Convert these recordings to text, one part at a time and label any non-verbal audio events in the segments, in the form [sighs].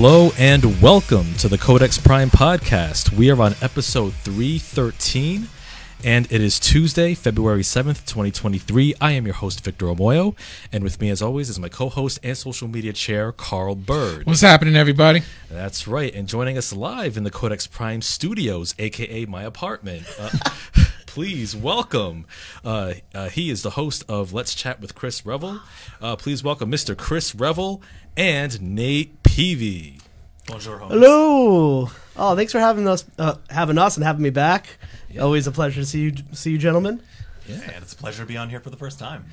Hello and welcome to the Codex Prime podcast. We are on episode 313 and it is Tuesday, February 7th, 2023. I am your host, Victor Omoyo, and with me, as always, is my co host and social media chair, Carl Bird. What's happening, everybody? That's right, and joining us live in the Codex Prime studios, aka my apartment. Uh, [laughs] please welcome. Uh, uh, he is the host of Let's Chat with Chris Revel. Uh, please welcome Mr. Chris Revel and Nate Peavy. Bonjour, homies. Hello. Oh, thanks for having us, uh, having us, and having me back. Always a pleasure to see you, see you, gentlemen. And it's a pleasure to be on here for the first time.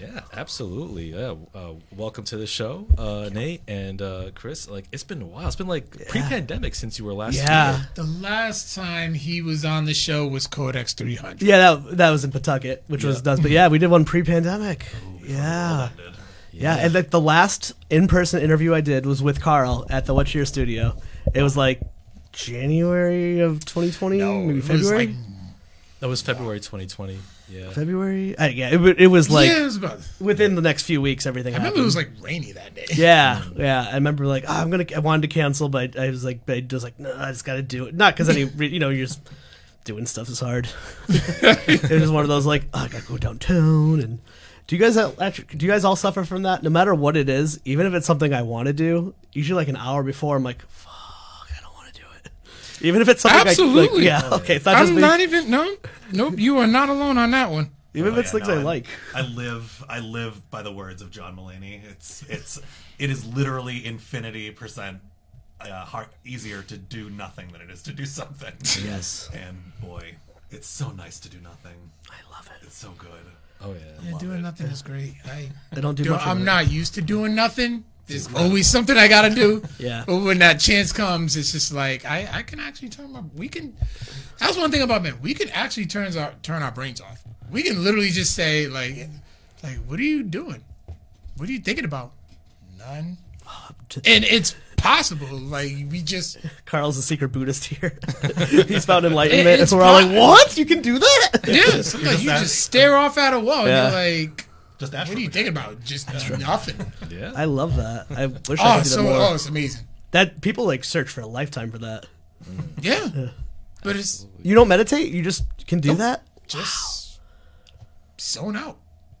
Yeah, absolutely. Yeah, uh, welcome to the show, uh, Nate and uh, Chris. Like it's been a while. It's been like pre-pandemic since you were last. Yeah, here. The last time he was on the show was Codex 300. yeah. That that was in Pawtucket, which was nuts. But yeah, we did one pre-pandemic. Yeah, Did. yeah. And like the last in-person interview I did was with Carl at the What's Your Studio. It was like January of 2020, maybe it was February. like- That was February 2020. Yeah. February. Uh, yeah, it, it was like yeah, it was about. within the next few weeks, everything I happened. remember it was like rainy that day. Yeah, yeah. I remember like oh, I'm gonna. I wanted to cancel, but I was like, I was like, no, I just got to do it. Not because any, you know, you're just doing stuff is hard. [laughs] it was one of those like, oh, I gotta go downtown. And do you guys all- actually? Do you guys all suffer from that? No matter what it is, even if it's something I want to do, usually like an hour before, I'm like, fuck, I don't want to do it. Even if it's something I, like, Absolutely. yeah, okay, it's not just I'm me. not even. No, nope. You are not alone on that one. even Oh, if it's yeah, things no, I like. I live. I live by the words of John Mulaney. It's. It's. It is literally infinity percent uh, hard, easier to do nothing than it is to do something. Yes, And boy, it's so nice to do nothing. I love it. It's so good. Oh yeah. Yeah, doing nothing is great. I, I don't do do, much. I'm not used to doing nothing. There's always something I gotta do. [laughs] Yeah. But when that chance comes, it's just like I, I can actually turn my we can. That's one thing about men. We can actually turn our turn our brains off. We can literally just say like, like what are you doing? What are you thinking about? None. And it's possible. Like we just [laughs] Carl's a secret Buddhist here. [laughs] He's found enlightenment, It's and we're all like, "What? You can do that?" yeah. Sometimes you that- just stare off at a wall Yeah. and you're like, Just what are you thinking about? Just nothing. [laughs] Yeah. I love that. I wish I Oh, could do so that more. oh, it's amazing. That people like search for a lifetime for that. Yeah. But it's You don't meditate. You just can do that. just zone out.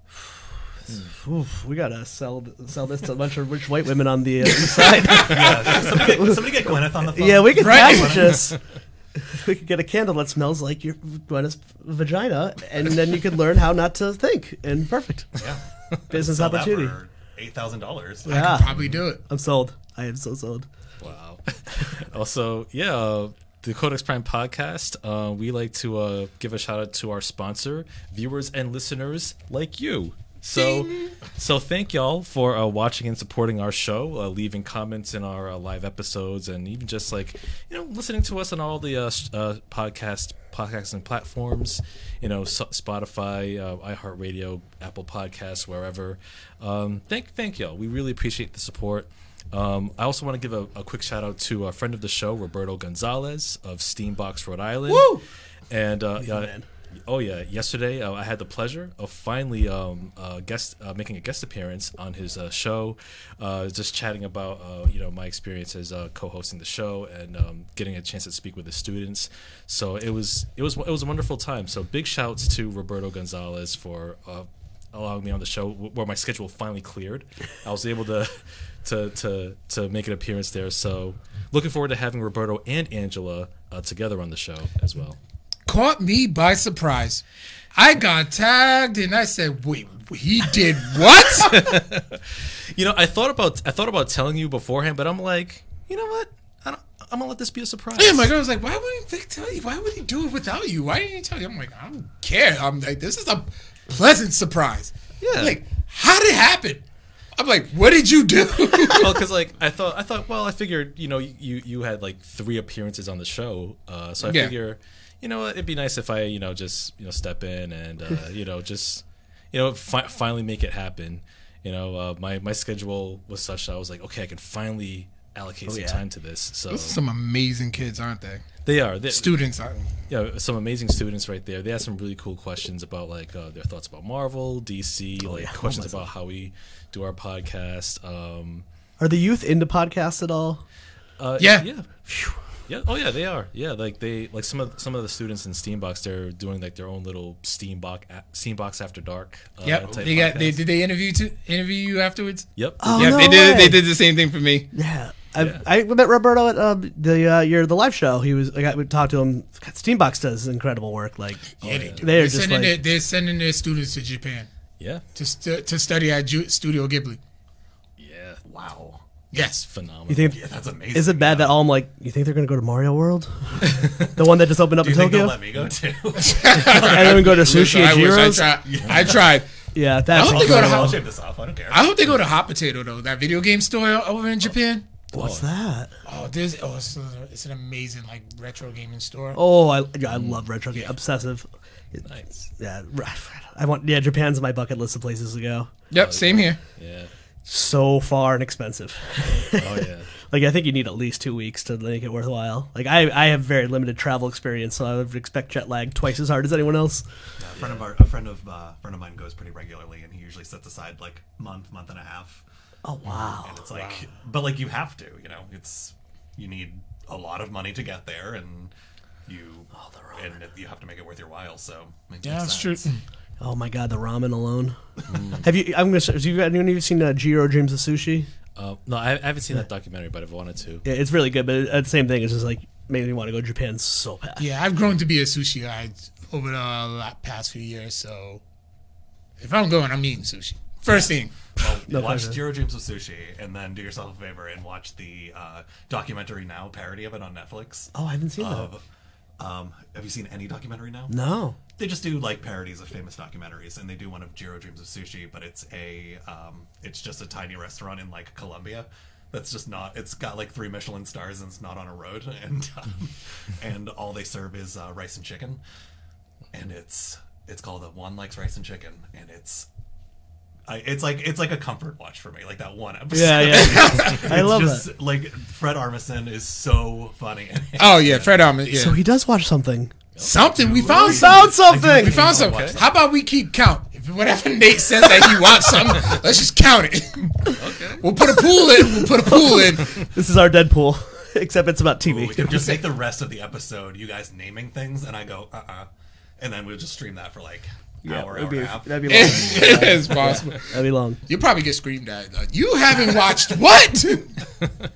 [sighs] Oof, we gotta sell sell this to a bunch of rich white women on the uh, east side. [laughs] Yeah, somebody, get, somebody get Gwyneth on the phone. [laughs] yeah, we could Right. package this. [laughs] We could get a candle that smells like your Gwyneth's vagina, and then you could learn how not to think. And perfect Yeah. [laughs] business Sell that opportunity. for eight thousand dollars. I Yeah. could probably do it. I'm sold. I am so sold. Wow. [laughs] also, yeah, uh, the Codex Prime podcast, uh, we like to uh, give a shout out to our sponsor, viewers and listeners like you. So, so thank y'all for uh, watching and supporting our show, uh, leaving comments in our uh, live episodes, and even just like you know listening to us on all the uh, uh, podcast podcasting platforms, you know Spotify, uh, iHeartRadio, Apple Podcasts, wherever. Um, thank thank y'all. We really appreciate the support. Um, I also want to give a, a quick shout out to a friend of the show, Roberto Gonzalez of Steambox, Rhode Island. Woo! And uh. Oh yeah, yesterday uh, I had the pleasure of finally um, uh, guest uh, making a guest appearance on his uh, show, uh, just chatting about uh, you know my experiences uh, co-hosting the show and um, getting a chance to speak with the students. So it was it was it was a wonderful time. So big shouts to Roberto Gonzalez for. Allowing me on the show where my schedule finally cleared. I was able to [laughs] to to to make an appearance there. So looking forward to having Roberto and Angela uh, together on the show as well. Caught me by surprise. I got tagged and I said, wait, he did what? [laughs] You know, I thought about I thought about telling you beforehand, but I'm like, you know what? I don't, I'm gonna let this be a surprise. yeah, my girl was like, why wouldn't Vic tell you? Why would he do it without you? Why didn't he tell you? I'm like, I don't care. I'm like, this is a pleasant surprise. Yeah. Like, how did it happen? I'm like, what did you do? [laughs] well, because like I thought, I thought, well, I figured, you know, you you had like three appearances on the show, uh, so I Yeah. figure, you know, what, it'd be nice if I, you know, just you know step in and uh, [laughs] you know just you know fi- finally make it happen. You know, uh, my my schedule was such that I was like, okay, I can finally allocate some yeah. time to this. So Those are some amazing kids, aren't they? they are they, Students. Are, yeah, some amazing students right there. They had some really cool questions about like uh, their thoughts about Marvel, DC, like yeah. Oh questions my about how we do our podcast. Um, Are the youth into podcasts at all? Uh, Yeah. yeah, yeah. Oh yeah, they are. Yeah, like they like some of some of the students in Steambox. They're doing like their own little Steambox Steambox After Dark. Uh, Yep. type They got. They did they interview to interview you afterwards? Yep. Oh, yeah, no they did. way. They did the same thing for me. Yeah. I, Yeah. I met Roberto at uh, the uh, your the live show. He was I got we talked to him. God, Steambox does incredible work. Like Yeah, they do. They're They're, just sending like- their, they're sending their students to Japan Yeah. to stu- to study at Ju- Studio Ghibli. Yeah. Wow. Yes. Phenomenal. you think Yeah, that's amazing. is it bad that all I'm like you think they're gonna go to Mario World, [laughs] the one that just opened up Do in you think they'll Tokyo, let me go too? [laughs] and then we go to Sushi Listen, at I, wish I, Jiro's? tried, I tried. Yeah, I that's hope they go to incredible. I'll shave this off. I don't care. I hope they go to Hot Potato though. That video game store over in Japan. What's oh. that? Oh, there's oh, it's, it's an amazing like retro gaming store. Oh, I yeah, I love retro game. Obsessive. nice. Yeah, I want. Yeah, Japan's in my bucket list of places to go. Yep, oh, same here. Yeah. So far and expensive. Oh yeah. [laughs] Like I think you need at least two weeks to make it worthwhile. Like I, I have very limited travel experience, so I would expect jet lag twice as hard as anyone else. Yeah, a friend of our, a friend of uh, friend of mine goes pretty regularly, and he usually sets aside like month, month and a half, Oh wow! and it's like, but like you have to, you know, it's you need a lot of money to get there, and you and it- you have to make it worth your while. So it Yeah, makes that's true. Sense. Oh my god, the ramen alone. have you? I'm gonna. Have you anyone of you seen uh, Jiro Dreams of Sushi? Uh, no, I, I haven't seen that documentary, but I've wanted to. Yeah, it's really good, but it, the same thing. It's just like made me want to go to Japan so bad. Yeah, I've grown to be a sushi guy over the la- past few years. So if I'm going, I'm eating sushi. First thing. Well, No watch pleasure. Jiro Dreams of Sushi, and then do yourself a favor and watch the uh, documentary now parody of it on Netflix. Oh, I haven't seen that. Um, have you seen any documentary now? No. They just do like parodies of famous documentaries, and they do one of Jiro Dreams of Sushi, but it's a um, it's just a tiny restaurant in like Colombia. That's just not. It's got like three Michelin stars and it's not on a road, [laughs] and um, and all they serve is uh, rice and chicken, and it's it's called the Juan Likes Rice and Chicken, and it's. I, it's like it's like a comfort watch for me, like that one episode. Yeah, yeah. [laughs] I It's love just, that. Like Fred Armisen is so funny. [laughs] Oh yeah, Fred Armisen. Yeah. So he does watch something. something we found. Found something. something. We found something. How about we keep count? If whatever Nate says that he wants something, [laughs] let's just count it. okay. We'll put a pool in. We'll put a pool in. This is our Deadpool, except it's about TV. We TV. could just make the rest of the episode you guys naming things, and I go, uh uh And then we'll just stream that for like hour, hour that'd be, and a half. that'd be long. it's possible. That'd be long. You'll probably get screamed at. Uh, you haven't watched [laughs] what? [laughs]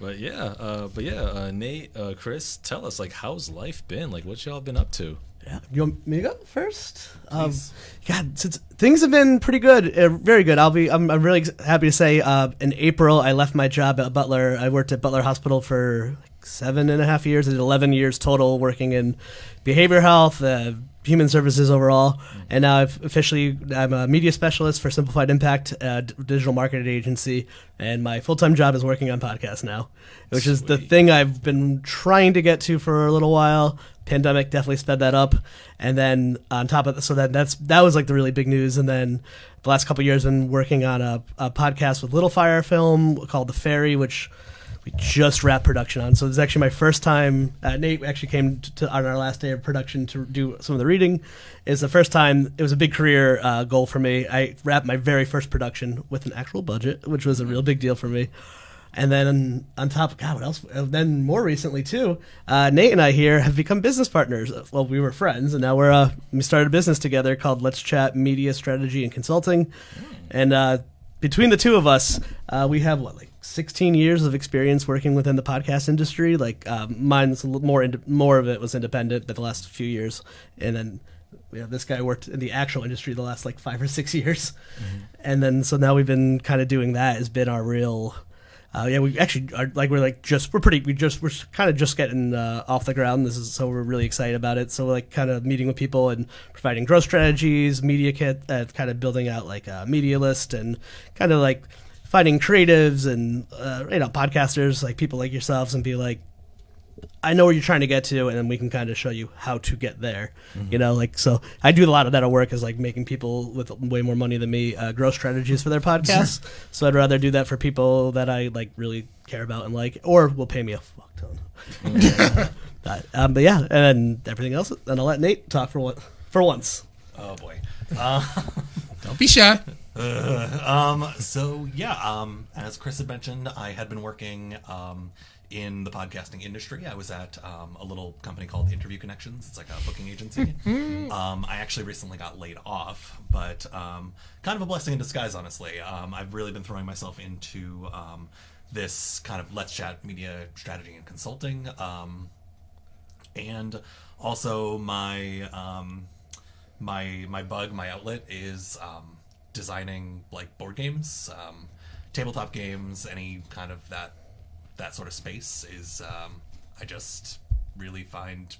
But yeah, uh, but yeah, uh, Nate, uh, Chris, tell us like how's life been? Like what y'all been up to? Yeah. You want me to go first? Um, God, since things have been pretty good, uh, very good. I'll be. I'm, I'm really happy to say. Uh, in April, I left my job at Butler. I worked at Butler Hospital for like seven and a half years. I did 11 years total working in behavior health, uh, human services overall, and now I've officially I'm a media specialist for Simplified Impact, a d- digital marketing agency, and my full time job is working on podcasts now, which is the thing I've been trying to get to for a little while. Pandemic definitely sped that up, and then on top of that, so that that's that was like the really big news, and then the last couple of years been working on a, a podcast with Little Fire Film called The Ferry, which we just wrapped production on. So this is actually my first time. Uh, Nate actually came to, on our last day of production to do some of the reading. It's the first time. It was a big career uh, goal for me. I wrapped my very first production with an actual budget, which was a real big deal for me. And then on top of God, what else? Then more recently too, uh, Nate and I here have become business partners. Well, we were friends, and now we're uh, we started a business together called Let's Chat Media Strategy and Consulting. And uh, between the two of us, uh, we have what like 16 years of experience working within the podcast industry. Like um, mine's a little more ind- more of it was independent, but the last few years, and then you know, this guy worked in the actual industry the last like five or six years, and then so now we've been kind of doing that has been our real. Uh, yeah, we actually are like we're like just we're pretty we just we're kind of just getting uh, off the ground. This is so we're really excited about it. So we're like kind of meeting with people and providing growth strategies, media kit, uh, kind of building out like a media list and kind of like finding creatives and uh, you know podcasters like people like yourselves and be like, I know where you're trying to get to, and then we can kind of show you how to get there. You know, like so. I do a lot of that at work is like making people with way more money than me uh, grow strategies for their podcasts. [laughs] so I'd rather do that for people that I like really care about and like, or will pay me a fuck ton. [laughs] but, um, but yeah, and then everything else, and I'll let Nate talk for what for once. Oh boy. [laughs] Uh, Don't be shy. Uh, um, so yeah, um, as Chris had mentioned, I had been working um, in the podcasting industry. I was at um, a little company called Interview Connections. It's like a booking agency. um, I actually recently got laid off, but um, kind of a blessing in disguise, honestly. Um, I've really been throwing myself into um, this kind of let's chat media strategy and consulting. Um, and also my um, my my bug, my outlet is um, designing like board games, um, tabletop games, any kind of that that sort of space is um, I just really find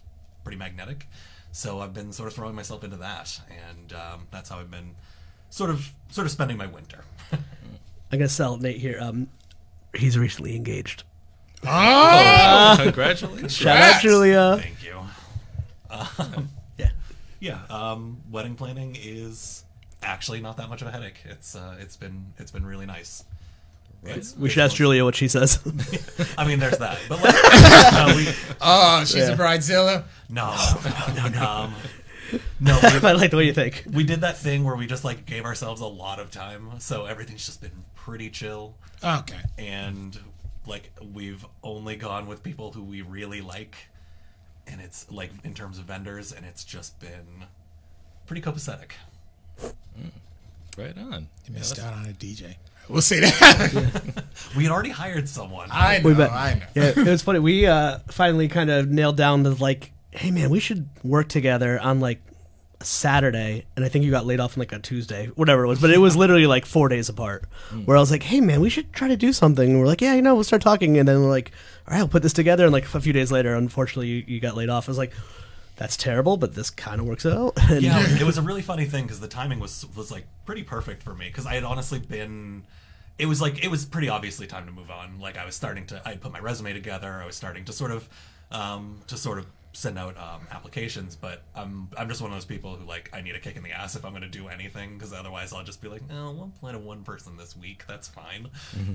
pretty magnetic. So I've been sort of throwing myself into that, and um, that's how I've been sort of sort of spending my winter. [laughs] I'm gonna sell Nate here. Um, he's recently engaged. Oh, Congratulations. Shout out Congrats. Julia. Thank you. Um, [laughs] Yeah. yeah, um, wedding planning is actually not that much of a headache. It's uh, it's been it's been really nice. It's- We should ask Julia what she says. [laughs] I mean, there's that, but like, no, [laughs] we, [laughs] oh, she's Yeah. a bridezilla. no, no, no, um, no. we- I like the way you think. we did that thing where we just like gave ourselves a lot of time, so everything's just been pretty chill, Okay. and like we've only gone with people who we really like, and it's like in terms of vendors, and it's just been pretty copacetic. Right on. You missed out on a DJ. We'll say that. [laughs] We had already hired someone. I know. We. I know. Yeah, it was funny. We uh, finally kind of nailed down the like, hey man, we should work together on like a Saturday, and I think you got laid off on like a Tuesday, whatever it was. But it was literally like four days apart. Where I was like, hey man, we should try to do something. And we're like, yeah, you know, we'll start talking, and then we're like, all right, I'll put this together. And like a few days later, unfortunately, you, you got laid off. I was like, that's terrible, but this kind of works out. [laughs] Yeah, it was a really funny thing because the timing was was like pretty perfect for me because I had honestly been. It was like it was pretty obviously time to move on. Like I was starting to, I put my resume together. I was starting to sort of, um, to sort of send out um, applications. But I'm I'm just one of those people who like I need a kick in the ass if I'm going to do anything because otherwise I'll just be like, no, we'll apply to one person this week. That's fine,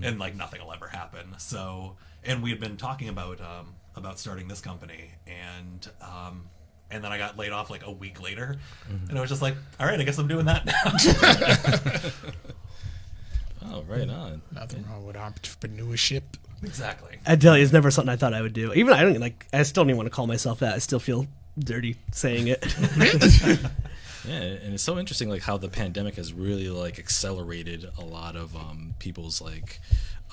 and like nothing will ever happen. So, and we had been talking about um, about starting this company, and um, and then I got laid off like a week later, and I was just like, all right, I guess I'm doing that now. [laughs] [laughs] Oh, right on. Nothing wrong with entrepreneurship. exactly. I tell you, it's never something I thought I would do. Even I don't like. I still don't even want to call myself that. I still feel dirty saying it. [laughs] Yeah, and it's so interesting, like how the pandemic has really like accelerated a lot of um, people's like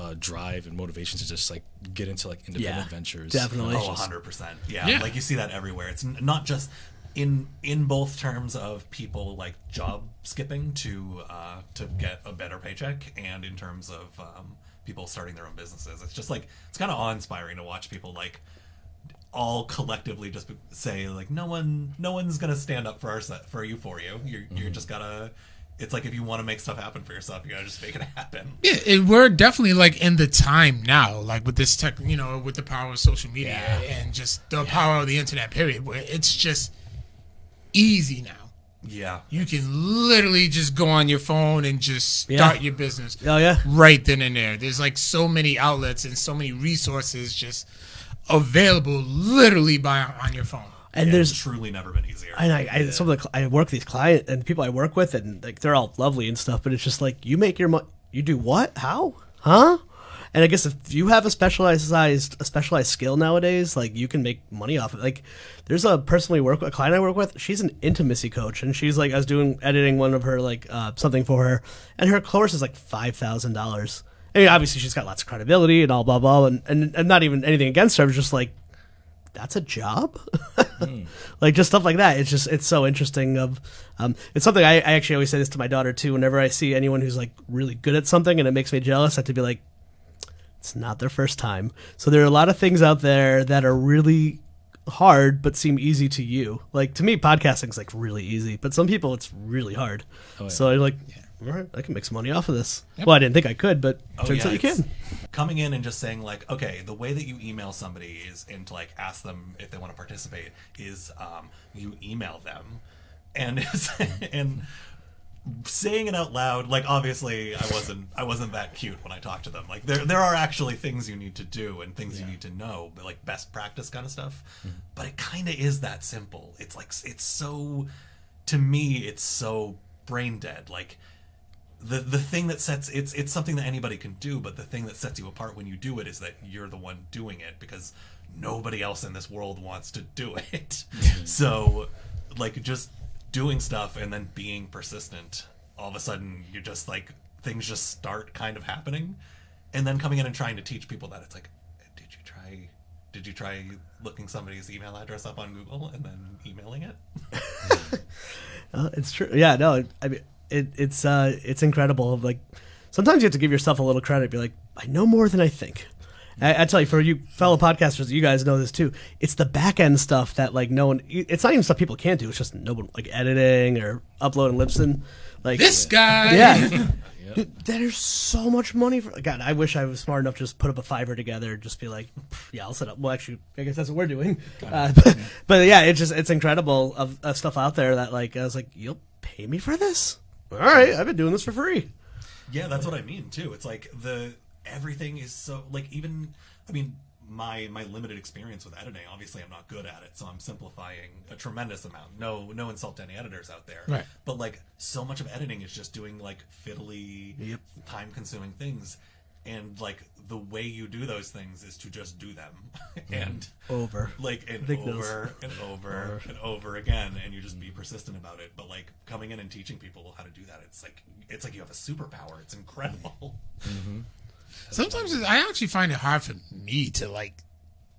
uh, drive and motivation to just like get into like independent Yeah, ventures. definitely. Oh, 100%. Yeah, Yeah. like you see that everywhere. It's not just in in both terms of people like job skipping to uh, to get a better paycheck, and in terms of um, people starting their own businesses. It's just like it's kind of awe inspiring to watch people like all collectively just say like no one no one's gonna stand up for our set for you for you. You're you're just gotta. It's like if you want to make stuff happen for yourself, you gotta just make it happen. Yeah, it, we're definitely like in the time now, like with this tech, you know, with the power of social media and just the power of the internet. Period. Where it's just easy now. Yeah, You can literally just go on your phone and just Yeah. start your business oh yeah, right then and there. There's like so many outlets and so many resources just available literally by on your phone. and it's there's truly never been easier. and I, I some of the I work with these clients and people I work with and like they're all lovely and stuff, but it's just like you make your money. You do what? How? Huh? And I guess if you have a specialized a specialized skill nowadays, like you can make money off it. Like there's a person we work with, a client I work with. She's an intimacy coach, and she's like I was doing editing one of her like uh, something for her, and her course is like five thousand dollars. I mean, obviously she's got lots of credibility and all blah blah, and, and and not even anything against her. I was just like, that's a job [laughs] like just stuff like that it's just it's so interesting of um, it's something I, I actually always say this to my daughter too whenever i see anyone who's like really good at something and it makes me jealous i have to be like it's not their first time. So there are a lot of things out there that are really hard but seem easy to you. Like to me podcasting's like really easy but some people it's really hard. Oh, yeah. so i'm like all right i can make some money off of this. Well i didn't think i could but Oh, turns yeah, out you can. Coming in and just saying like, okay, the way that you email somebody is and to like ask them if they want to participate is um, you email them, and it's, [laughs] and saying it out loud. Like obviously, I wasn't I wasn't that cute when I talked to them. Like there there are actually things you need to do and things you need to know, but like best practice kind of stuff. Mm-hmm. But it kind of is that simple. It's like it's so to me, it's so brain dead. Like the the thing that sets it's it's something that anybody can do, but the thing that sets you apart when you do it is that you're the one doing it because nobody else in this world wants to do it. Mm-hmm. [laughs] so, like just doing stuff and then being persistent, all of a sudden you're just like things just start kind of happening, and then coming in and trying to teach people that it's like, did you try? Did you try looking somebody's email address up on Google and then emailing it? [laughs] It's true. Yeah, no, I mean, it, it's uh, it's incredible. Like sometimes you have to give yourself a little credit. Be like, I know more than I think. I, I tell you, for you fellow podcasters, you guys know this too. It's the back end stuff that like no one. It's not even stuff people can't do. It's just no one like editing or uploading and Libsyn. Like This guy. yeah. [laughs] Dude, there's so much money for God. I wish I was smart enough to just put up a fiver together and just be like, yeah, I'll set up. Well, actually, I guess that's what we're doing. Uh, but, [laughs] but yeah, it's just it's incredible of, of stuff out there that like I was like, you'll pay me for this? All right, I've been doing this for free. Yeah, that's what I mean too. It's like the everything is so like even I mean my my limited experience with editing. Obviously, I'm not good at it, so I'm simplifying a tremendous amount. No no insult to any editors out there, Right. But like so much of editing is just doing like fiddly, Yep. time consuming things, and like the way you do those things is to just do them, [laughs] and Over. like and Vic knows. over and over and over again and you just be persistent about it but like coming in and teaching people how to do that it's like it's like you have a superpower it's incredible mm-hmm. Sometimes I actually find it hard for me to like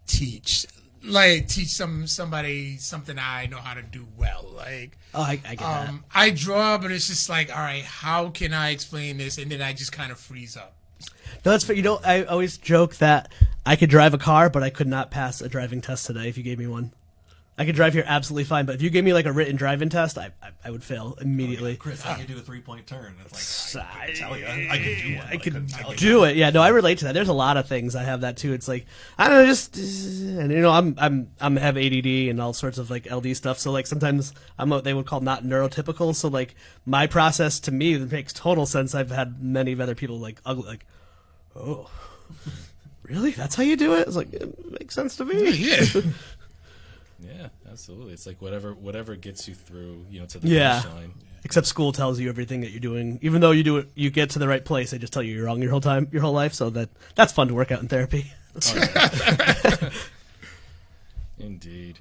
teach, like teach some somebody something I know how to do well. Like, Oh, I, I get that. um, I draw, but it's just like, all right, how can I explain this? And then I just kind of freeze up. No, that's fair. You know, I always joke that I could drive a car, but I could not pass a driving test today if you gave me one. I could drive here absolutely fine, but if you gave me like a written driving test, I I, I would fail oh, immediately. chris I you do a three-point turn it's like i, I- tell you i, I could do one I but could couldn't tell you. do it. Yeah, no, I relate to that. There's a lot of things I have that too. It's like I don't know, just and you know, I'm I'm I'm have ADD and all sorts of like LD stuff. So like sometimes I'm what they would call not neurotypical. So like my process to me that makes total sense. I've had many of other people like ugly like, oh, [laughs] really? That's how you do it? It's like it makes sense to me. Yeah. [laughs] Yeah, absolutely. It's like whatever whatever gets you through, you know, to the Yeah. finish line. Except school tells you everything that you're doing, even though you do it, you get to the right place. They just tell you you're wrong your whole time, your whole life. So that that's fun to work out in therapy. [laughs] Indeed.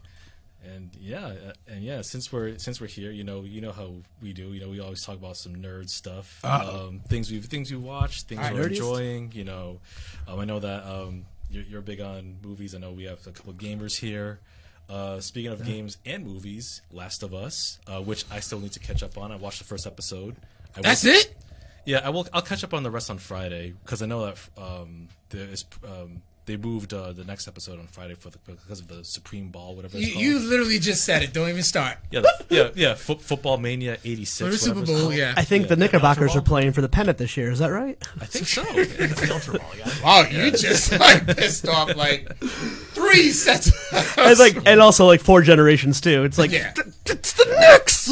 And yeah, uh, and yeah, since we're since we're here, you know, you know how we do. You know, we always talk about some nerd stuff, um, things we've things we watch, things Alright, we're nerdiest. enjoying. You know, um, I know that um, you're, you're big on movies. I know we have a couple of gamers here. Uh, speaking of games and movies, Last of Us, uh, which I still need to catch up on. I watched the first episode. I That's it. Yeah, I will. I'll catch up on the rest on Friday because I know that um, there is um, they moved uh, the next episode on Friday for the, because of the Supreme Ball, whatever it's You, called. you literally just said it. Don't even start. Yeah, the, yeah, yeah. Fo- Football Mania '86. the Super Bowl, yeah. I think the Knickerbockers Ultra are playing for the pennant this year. Is that right? I think so. [laughs] it's the ultra ball yeah Wow, you just like pissed off like three sets. and like, and also like four generations too. It's like Yeah. It's the Knicks.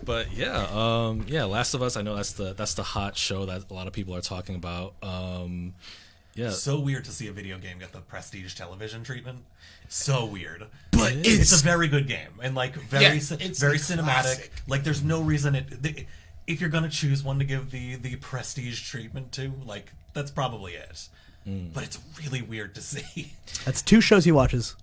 [laughs] but yeah, um, yeah. Last of Us. I know that's the that's the hot show that a lot of people are talking about. Um, yeah, so weird to see a video game get the prestige television treatment so weird But it's, it's- a very good game and like very Yeah, it's very cinematic classic. like there's no reason it the, if you're gonna choose one to give the the prestige treatment to like that's probably it mm. but it's really weird to see That's two shows he watches.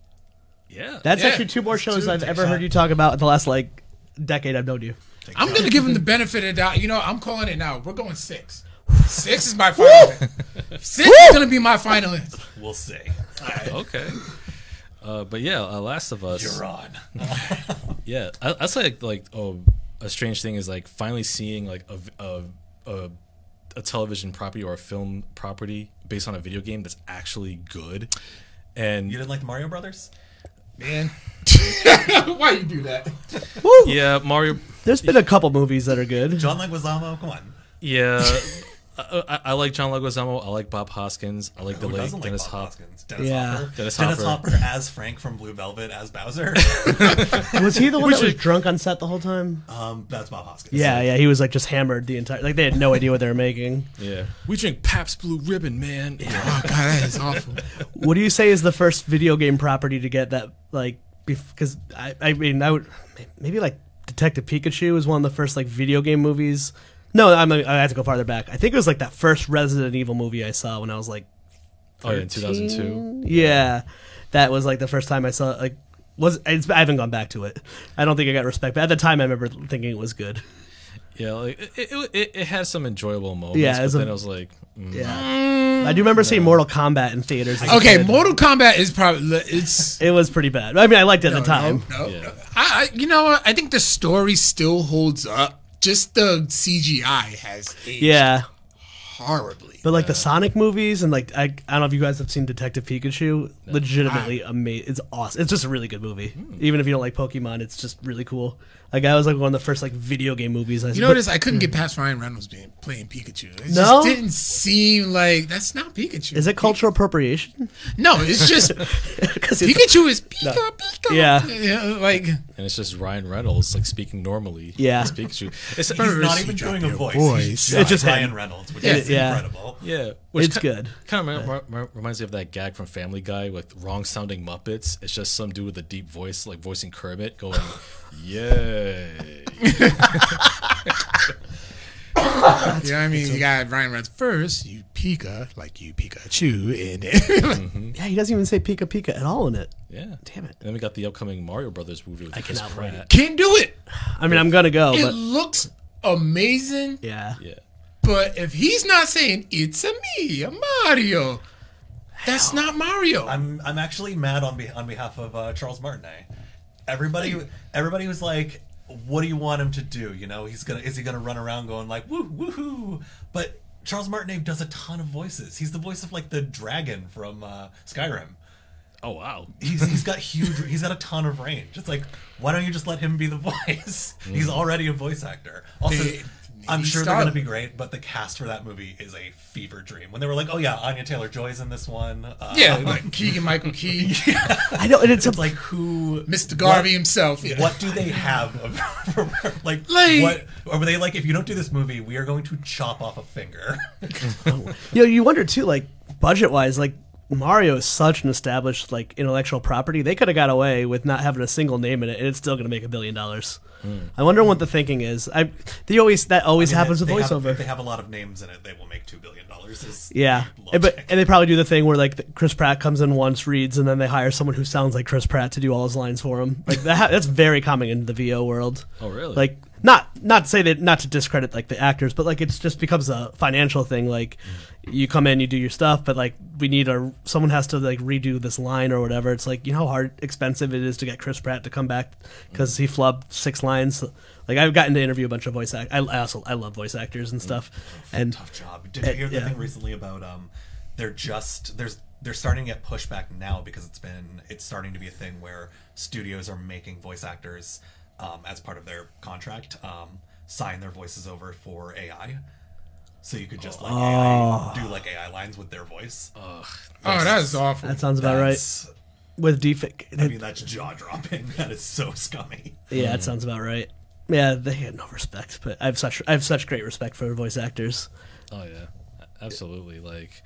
yeah. That's Yeah, actually two more shows true. I've ever a heard you talk about in the last like decade I've known you. I'm gonna give him the benefit of the doubt. You know, I'm calling it now. We're going six. Six is my final. six is gonna be my final answer. we'll see [laughs] okay. Uh, but yeah, uh, Last of Us. you're on [laughs] Yeah, I, I like, like oh, a strange thing is like finally seeing like a a a television property or a film property based on a video game that's actually good. And you didn't like Mario Brothers Man, [laughs] why you do that? yeah, Mario. There's been a couple movies that are good. John Leguizamo come on Yeah, I, I, I like John Leguizamo. I like Bob Hoskins. I like who the late doesn't like Dennis Bob Hopper. Hoskins Dennis Yeah. Hopper Dennis Dennis Hopper. Hopper as Frank from Blue Velvet as Bowser [laughs] Was he the one that was drunk on set the whole time? um that's Bob Hoskins Yeah, yeah, he was like just hammered the entire. Like they had no idea what they were making. Yeah, we drink Pabst Blue Ribbon, man. Yeah. Oh god, that is awful. [laughs] What do you say is the first video game property to get that like? Because I, I mean, I would maybe like Detective Pikachu is one of the first like video game movies No, I'm, I have to go farther back. I think it was like that first Resident Evil movie I saw when I was like Oh yeah, in 2002. Yeah, that was like the first time I saw like was it's, I haven't gone back to it. I don't think I got respect, but at the time I remember thinking it was good. Yeah, like it, it, it, it had some enjoyable moments, Yeah, but it's a- then I was like, mm, Yeah, I do remember seeing Mortal Kombat in theaters. Okay, kid. Mortal Kombat is probably it's. [laughs] It was pretty bad. I mean, I liked it at No, the time. no, no, Yeah. no. I, I, you know what? I think the story still holds up. Just the CGI has aged Yeah, horribly. But like the Sonic movies and like I, I don't know if you guys have seen Detective Pikachu. Legitimately amazing. It's awesome. It's just a really good movie. Hmm. Even if you don't like Pokemon, it's just really cool. Like I was like one of the first like video game movies. I You notice I couldn't hmm. get past Ryan Reynolds being playing Pikachu. It No? just didn't seem like that's not Pikachu. Is it cultural appropriation? No, it's just [laughs] Because Pikachu is [laughs] Pika Pika. Yeah. like and it's just Ryan Reynolds like speaking normally. Yeah. as Pikachu. It's, He's not even drop doing a voice. voice. He's It's just Ryan him. Reynolds, which Yeah. is Yeah. incredible. Yeah, It's good. Kind of rem- rem- reminds me of that gag from Family Guy with wrong sounding Muppets. It's just some dude with a deep voice, like voicing Kermit, going, [laughs] "Yay!" [laughs] you know what I mean? You got Ryan Reynolds first, you Pika, like you Pikachu, and then mm-hmm. [laughs] Yeah, he doesn't even say Pika Pika at all in it. Yeah. Damn it. And then we got the upcoming Mario Brothers movie with Chris cannot wait. Pratt. can't do it. I mean, I'm gonna go, It but looks amazing, yeah. Yeah. But if he's not saying it's a me, a Mario, that's not Mario. I'm I'm actually mad on be- on behalf of uh, Charles Martinet. Everybody everybody was like, "What do you want him to do?" You know, he's gonna is he gonna run around going like "woo woohoo"? But Charles Martinet does a ton of voices. He's the voice of like the dragon from uh, Skyrim. Oh wow. He's he's got [laughs] huge. He's got a ton of range. It's like, why don't you just let him be the [laughs] voice? He's already a voice actor. Also, They- I'm sure they're gonna be great, but the cast for that movie is a fever dream. When they were like, oh yeah, Anya Taylor Joy's in this one. Uh, yeah, [laughs] like Keegan Michael Key, [laughs] I know, and it's, it's a, like who Mr. Garvey what- himself. Yeah. What do they have? Of, [laughs] like, Like- what? Or were they like, if you don't do this movie, we are going to chop off a finger? you know, you wonder too, like budget wise, like Mario is such an established like intellectual property. They could have got away with not having a single name in it, and it's still going to make a billion dollars. Hmm. I wonder what the thinking is. I they always that always happens If with they have- voiceover. if they have a lot of names in it, they will make two billion dollars. Yeah, and, but and they probably do the thing where like Chris Pratt comes in once, reads, and then they hire someone who sounds like Chris Pratt to do all his lines for him. Like that, that's very common in the VO world. Oh really? Like not not to say that not to discredit like the actors, but like it's just becomes a financial thing. Like you come in, you do your stuff, but like we need a someone has to like redo this line or whatever. It's like you know how hard expensive it is to get Chris Pratt to come back because he flubbed six lines. Like I've gotten to interview a bunch of voice act. I, I also I love voice actors and stuff. And tough job. Did you hear the yeah. thing recently about um they're just there's they're starting to get pushback now because it's been it's starting to be a thing where studios are making voice actors um, as part of their contract um, sign their voices over for AI. So you could just like AI, do like AI lines with their voice. oh, that is awful. that sounds about right with defect. I mean, that's jaw dropping. [laughs] That is so scummy. Yeah, that sounds about right. Yeah, they had no respect, but I have such I have such great respect for voice actors. Oh yeah, A- absolutely. Like,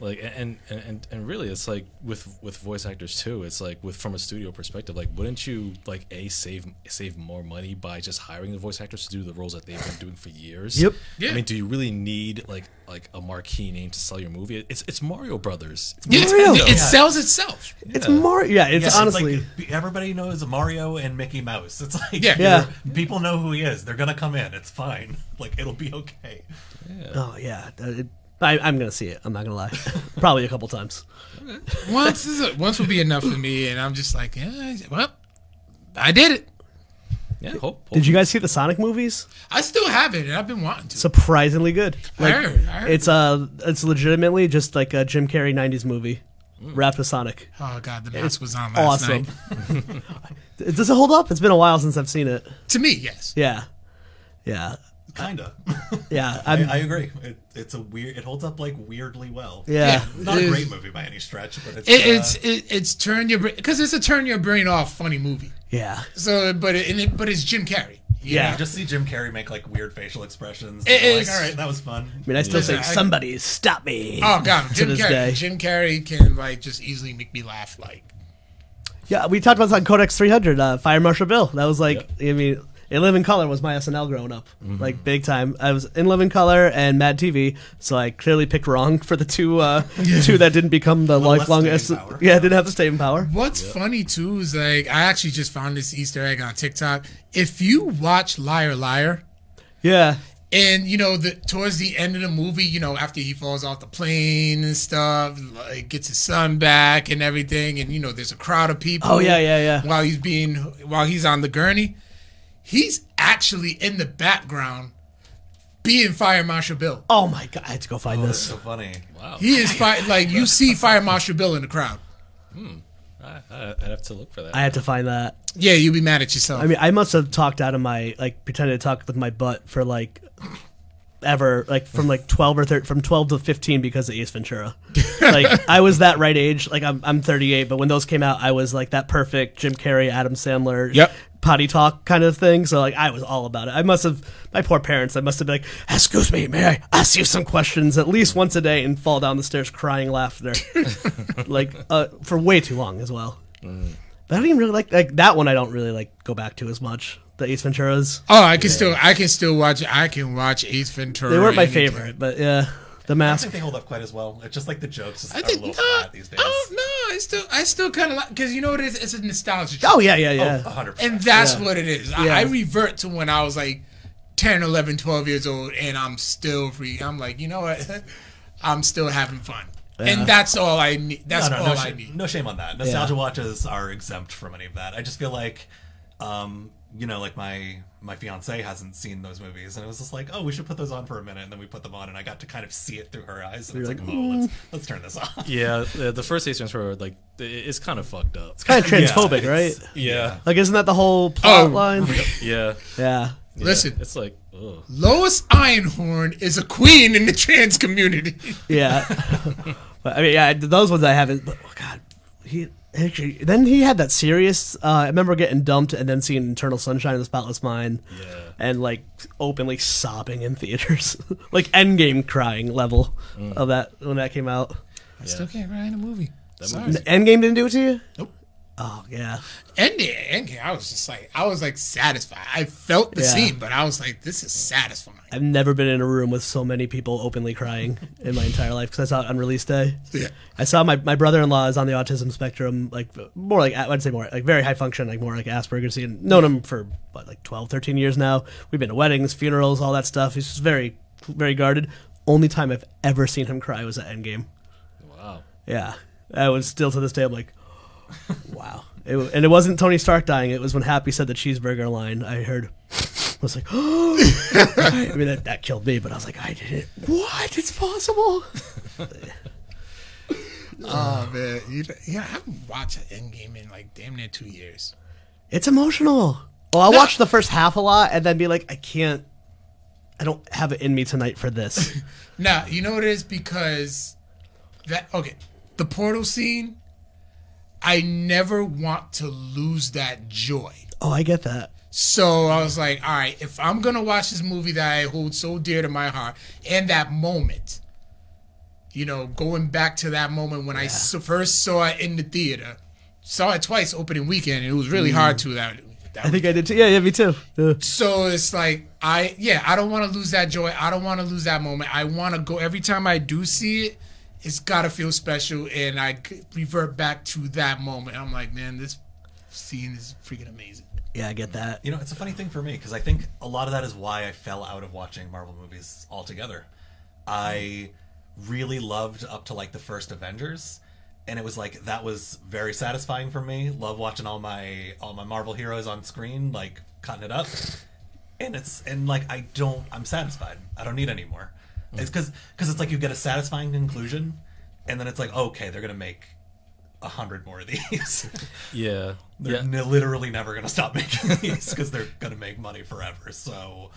like, and and and, and really, it's like with with voice actors too. It's like with from a studio perspective. Like, wouldn't you like a save save more money by just hiring the voice actors to do the roles that they've been doing for years? Yep. Yeah. I mean, do you really need like like a marquee name to sell your movie? It's it's Mario Brothers. [laughs] It's Yeah, Mario. it, it sells itself. It's more yeah, it's Yeah, honestly like, everybody knows Mario and Mickey Mouse. It's like Yeah. Yeah. people know who he is. They're gonna come in. It's fine. [laughs] Like it'll be okay. oh yeah. it- I, I'm gonna see it. I'm not gonna lie. [laughs] Probably a couple times. Once is a, once will be enough for me, and I'm just like, yeah, well, I did it. yeah. Hope, Did you guys see the Sonic movies? I still have it, and I've been wanting to. Surprisingly good. I heard, I heard. It's uh it's legitimately just like a Jim Carrey '90s movie wrapped with Sonic. oh god, the mask was on last Awesome. night. [laughs] [laughs] Does it hold up? It's been a while since I've seen it. To me, yes. Yeah, yeah, Kinda. [laughs] yeah. I, I'm, agree. It, it's a weird. It holds up like weirdly well. yeah. Not It a is- great movie by any stretch, but it's It, uh, it's it, it's turn your because it's a turn your brain off funny movie. Yeah. So, but it, and it but it's Jim Carrey. Yeah. you just see Jim Carrey make like weird facial expressions. It and you're is- like, all right, that was fun. I mean, I still Listen, think I- somebody stop me. Oh god, [laughs] Jim Carrey. day. Jim Carrey can like just easily make me laugh. Like Yeah, we talked about this on Codex 300, uh, Fire Marshal Bill. That was like, I mean, In Living Color was my SNL growing up, Mm-hmm. like big time. I was in Living Color and Mad TV, so I clearly picked wrong for the two uh, two that didn't become the less lifelong. staying S- power. yeah, didn't have the staying power. What's funny too is like I actually just found this Easter egg on TikTok. If you watch Liar Liar, Yeah, and you know the towards the end of the movie, you know after he falls off the plane and stuff, like gets his son back and everything, and you know there's a crowd of people. Oh, yeah, yeah, yeah. While he's being while he's on the gurney, he's actually in the background being Fire Marshal Bill. Oh my god, I had to go find oh, That's this. so funny. Wow. He is fi- like you see Fire Marshal Bill in the crowd. Hmm. I, I, I'd have to look for that. I had to find that. Yeah, you'll be mad at yourself. I mean, I must have talked out of my like pretended to talk with my butt for like ever like from like [laughs] 12 or 13 from 12 to 15 because of Ace Ventura. [laughs] like I was that right age. Like I'm I'm 38, but when those came out, I was like that perfect Jim Carrey, Adam Sandler, Yep. potty talk kind of thing. So like I was all about it. I must have my poor parents. I must have been like, "Excuse me, may I ask you some questions?" At least once a day and fall down the stairs crying laughter, [laughs] like uh, for way too long as well. But I don't even really like like that one. I don't really like go back to as much. The Ace Venturas. Oh, I can still I can still watch I can watch Ace Ventura. They weren't my anytime. favorite, but yeah, the mask. I don't think they hold up quite as well. It's just like the jokes just I are think a little no, flat these days. oh no, I still I still kind of like because you know what it is. It's a nostalgia. Oh yeah, yeah, yeah. Oh, 100%. and that's Yeah. what it is. I, Yeah. I revert to when I was like 10, 11, 12 years old, and I'm still free. I'm like, you know what? [laughs] I'm still having fun, and that's all I need. That's no, no, all no, I sh- need. no shame on that. Nostalgia watches are exempt from any of that. I just feel like, um, you know, like my my fiance hasn't seen those movies, and it was just like, oh, we should put those on for a minute, and then we put them on, and I got to kind of see it through her eyes, and it's like, oh, let's mm. let's turn this off. yeah, the, the first Ace Ventura, like, it- it's kind of fucked up. It's kind of transphobic, Yeah, right? Yeah, Like, isn't that the whole oh. plot Oh. line? [laughs] yeah. Yeah. yeah. Listen. it's like, ugh. Lois Einhorn is a queen in the trans community. Yeah. [laughs] but I mean, yeah, those ones I haven't. But oh god, he actually. Then he had that serious. Uh, I remember getting dumped and then seeing Eternal Sunshine of the Spotless Mind. Yeah. And like openly sobbing in theaters, [laughs] like Endgame crying level of that when that came out. I still can't write in a movie. Sorry. movie's- Endgame didn't do it to you? Nope. Oh yeah. Ending, ending. I was just like, I was like satisfied. I felt the Yeah. scene, but I was like, this is satisfying. I've never been in a room with so many people openly crying in my entire life because I saw it on release day. Yeah. I saw my, my brother in law is on the autism spectrum, like more like I'd say more like very high function, like more like Asperger's. And known him for what like 12, 13 years now. We've been to weddings, funerals, all that stuff. He's just very very guarded. Only time I've ever seen him cry was at Endgame. Wow. Yeah, I was still to this day. I'm like, [laughs] wow. It, and it wasn't Tony Stark dying. It was when Happy said the cheeseburger line. I heard. I was like, [gasps] I mean, that, that killed me, but I was like, I did it. What? It's possible. [laughs] Oh man, you, yeah, I haven't watched an Endgame in like damn near two years. It's emotional. Oh, well, I'll No. watch the first half a lot and then be like, I can't. I don't have it in me tonight for this. [laughs] Now you know what it is because that okay, the portal scene. I never want to lose that joy. oh, I get that. So I was like, all right, if I'm gonna watch this movie that I hold so dear to my heart, and that moment, you know, going back to that moment when I first saw it in the theater, saw it twice opening weekend, and it was really hard mm. to that. that I think I did too. Yeah, yeah, me too. Yeah. so it's like I yeah, I don't want to lose that joy. I don't want to lose that moment. I want to go every time I do see it. It's got to feel special, and I revert back to that moment. I'm like, man, this scene is freaking amazing. Yeah, I get that. You know, it's a funny thing for me because I think a lot of that is why I fell out of watching Marvel movies altogether. I really loved up to like the first Avengers, and it was like that was very satisfying for me. Love watching all my all my Marvel heroes on screen, like cutting it up. And it's and like I don't, I'm satisfied. I don't need any more. It's because because it's like you get a satisfying conclusion, and then it's like okay, they're gonna make a hundred more of these. [laughs] Yeah. [laughs] They're Yeah. n- literally never going to stop making these because they're going to make money forever. So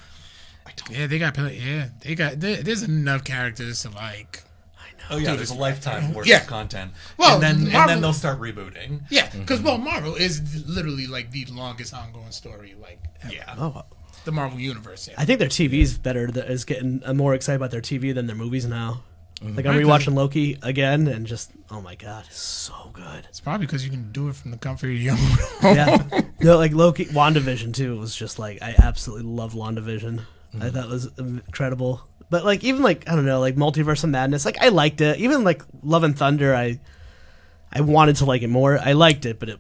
I don't. Yeah, they got plenty. Yeah, they got. There, there's enough characters to like. I know. Oh yeah, there's a lifetime worth Yeah. of content. Well, and then and then they'll start rebooting. Yeah, because well, mm-hmm. Marvel is literally like the longest ongoing story, like ever. Yeah. Oh, the Marvel universe. Yeah. I think their TV TV's better. th- Is getting I'm more excited about their TV than their movies now. Mm-hmm. Like I'm Right, rewatching Loki again, and just oh my god, it's so good. It's probably because you can do it from the comfort of your own home. Yeah, [laughs] no, like Loki, Wandavision too was just like I absolutely love Wandavision. I mm-hmm. thought it was incredible. But like even like I don't know, like Multiverse of Madness, like I liked it. Even like Love and Thunder, I I wanted to like it more. I liked it, but it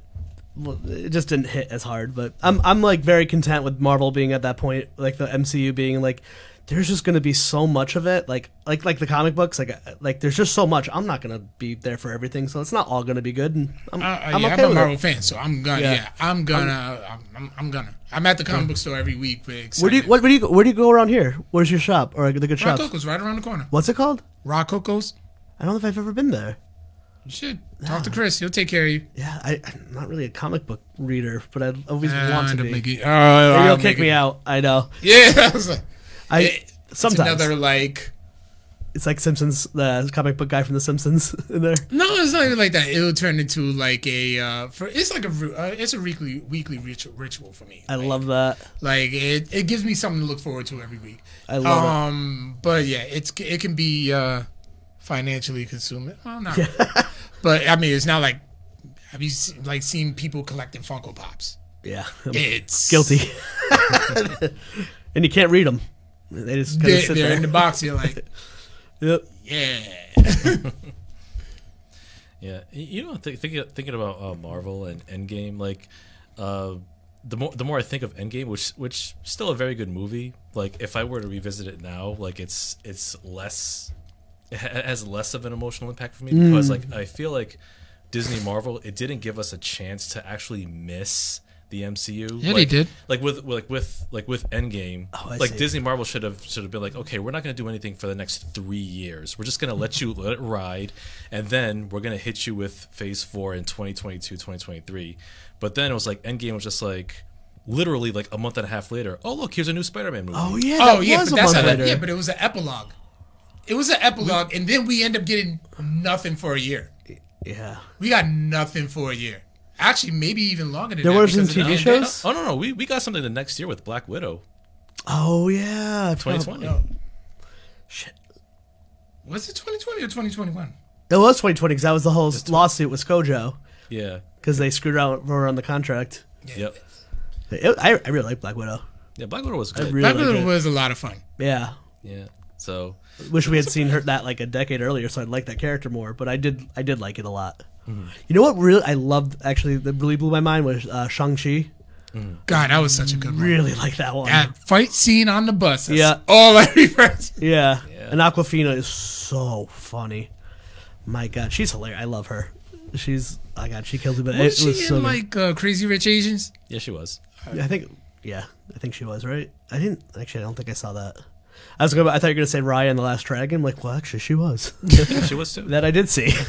it just didn't hit as hard. But I'm I'm like very content with Marvel being at that point, like the MCU being like there's just going to be so much of it like like like the comic books like uh, like there's just so much i'm not going to be there for everything so it's not all going to be good and i'm, Uh, I'm yeah, okay I'm a Marvel it fan, so I'm gonna. Yeah. Yeah, I'm gonna. I'm, I'm, I'm gonna. I'm at the comic book store every week. Where do you what, where do you go, where do you go around here where's your shop or the good Rock shops Coco's right around the corner. what's it called Rock Coco's. i don't know if i've ever been there You should talk to Chris. He'll take care of you. yeah I, i'm not really a comic book reader but i always Uh, want to be making- oh, Maybe make kick it- me out i know Yeah, [laughs] I was like, i it- sometimes another like. it's like simpsons the comic book guy from the simpsons [laughs] in there No, it's not even like that. It'll turn into like a. Uh, for it's like a. Uh, it's a weekly weekly ritual, ritual for me. i Like, love that Like it, it gives me something to look forward to every week. i love it um, but yeah, it's it can be uh, financially consuming. Well, not. really. [laughs] but I mean, it's not like have you se- like seen people collecting Funko Pops? yeah I'm It's [laughs] guilty [laughs] and you can't read them they just they, sit they're there in the box. You're like, yep yeah. Yeah, you know, th- thinking thinking about uh, Marvel and Endgame, like uh, the more the more I think of Endgame, which which still a very good movie. Like if I were to revisit it now, like it's it's less it ha- has less of an emotional impact for me because like mm. I feel like Disney Marvel it didn't give us a chance to actually miss the MCU. Yeah, they like, did. Like with like with like with Endgame, Oh, I like see. Disney Marvel should have should have been like, okay, we're not going to do anything for the next three years. We're just going to let you let it ride, and then we're going to hit you with Phase Four in 2022, 2023. But then it was like Endgame was just like literally like a month and a half later. Oh look, here's a new Spider-Man movie. oh yeah oh that yeah, was but a that's month how, later. yeah, but it was an epilogue. It was an epilogue, and then we end up getting nothing for a year. yeah We got nothing for a year. Actually, maybe even longer than There that. wasn't because TV the shows? Oh no no, we, we got something the next year with Black Widow, Oh yeah, 2020. No. Shit, Was it 2020 or 2021? it was 2020 because that was the whole lawsuit with ScoJo Yeah. because they screwed out her on the contract. Yep. It, I, I really like Black Widow. Yeah, Black Widow was good. really Black Widow it. was a lot of fun. Yeah, yeah. So wish we had seen her that like a decade earlier, so I'd like that character more. But I did, I did like it a lot. Mm-hmm. You know what? Really, I loved actually that really blew my mind was uh, Shang Chi. God, that was such a good one. Really like that one. That fight scene on the bus. That's Yeah. all I remember. [laughs] Yeah. Yeah. and Awkwafina is so funny. My God, she's hilarious. I love her. She's, oh God, she kills me. But Was it she was in so like uh, Crazy Rich Asians? yeah, she was. I think, yeah, I think she was right. I didn't actually. I don't think I saw that. I was going. I thought you were gonna say Raya and the Last Dragon. I'm like, well, actually, she was. she was too. [laughs] that I did see. [laughs]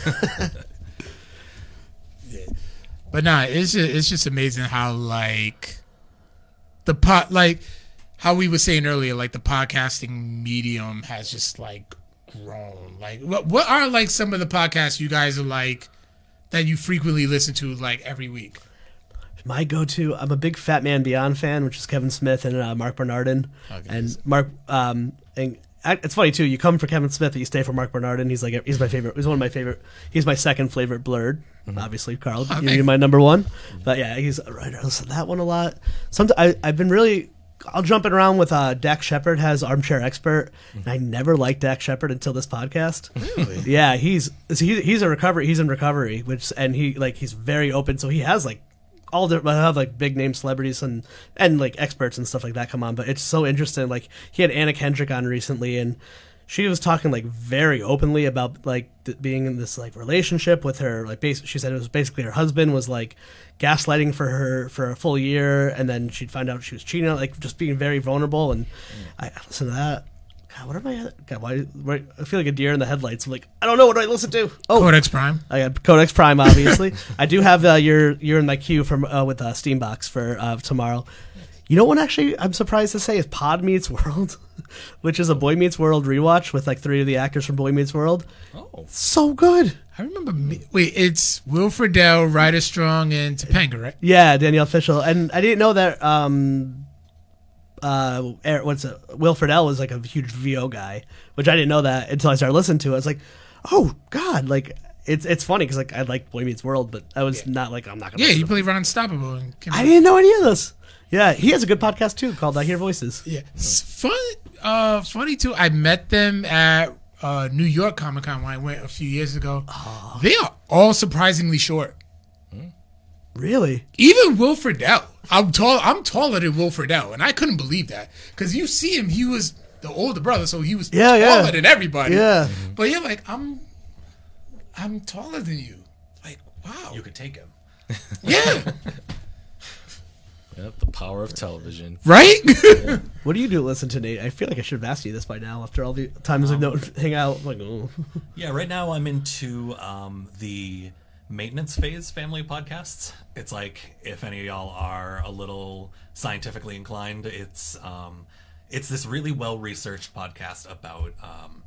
But nah, it's just, it's just amazing how like the pot like how we were saying earlier, like the podcasting medium has just like grown. Like what what are like some of the podcasts you guys are like that you frequently listen to like every week? My go-to. I'm a big Fat Man Beyond fan, which is Kevin Smith and uh, Marc Bernardin. Okay. And Marc, um, and it's funny too. You come for Kevin Smith, but you stay for Marc Bernardin. He's like he's my favorite. He's one of my favorite. He's my second favorite blurred. Mm-hmm. Obviously, Carl, Okay. you're my number one. Mm-hmm. But yeah, he's right. I listen to that one a lot. Sometimes I, I've been really. I'll jump it around with uh, Dak Shepard has Armchair Expert, and I mm-hmm. never liked Dak Shepard until this podcast. Really? Yeah, he's he, he's a recovery. He's in recovery, which and he like he's very open. So he has like all the I have like big name celebrities and and like experts and stuff like that come on. But it's so interesting. Like he had Anna Kendrick on recently, and she was talking like very openly about like th- being in this like relationship with her. Like bas- she said it was basically her husband was like gaslighting for her for a full year, and then she'd find out she was cheating. on Like just being very vulnerable. And mm. I, I listened to that. God, what am I? God, why, why? I feel like a deer in the headlights. I'm like, I don't know what do I listen to. Oh, Codex Prime. I got Codex Prime, obviously. [laughs] I do have uh, your you're in my queue from uh, with uh, Steambox for uh, tomorrow. You know what? Actually, I'm surprised to say is Pod Meets World, [laughs] which is a Boy Meets World rewatch with like three of the actors from Boy Meets World. Oh, So good. I remember. Me- Wait, it's Will Friedle, Ryder Strong, and Topanga, right? Yeah, Danielle Fishel, and I didn't know that. Um, uh, Eric- what's it? Will Friedle is like a huge VO guy, which I didn't know that until I started listening to it. I was like, oh god, like it's it's funny because like I like Boy Meets World, but I was not like I'm not gonna. Yeah, to- played Ron Unstoppable. And I out- didn't know any of this. Yeah, he has a good podcast too called I Hear Voices. Yeah, it's fun. Uh, funny too. I met them at uh, New York Comic Con when I went a few years ago. They are all surprisingly short. Really? Even Will Friedle. I'm tall. I'm taller than Will Friedle, and I couldn't believe that because you see him. He was the older brother, so he was Yeah, taller yeah. than everybody. Yeah. But you're like, I'm, I'm taller than you. Like, wow. You could take him. [laughs] yeah. [laughs] Yep, the power of television. right. [laughs] What do you do to listen to Nate? I feel like I should have asked you this by now after all the times we've known hang out. I'm like, oh. Yeah, right now I'm into um, the maintenance phase family podcasts. It's like if any of y'all are a little scientifically inclined, it's um, it's this really well researched podcast about um,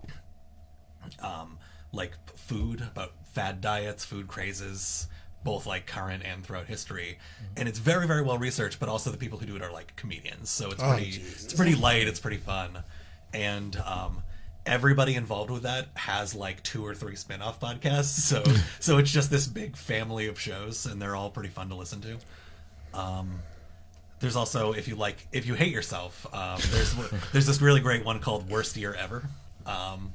um, like food, about fad diets, food crazes, both like current and throughout history. And it's very, very well researched, but also the people who do it are like comedians. So it's pretty it's pretty light, it's pretty fun. And um everybody involved with that has like two or three spin-off podcasts. So [laughs] so it's just this big family of shows and they're all pretty fun to listen to. Um there's also if you like if you hate yourself, um, there's [laughs] there's this really great one called Worst Year Ever. Um,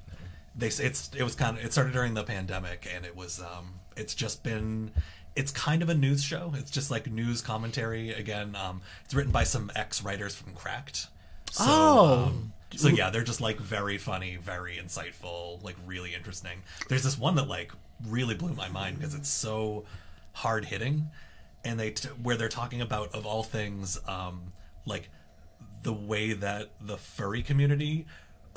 they it's it was kind of it started during the pandemic and it was um it's just been it's kind of a news show it's just like news commentary again um it's written by some ex writers from cracked so, Oh. So yeah they're just like very funny very insightful like really interesting. There's this one that like really blew my mind because it's so hard hitting and they t- where they're talking about of all things um like the way that the furry community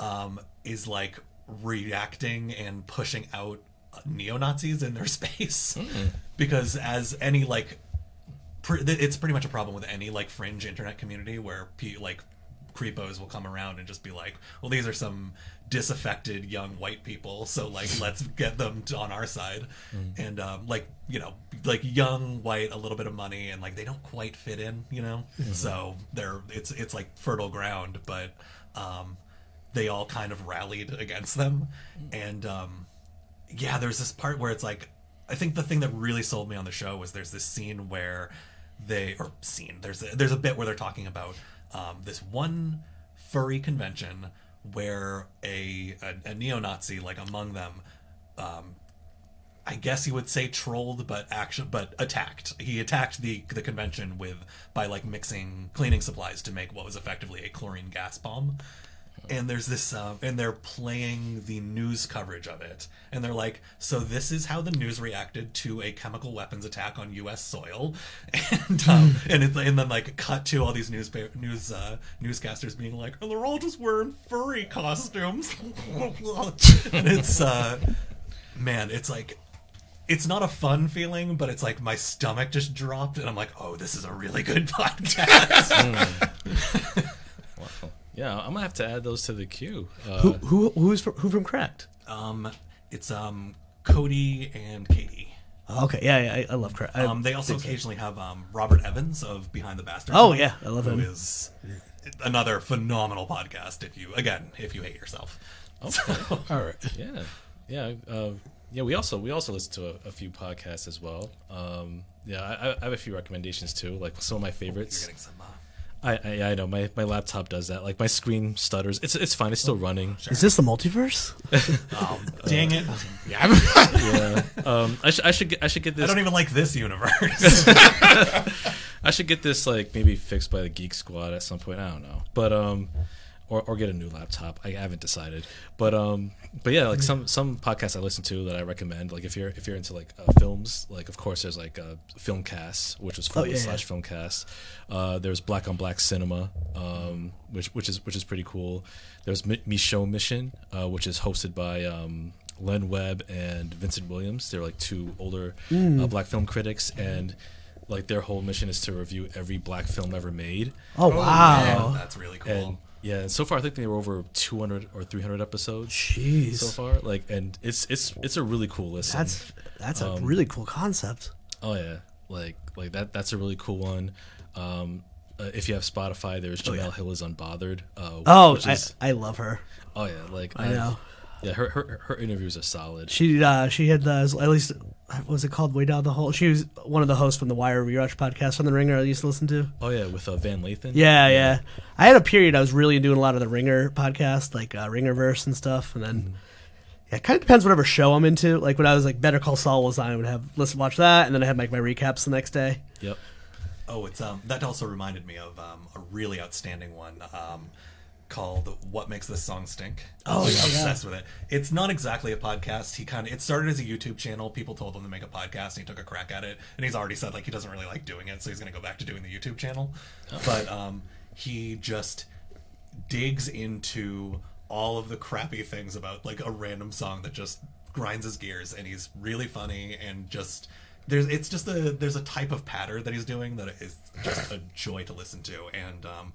um, is like reacting and pushing out neo Nazis in their [laughs] space, because as any like, it's pretty much a problem with any like fringe internet community where like creepos will come around and just be like, well, these are some disaffected young white people, so like [laughs] let's get them to, on our side, and um, like you know, like young white, a little bit of money, and like they don't quite fit in, you know, so they're it's it's like fertile ground, but um, they all kind of rallied against them, and um, yeah, there's this part where it's like I think the thing that really sold me on the show was there's this scene where they or scene there's a, there's a bit where they're talking about um, this one furry convention where a a, a neo-Nazi like among them um, I guess you would say trolled, but actually, but attacked. He attacked the the convention with by like mixing cleaning supplies to make what was effectively a chlorine gas bomb. And there's this, um, and they're playing the news coverage of it, and they're like, "So this is how the news reacted to a chemical weapons attack on U.S. soil," [laughs] and um, [laughs] and it, and then like cut to all these news news uh, newscasters being like, "Oh, they're all just wearing furry costumes," [laughs] and it's uh, man, it's like it's not a fun feeling, but it's like my stomach just dropped, and I'm like, oh, this is a really good podcast. Wow. Yeah, I'm gonna have to add those to the queue. Uh, Who who who's from, who from Cracked? um, it's um Cody and Katie. Oh, okay, yeah, yeah, I, I love Cracked. Um, they also occasionally have um Robert Evans of Behind the Bastard. Oh, yeah, I love who him. is another phenomenal podcast. If you again, if you hate yourself. [laughs] So, All right. yeah, yeah, uh, yeah. We also we also listen to a, a few podcasts as well. Um, yeah, I, I have a few recommendations too. Like some of my you're favorites. getting some. I, I I know my, my laptop does that. Like my screen stutters. It's it's fine. It's still running. Is this the multiverse? [laughs] oh, dang it! [laughs] Yeah. I'm- Yeah. Um. I should I should get I should get this. I don't even like this universe. [laughs] I should get this like maybe fixed by the Geek Squad at some point. I don't know, but um, or, or get a new laptop. I haven't decided, but um, but yeah, like some some podcasts I listen to that I recommend. Like if you're if you're into like uh, films, like of course there's like uh, Filmcast, which was forward yeah, slash Filmcast. Uh, there's Black on Black Cinema, um, which which is which is pretty cool. There's Mi- Micheaux Mission, uh, which is hosted by um, Len Webb and Vincent Williams. They're like two older uh, black film critics, and like their whole mission is to review every black film ever made. Oh, wow. that's really cool. And yeah, and so far I think they were over 200 or 300 episodes Jeez. so far. Like, and it's it's it's a really cool listen. That's that's a Um, really cool concept. Oh yeah, like like that. That's a really cool one. Um, uh, if you have Spotify, there's Jemele Hill is unbothered. Uh, Oh, which I, is- I love her. oh yeah, like I know. Yeah, her, her her interviews are solid. She uh, she had uh, at least what was it called way down the hole. She was one of the hosts from the Wire Rewatch podcast from the Ringer. I used to listen to. Oh yeah, with uh, Van Lathan. Yeah, yeah. I had a period I was really doing a lot of the Ringer podcast, like uh, Ringerverse and stuff, and then yeah, it kind of depends whatever show I'm into. Like when I was like Better Call Saul was on, I would have listen watch that, and then I had like my recaps the next day. Yep. Oh, it's um that also reminded me of um, a really outstanding one um, called "What Makes This Song Stink." Oh, yeah, yeah. obsessed with it. It's not exactly a podcast. He kind of it started as a YouTube channel. People told him to make a podcast, and he took a crack at it. And he's already said like he doesn't really like doing it, so he's going to go back to doing the YouTube channel. But um, he just digs into all of the crappy things about like a random song that just grinds his gears and he's really funny and just there's it's just a there's a type of patter that he's doing that is just a joy to listen to and um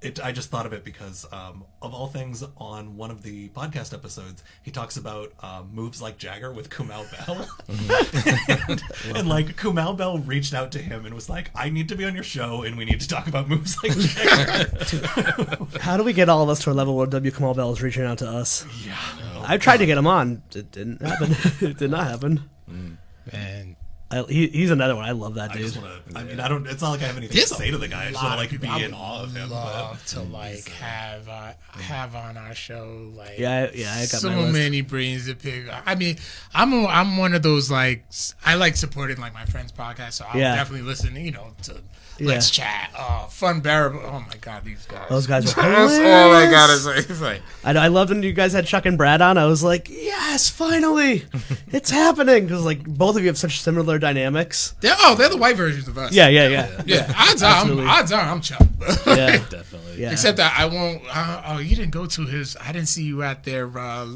it, I just thought of it because, um, of all things, on one of the podcast episodes, he talks about um, moves like Jagger with Kamau Bell, [laughs] and, and like Kamau Bell reached out to him and was like, "I need to be on your show, and we need to talk about moves like Jagger." [laughs] How do we get all of us to a level where W. Kamau Bell is reaching out to us? yeah, I tried to get him on. It didn't happen. [laughs] it did not happen. Man, I, he, he's another one. I love that I dude. just want to. I mean, I don't. It's not like I have anything There's to say to the guy. I just want to like be I in awe of him. But love to like have uh, have on our show. Like Yeah, yeah, I got so my many brains to pick. I mean, I'm a, I'm one of those like I like supporting like my friends' podcast, so I'll Yeah. definitely listen. You know, to Let's Chat, uh, Fun Bearable. Oh my god, these guys. Those guys are [laughs] That's all I hilarious. gotta say. It's like, I, know, I loved when you guys had Chuck and Brad on. I was like, yes, finally, [laughs] it's happening because like both of you have such similar dynamics. they're, oh, they're the white versions of us. Yeah, yeah, yeah, yeah. Odds are, I'm, odds are, I'm Chuck. [laughs] yeah. Definitely. Yeah. Except that I won't. Uh, oh, you didn't go to his. I didn't see you at their uh,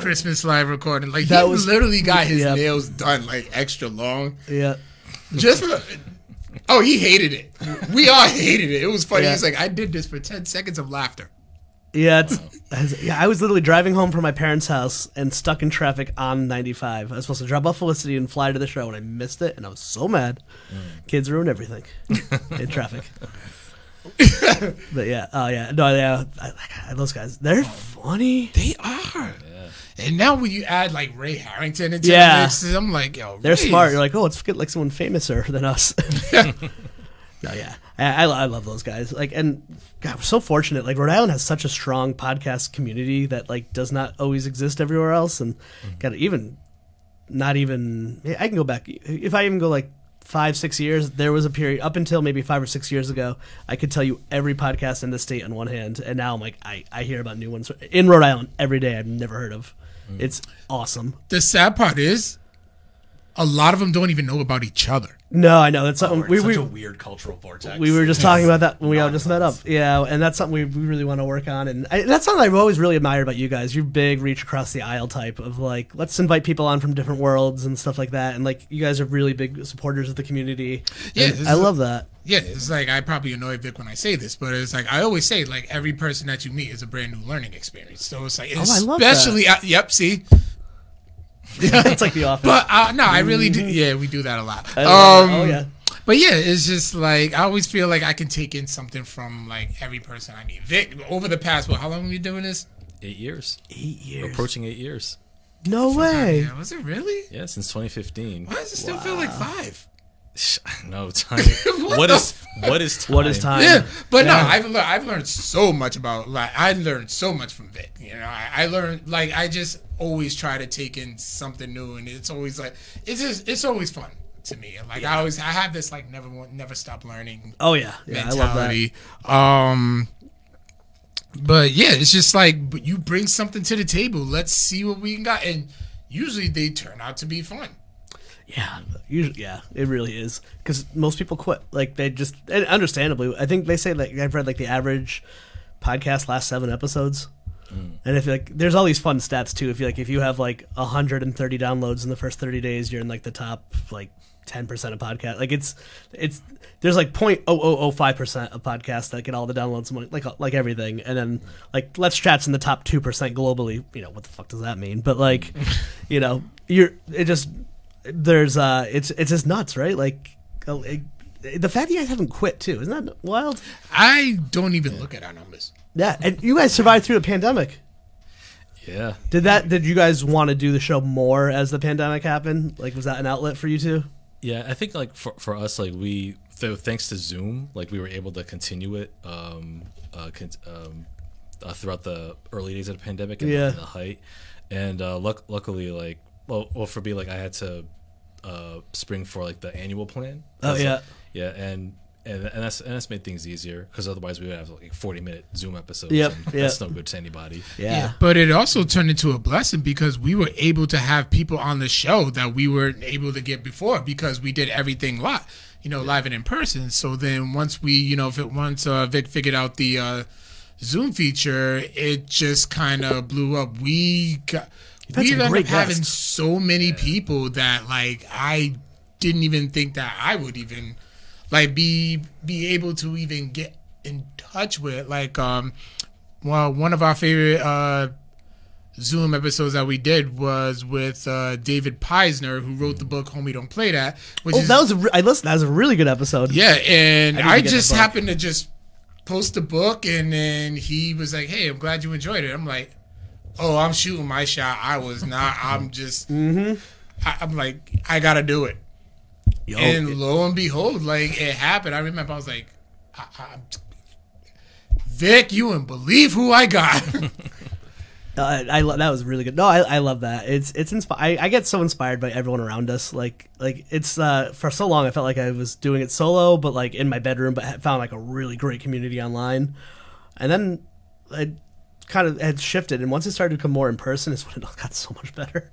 Christmas live recording. Like That he was- literally got his Yep. nails done like extra long. yeah. Just for, oh, he hated it. We all hated it. It was funny. Yeah. He's like, I did this for ten seconds of laughter. Yeah, it's, yeah. I was literally driving home from my parents' house and stuck in traffic on 95. I was supposed to drop off Felicity and fly to the show, and I missed it, and I was so mad. Mm. Kids ruin everything [laughs] in traffic. [laughs] but yeah, oh yeah, no, yeah, I, I, those guys, they're funny. They are. And now when you add like Ray Harrington into Yeah. the mix, I'm like, yo, They're Ray's- smart. You're like, oh, let's get like someone famouser [laughs] than us. [laughs] no, yeah, I, I, I love those guys. Like, and God, we're so fortunate. Like, Rhode Island has such a strong podcast community that like does not always exist everywhere else. And mm-hmm. God, even not even I can go back if I even go like five, six years. There was a period up until maybe five or six years ago. I could tell you every podcast in the state on one hand, and now I'm like, I I hear about new ones in Rhode Island every day. I've never heard of. It's awesome. The sad part is, a lot of them don't even know about each other. No, I know that's something we're we such we, a weird cultural vortex. we were just talking about that when we all just met up. Yeah, and that's something we, we really want to work on. And I, that's something I've always really admired about you guys. You're big, reach across the aisle type of like, let's invite people on from different worlds and stuff like that. And like, you guys are really big supporters of the community. Yeah, I is- love that. Yeah, it's like I probably annoy Vic when I say this, but it's like I always say, like every person that you meet is a brand new learning experience. So it's like, Oh, I love that. especially, uh, yep, see, [laughs] it's like the office. but uh, no, I really do. Yeah, we do that a lot. Um, oh yeah. But yeah, it's just like I always feel like I can take in something from like every person I meet. Vic, over the past, well, how long have we been doing this? Eight years. Eight years. Approaching eight years. No way. Yeah, was it really? Yeah, since 2015. Why does it still feel like five? [laughs] No time. [laughs] What what the is what is time? [laughs] What is time? Yeah, but no, I've learned I've learned so much about like I learned so much from Vic. You know, I, I learned like I just always try to take in something new, and it's always like it's just it's always fun to me. Like I always I have this like never never stop learning Oh yeah. Yeah, I love that. mentality. Um, but yeah, it's just like but you bring something to the table. Let's see what we got, and usually they turn out to be fun. Yeah, usually, yeah, it really is because most people quit. Like they just, and understandably, I think they say like I've read like the average podcast last seven episodes, mm. and if like there's all these fun stats too. If you like if you have like 130 downloads in the first 30 days, you're in like the top like 10 percent of podcast. Like it's it's there's like 0.0005 percent of podcasts that get all the downloads, like like everything, and then like Let's Chat's in the top two percent globally. You know what the fuck does that mean? But like, [laughs] you know, you're it just there's uh it's it's just nuts right like uh, it, the fact that you guys haven't quit too isn't that wild? I don't even look at our numbers. Yeah, and you guys survived through the pandemic. Yeah. Did that? Did you guys want to do the show more as the pandemic happened? Like, was that an outlet for you two? Yeah, I think like for, for us, like we so thanks to Zoom, like we were able to continue it um, uh, con- um, uh, throughout the early days of the pandemic and, Yeah. and the height. And uh, luck- luckily, like well, well, for me, like I had to uh, spring for like the annual plan. Oh, 'Cause, yeah. like, yeah, and. And, and that's and that's made things easier because otherwise we would have like forty minute Zoom episodes. Yep, and yep. That's no good to anybody. Yeah. But it also turned into a blessing because we were able to have people on the show that we weren't able to get before because we did everything live, you know, live and in person. So then once we, you know, if it, once uh, Vic figured out the uh, Zoom feature, it just kind of blew up. We got. Had We some ended up having guests. so many people that like I didn't even think that I would even like be be able to even get in touch with like um well one of our favorite uh Zoom episodes that we did was with uh, David Peisner, who wrote the book "Homie Don't Play That," which Oh, is that was a re- I listened. That was a really good episode. yeah, and I I, just happened to just post the book, and then he was like, "Hey, I'm glad you enjoyed it." I'm like, "Oh, I'm shooting my shot. I was not. [laughs] I'm just. Mm-hmm. I, I'm like, I gotta do it." Yo, and lo and behold, like it happened. I remember I was like, I, I, "Vic, you wouldn't believe who I got." [laughs] Uh, I lo- that was really good. No, I, I love that. It's it's inspi- I, I get so inspired by everyone around us. Like like it's uh for so long I felt like I was doing it solo, but like in my bedroom, but found like a really great community online, and then I kind of had shifted. And once it started to become more in person, is when it all [laughs] got so much better.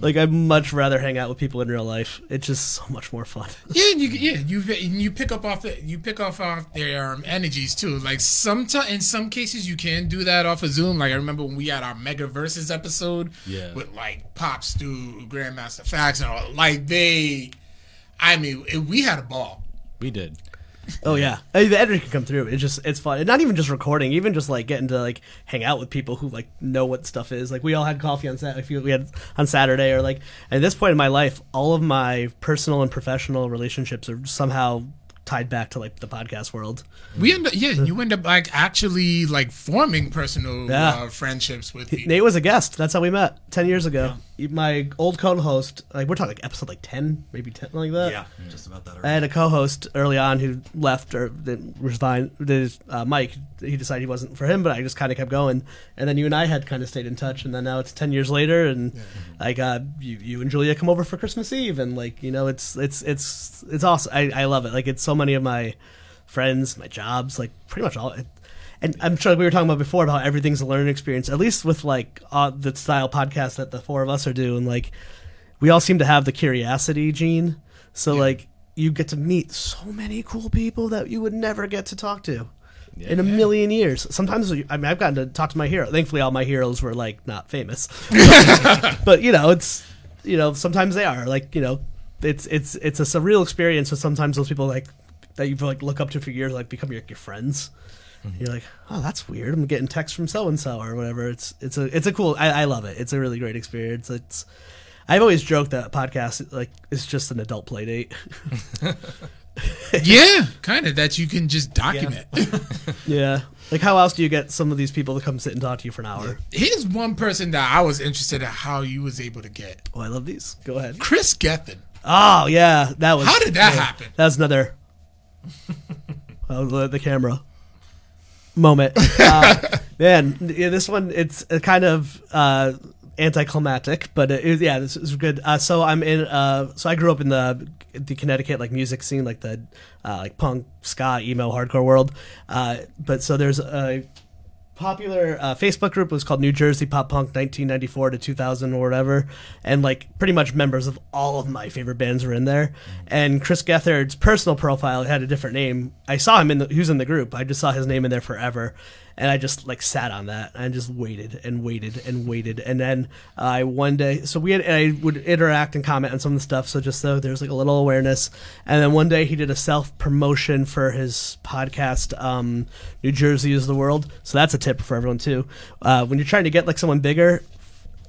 Like I'd much rather hang out with people in real life. It's just so much more fun. Yeah, and you yeah you you pick up off the, you pick off off their um, energies too. Like some in some cases you can do that off of Zoom. Like I remember when we had our Mega Versus episode Yeah. with like pops Stu, Grandmaster Fax, and all. Like they, I mean, it, we had a ball. We did. [laughs] Oh yeah, I mean, the energy can come through. It's just it's fun, and not even just recording, even just like getting to like hang out with people who like know what stuff is. Like we all had coffee on Sat, like we had on Saturday, or like at this point in my life, all of my personal and professional relationships are somehow tied back to like the podcast world. We end up yeah, you end up like actually like forming personal Yeah. uh, friendships with people. Nate was a guest. That's how we met ten years ago. My old co-host, like we're talking like episode like ten, maybe ten, like that. Yeah, just about that. I had a co-host early on who left or then resigned. Did uh, Mike? He decided he wasn't for him, but I just kind of kept going. And then you and I had kind of stayed in touch, and then now it's ten years later, and like uh, you, you and Julia come over for Christmas Eve, and like you know, it's it's it's it's awesome. I, I love it. Like it's so many of my friends, my jobs, like pretty much all. It, and I'm sure we were talking about before about how everything's a learning experience. At least with like uh, the style podcast that the four of us are doing, like we all seem to have the curiosity gene. So like you get to meet so many cool people that you would never get to talk to in a million years. Sometimes I mean I've gotten to talk to my hero. Thankfully, all my heroes were like not famous, but, [laughs] but, you know it's you know sometimes they are like you know it's it's it's a surreal experience. So sometimes those people like that you like look up to for years like become your, your friends. Mm-hmm. You're like, oh, that's weird. I'm getting text from so and so or whatever. It's it's a it's a cool. I, I love it. It's a really great experience. It's I've always joked that podcast like it's just an adult play date. [laughs] yeah, kind of that you can just document. [laughs] yeah. Like how else do you get some of these people to come sit and talk to you for an hour? Here's one person that I was interested in how you was able to get Oh, I love these. Go ahead. Chris Gethard. Oh yeah, that was. How did that yeah, happen? That was another. [laughs] the, the camera moment. [laughs] Uh, man, yeah, this one it's a kind of uh, anticlimactic, but it, it- yeah, this is good. Uh, so I'm in. Uh, so I grew up in the the Connecticut like music scene, like the uh, like punk, ska, emo, hardcore world. Uh, but so there's a popular uh, Facebook group was called New Jersey Pop Punk 1994 to 2000 or whatever, and like pretty much members of all of my favorite bands were in there. And Chris Gethard's personal profile had a different name. I saw him in the he was in the group. I just saw his name in there forever, and I just like sat on that and just waited and waited and waited. And then I one day, so we had I would interact and comment on some of the stuff. So just so there's like a little awareness. And then one day he did a self promotion for his podcast, um, New Jersey is the world. So that's a tip for everyone too. Uh, when you're trying to get like someone bigger,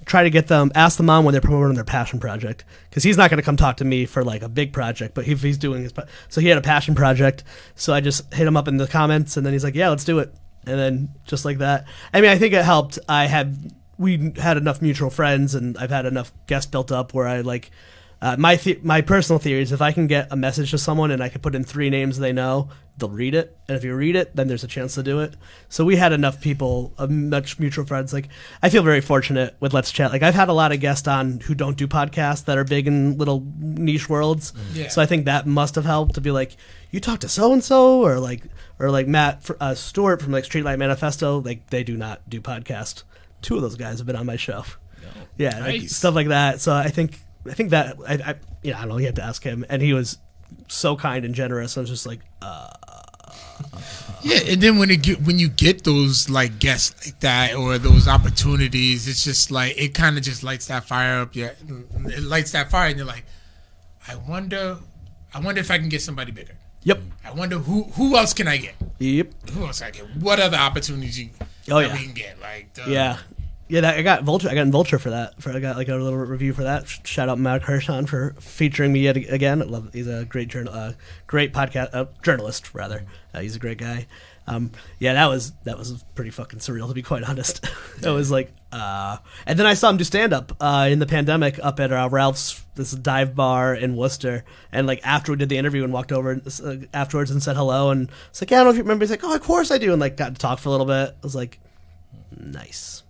try to get them, ask them on when they're promoting their passion project, because he's not going to come talk to me for like a big project, but if he's doing his, so he had a passion project, so I just hit him up in the comments, and then he's like, yeah, let's do it, and then just like that. I mean, I think it helped. I had we had enough mutual friends, and I've had enough guests built up where I like. Uh, my the- my personal theory is if I can get a message to someone and I can put in three names they know, they'll read it, and if you read it, then there's a chance to do it. So we had enough people, uh, much mutual friends. Like I feel very fortunate with Let's Chat. Like I've had a lot of guests on who don't do podcasts that are big in little niche worlds. Yeah. So I think that must have helped to be like, you talk to so and so, or like, or like Matt uh, Stewart from like Streetlight Manifesto. Like they do not do podcast. Two of those guys have been on my show. Yeah, like, Nice. stuff like that. So I think I think that I, I you know I don't know. You had to ask him, and he was so kind and generous. I was just like, uh, Yeah, and then when it get when you get those like guests like that or those opportunities, it's just like it kind of just lights that fire up. Yeah, it lights that fire, and you're like, I wonder, I wonder if I can get somebody bigger. yep, I wonder who who else can I get? yep, Who else I get? What other opportunities you, Oh, yeah. we can get? Like the, yeah. Yeah, that, I got Vulture. I got in Vulture for that. For I got like a little review for that. Shout out Matt Hirschon for featuring me yet again. I love. He's a great journal, uh, great podcast uh, journalist rather. Uh, he's a great guy. Um, yeah, that was that was pretty fucking surreal to be quite [laughs] honest. it was like, uh, and then I saw him do stand up uh, in the pandemic up at uh, Ralph's this dive bar in Worcester, and like after we did the interview and walked over uh, afterwards and said hello, and it's like, yeah, I don't know if you remember. He's like, oh, of course I do, and like got to talk for a little bit. I was like, nice.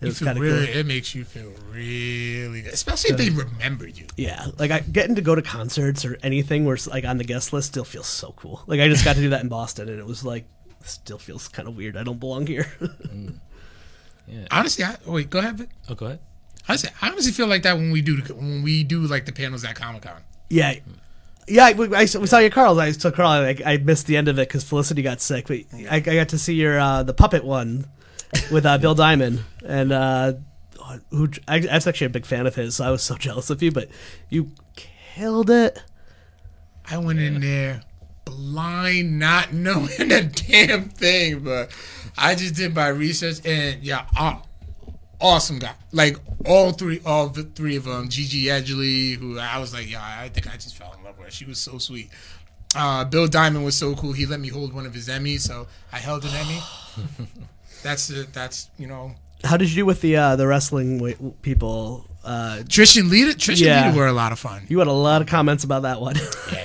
It You was kind of really, cool. It makes you feel really good, especially if they remember you. Yeah, like I getting to go to concerts or anything where it's like on the guest list still feels so cool. Like I just got to do that in Boston, and it was like still feels kind of weird. I don't belong here. [laughs] Honestly, I, wait, go ahead. Vic. Oh, go ahead. Honestly, I honestly feel like that when we do when we do like the panels at Comic Con. yeah, yeah. I, I, we saw your Carl's. I saw Carl. Like I missed the end of it because Felicity got sick, but I, I got to see your uh, the puppet one with uh, Bill Diamond and uh, who I, I was actually a big fan of his. So I was so [laughs] jealous of you, but you killed it. I went in there blind, not [laughs] knowing a damn thing, but I just did my research and yeah, aw- awesome guy. Like all three, all the three of them. Gigi Edgley, who I was like, yeah, I think I just fell in love with her. She was so sweet. Uh, Bill Diamond was so cool. He let me hold one of his Emmys, so I held an Emmy. [laughs] that's the, that's you know How did you do with the uh, the wrestling w- people? Uh, Trish and Lita. Trish Yeah. and Lita were a lot of fun. you had a lot of comments about that one. [laughs] [laughs]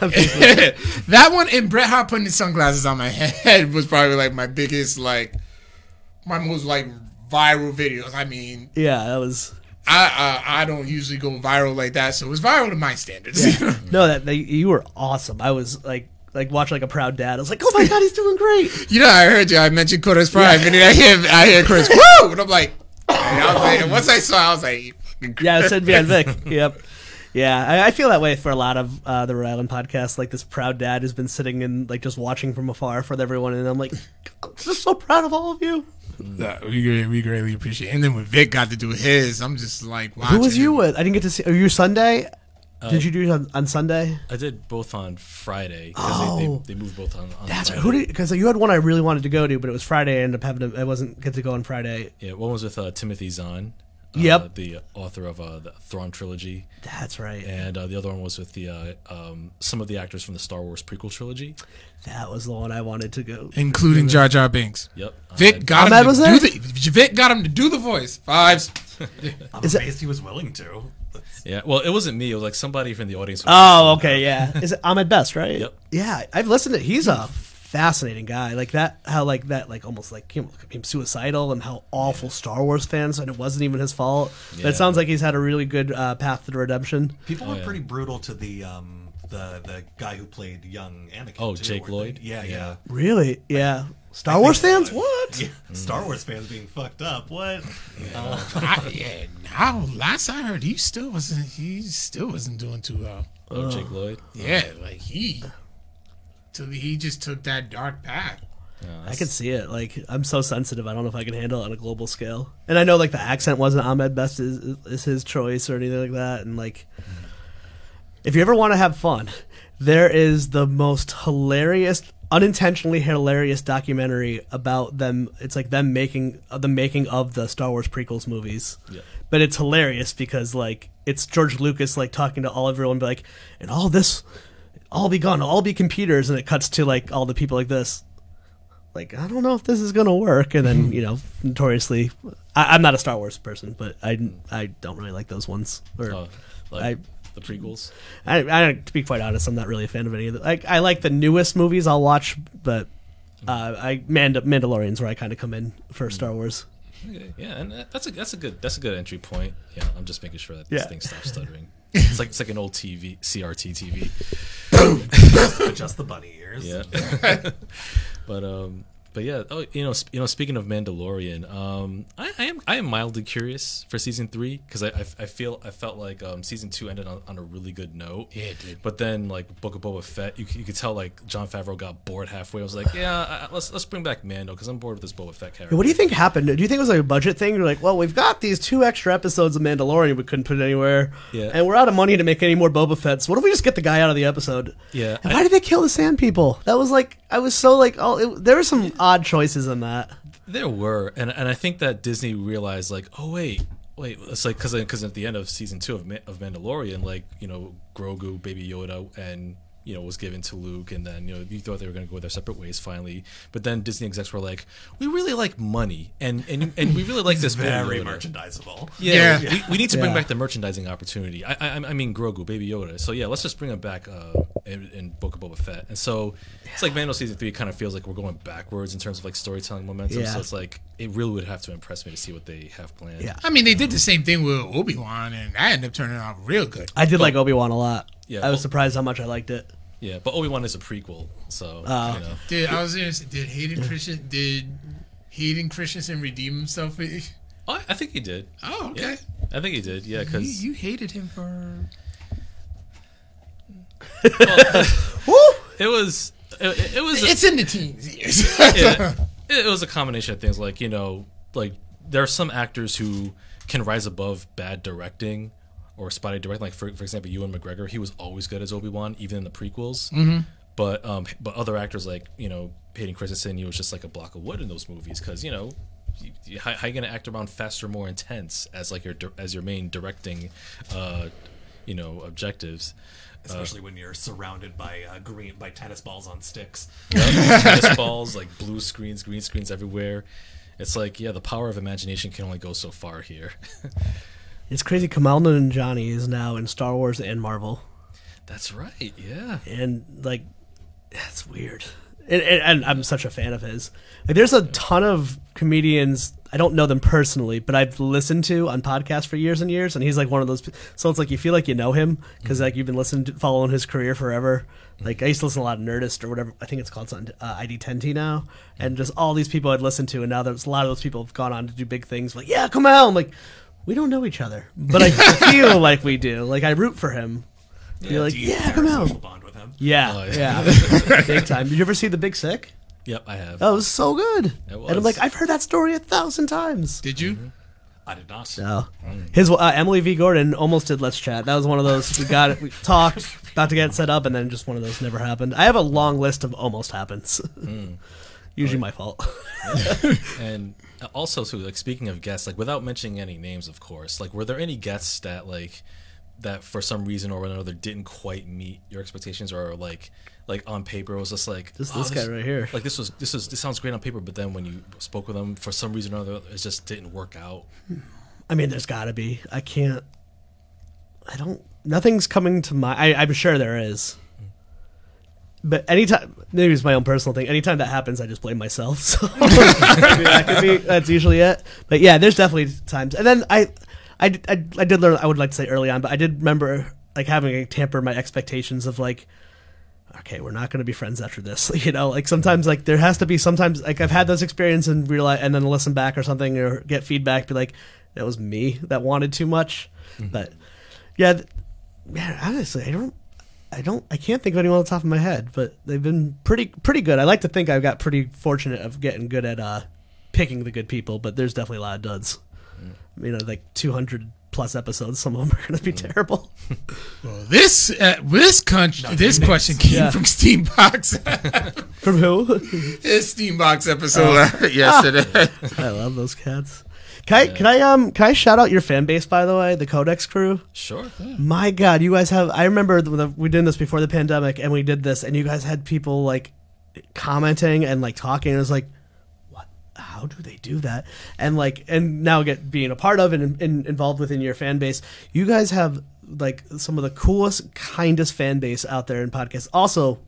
that one and Bret Hart putting his sunglasses on my head [laughs] was probably like my biggest like my most like viral videos. I mean, yeah, that was I I, I don't usually go viral like that, so it was viral to my standards. no that they, you were awesome. I was like like watch like a proud dad. I was like, oh my god, he's doing great. [laughs] you know, I heard you. I mentioned Codex Prime, and then I hear I hear Chris [laughs] woo, and I'm like, and I was like, and once I saw, I was like, Yeah, it said Van Vic. [laughs] Yep. Yeah, I, I feel that way for a lot of uh, the Rhode Island podcasts. Like this proud dad has been sitting and like just watching from afar for everyone, and I'm like, I'm just so proud of all of you. Yeah, we we greatly appreciate. it. And then when Vic got to do his, I'm just like, Who was you with? I didn't get to see. Are you Sunday? Did you do it on, on Sunday? I did both on Friday because they, Oh. they, they moved both on. on That's right. Friday. Who did? Because you had one I really wanted to go to, but it was Friday. I ended up having to. I wasn't get to go on Friday. Yeah, one was with uh, Timothy Zahn. Uh, Yep. The author of uh, the Thrawn trilogy, That's right. and uh, the other one was with the uh, um, some of the actors from the Star Wars prequel trilogy. That was the one I wanted to go. including Jar Jar Binks. Yep. Vic Uh, got Ahmed him was to there? do the Vic got him to do the voice. Fives. [laughs] I'm Is it- amazed he was willing to. That's- yeah. Well, it wasn't me. It was like somebody from the audience. Oh, okay, yeah. Is it Ahmed Best, right? Yep. Yeah, I've listened to. He's a fascinating guy. Like that, how like that, like almost like him, him suicidal, and how awful Star Wars fans, and it wasn't even his fault. But it sounds like he's had a really good uh, path to redemption. People were yeah. pretty brutal to the um the the guy who played young Anakin. Oh, too, Jake Lloyd? they? Yeah, yeah. Yeah. Really? Yeah. Star Wars fans? What? [laughs] Yeah, Star Wars fans being fucked up. What? [laughs] Uh, I, yeah, now last I heard, he still wasn't. He still wasn't doing too well. Oh, Jake Lloyd. Yeah, like he, till he just took that dark path. I can see it. Like I'm so sensitive. I don't know if I can handle it on a global scale. And I know like the accent wasn't Ahmed Best is, is his choice or anything like that. And like, if you ever want to have fun, there is the most hilarious unintentionally hilarious documentary about them. It's like them making uh, the making of the Star Wars prequels movies. Yeah. But it's hilarious because like it's George Lucas like talking to all everyone, be like, and all this, all be gone, all be computers, and it cuts to like all the people like this. Like I don't know if this is gonna work, and then you know, [laughs] notoriously, I, I'm not a Star Wars person, but I I don't really like those ones. Or Uh, like I- the prequels. I, I to be quite honest, I'm not really a fan of any of the. Like, I like the newest movies I'll watch, but uh, I Mand- Mandalorian's where I kind of come in for Star Wars. Okay, yeah, and uh, that's a that's a good that's a good entry point. Yeah, I'm just making sure that Yeah. this thing stops [laughs] stuttering. it's like it's like an old TV CRT TV. Adjust [laughs] the bunny ears. Yeah. [laughs] but um but yeah, oh you know sp- you know speaking of Mandalorian, um I, I am I am mildly curious for season 3 cuz I, I I feel I felt like um season 2 ended on, on a really good note. Yeah, it did. But then like Book of Boba Fett, you, you could tell like Jon Favreau got bored halfway. I was like, yeah, I, let's let's bring back Mando cuz I'm bored with this Boba Fett character. What do you think happened? Do you think it was like a budget thing? You're like, well, we've got these two extra episodes of Mandalorian we couldn't put anywhere, Yeah. and we're out of money to make any more Boba Fett's. What if we just get the guy out of the episode? Yeah, And why did they kill the Sand People? That was like, I was so like, oh, it, there was some odd choices in that. There were, and and I think that Disney realized like, oh wait, wait, it's like because because at the end of season two of Ma- of Mandalorian, like you know Grogu, Baby Yoda, and you know was given to Luke, and then you know you thought they were going to go their separate ways finally, but then Disney execs were like, we really like money, and and and we really like this Baby Very merchandisable. Yeah, Yeah. We, we need to bring Yeah. back the merchandising opportunity. I, I, I mean Grogu, Baby Yoda. So yeah, let's just bring him back uh, in, in Book of Boba Fett. And so it's like Mando season three kind of feels like we're going backwards in terms of like storytelling momentum. Yeah. So it's like it really would have to impress me to see what they have planned. Yeah. I mean, they did the same thing with Obi Wan, and that ended up turning out real good. I did like Obi Wan a lot. Yeah, I was surprised how much I liked it. yeah. But Obi Wan is a prequel, so Oh. you know. Did I was gonna say, did Hayden Christian did Hayden Christensen redeem himself? with- Oh, I think he did. Oh, okay. I think he did. Yeah, because you hated him for [laughs] it was it, it was it's in the teens years. [laughs] yeah, [laughs] it, it was a combination of things like you know like there are some actors who can rise above bad directing or spotty directing like for, for example ewan mcgregor he was always good as obi-wan even in the prequels mm-hmm. but um but other actors like you know Hayden Christensen he was just like a block of wood in those movies because you know you- you- how, how you gonna act around faster more intense as like your as your main directing uh you know objectives Especially when you're surrounded by uh, green by tennis balls on sticks. [laughs] tennis balls, like blue screens, green screens everywhere. It's like, yeah, the power of imagination can only go so far here. [laughs] It's crazy. Kumail Nanjiani is now in Star Wars and Marvel, That's right, yeah. and like, that's weird. And, and, and I'm such a fan of his. Like, there's a ton of comedians. I don't know them personally, but I've listened to on podcasts for years and years, and he's like one of those. So it's like you feel like you know him because like you've been listening, to, following his career forever. Like I used to listen to a lot of Nerdist or whatever. I think it's called something, uh, ID10T now, and just all these people I'd listened to, and now there's a lot of those people have gone on to do big things. Like yeah, come out. I'm like, we don't know each other, but I feel [laughs] like we do. Like I root for him. You're like, Do you yeah, share come a out. social bond with him? Yeah, Oh, yeah, yeah. [laughs] big time. Did you ever see The Big Sick? Yep, I have. That was so good. It was. And I'm was. like, I've heard that story a thousand times. Did you? Mm-hmm. I did not. No, his uh, Emily V. Gordon almost did Let's Chat. That was one of those we got it, we [laughs] talked, about to get it set up, and then just one of those never happened. I have a long list of almost happens. Usually my fault. And also, too, like speaking of guests, like without mentioning any names, of course, like were there any guests that like that for some reason or another didn't quite meet your expectations, or like like on paper it was just like This "Oh, this guy right here. Like this was this was this sounds great on paper, but then when you spoke with them, for some reason or other, it just didn't work out. I mean, there's got to be. I can't. I don't. Nothing's coming to my. I, I'm sure there is. But anytime, maybe it's my own personal thing. Anytime that happens, I just blame myself. [laughs] So [laughs] that could be. That's usually it. But yeah, there's definitely times. And then I, I, I, I did learn. I would like to say early on, but I did remember like having to tamper my expectations of like, okay, we're not going to be friends after this. [laughs] You know, like sometimes like there has to be sometimes like I've had those experiences and realize and then listen back or something or get feedback, be like, that was me that wanted too much. Mm-hmm. But yeah, th- man, honestly, I don't. I don't. I can't think of anyone on the top of my head, but they've been pretty pretty good. I like to think I've got pretty fortunate of getting good at uh, picking the good people, but there's definitely a lot of duds. You know, like 200 plus episodes. Some of them are going to be Mm. terrible. [laughs] Well, this uh, this country, this question came Yeah. from Steambox. [laughs] From who? [laughs] this Steambox episode Oh. uh, yesterday. I love those cats. Can I, can I um can I shout out your fan base by the way, the Codex crew? Sure. My God, you guys have. I remember the, we did this before the pandemic, and we did this, and you guys had people like commenting and like talking. And it was like, what? How do they do that? And like, and now get being a part of and, and involved within your fan base. You guys have like some of the coolest, kindest fan base out there in podcasts. Also,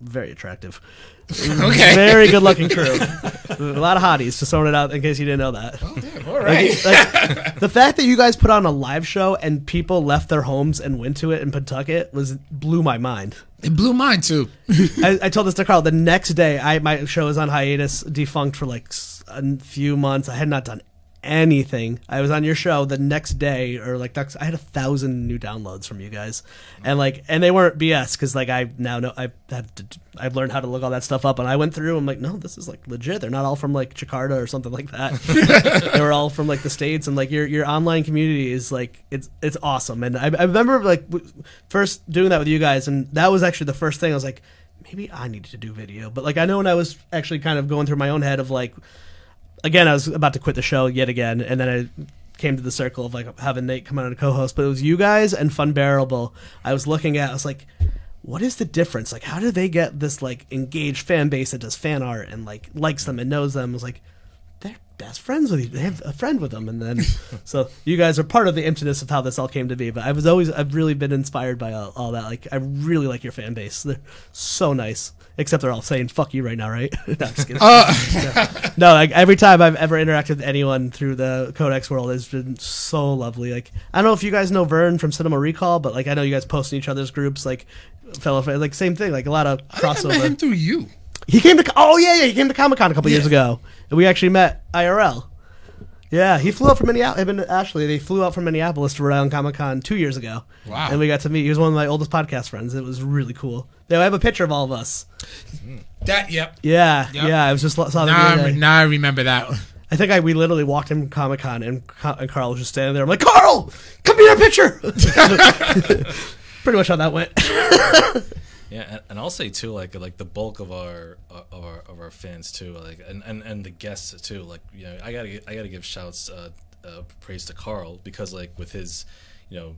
very attractive. Mm-hmm. okay. Very good looking [laughs] crew. a lot of hotties. Just throwing it out in case you didn't know that. Oh, All right. Like, the fact that you guys put on a live show and people left their homes and went to it in Pawtucket was blew my mind. It blew mine too. I, I told this to Carl. The next day, I my show was on hiatus, defunct for like a few months. I had not done anything. I was on your show the next day, or like next, I had a thousand new downloads from you guys, and mm. like, and they weren't BS because like I now know I have to, I've learned how to look all that stuff up, and I went through. I'm like, no, this is like legit. They're not all from like Jakarta or something like that. [laughs] they were all from like the states, and like your your online community is like it's it's awesome. And I, I remember like w- first doing that with you guys, and that was actually the first thing I was like maybe I needed to do video. But like I know when I was actually kind of going through my own head of like again I was about to quit the show yet again and then I came to the circle of like having Nate come on and co-host, but it was you guys and Fun Bearable. I was looking at I was like what is the difference? Like how do they get this like engaged fan base that does fan art and like likes them and knows them? I was like best friends with you. They have a friend with them, and then [laughs] so you guys are part of the emptiness of how this all came to be. But I was always I've really been inspired by all, all that. Like I really like your fan base. They're so nice. Except they're all saying "fuck you" right now, right? [laughs] no, I'm just kidding. Uh, [laughs] no, like every time I've ever interacted with anyone through the Codex world has been so lovely. Like I don't know if you guys know Vern from Cinema Recall, but like I know you guys post in each other's groups, like fellow fan- like same thing, like a lot of I think I met him through you. He came to oh yeah yeah he came to Comic Con a couple years ago, and we actually met IRL. Yeah, he flew out from Minneapolis. Him and Ashley, they flew out from Minneapolis to Rhode Island Comic Con two years ago. Wow. And we got to meet. He was one of my oldest podcast friends. It was really cool. They have a picture of all of us. That yep. Yeah, Yep. yeah. I was just saw them the Now, I, now I remember that. one. I think I we literally walked in Comic Con and, and Carl was just standing there. I'm like, Carl, come a picture. [laughs] [laughs] Pretty much how that went. [laughs] Yeah, and, I'll say too, like like the bulk of our uh, of our of our fans too, like and, and, and the guests too. Like you know, I gotta I gotta give shouts uh, uh, praise to Carl because like with his you know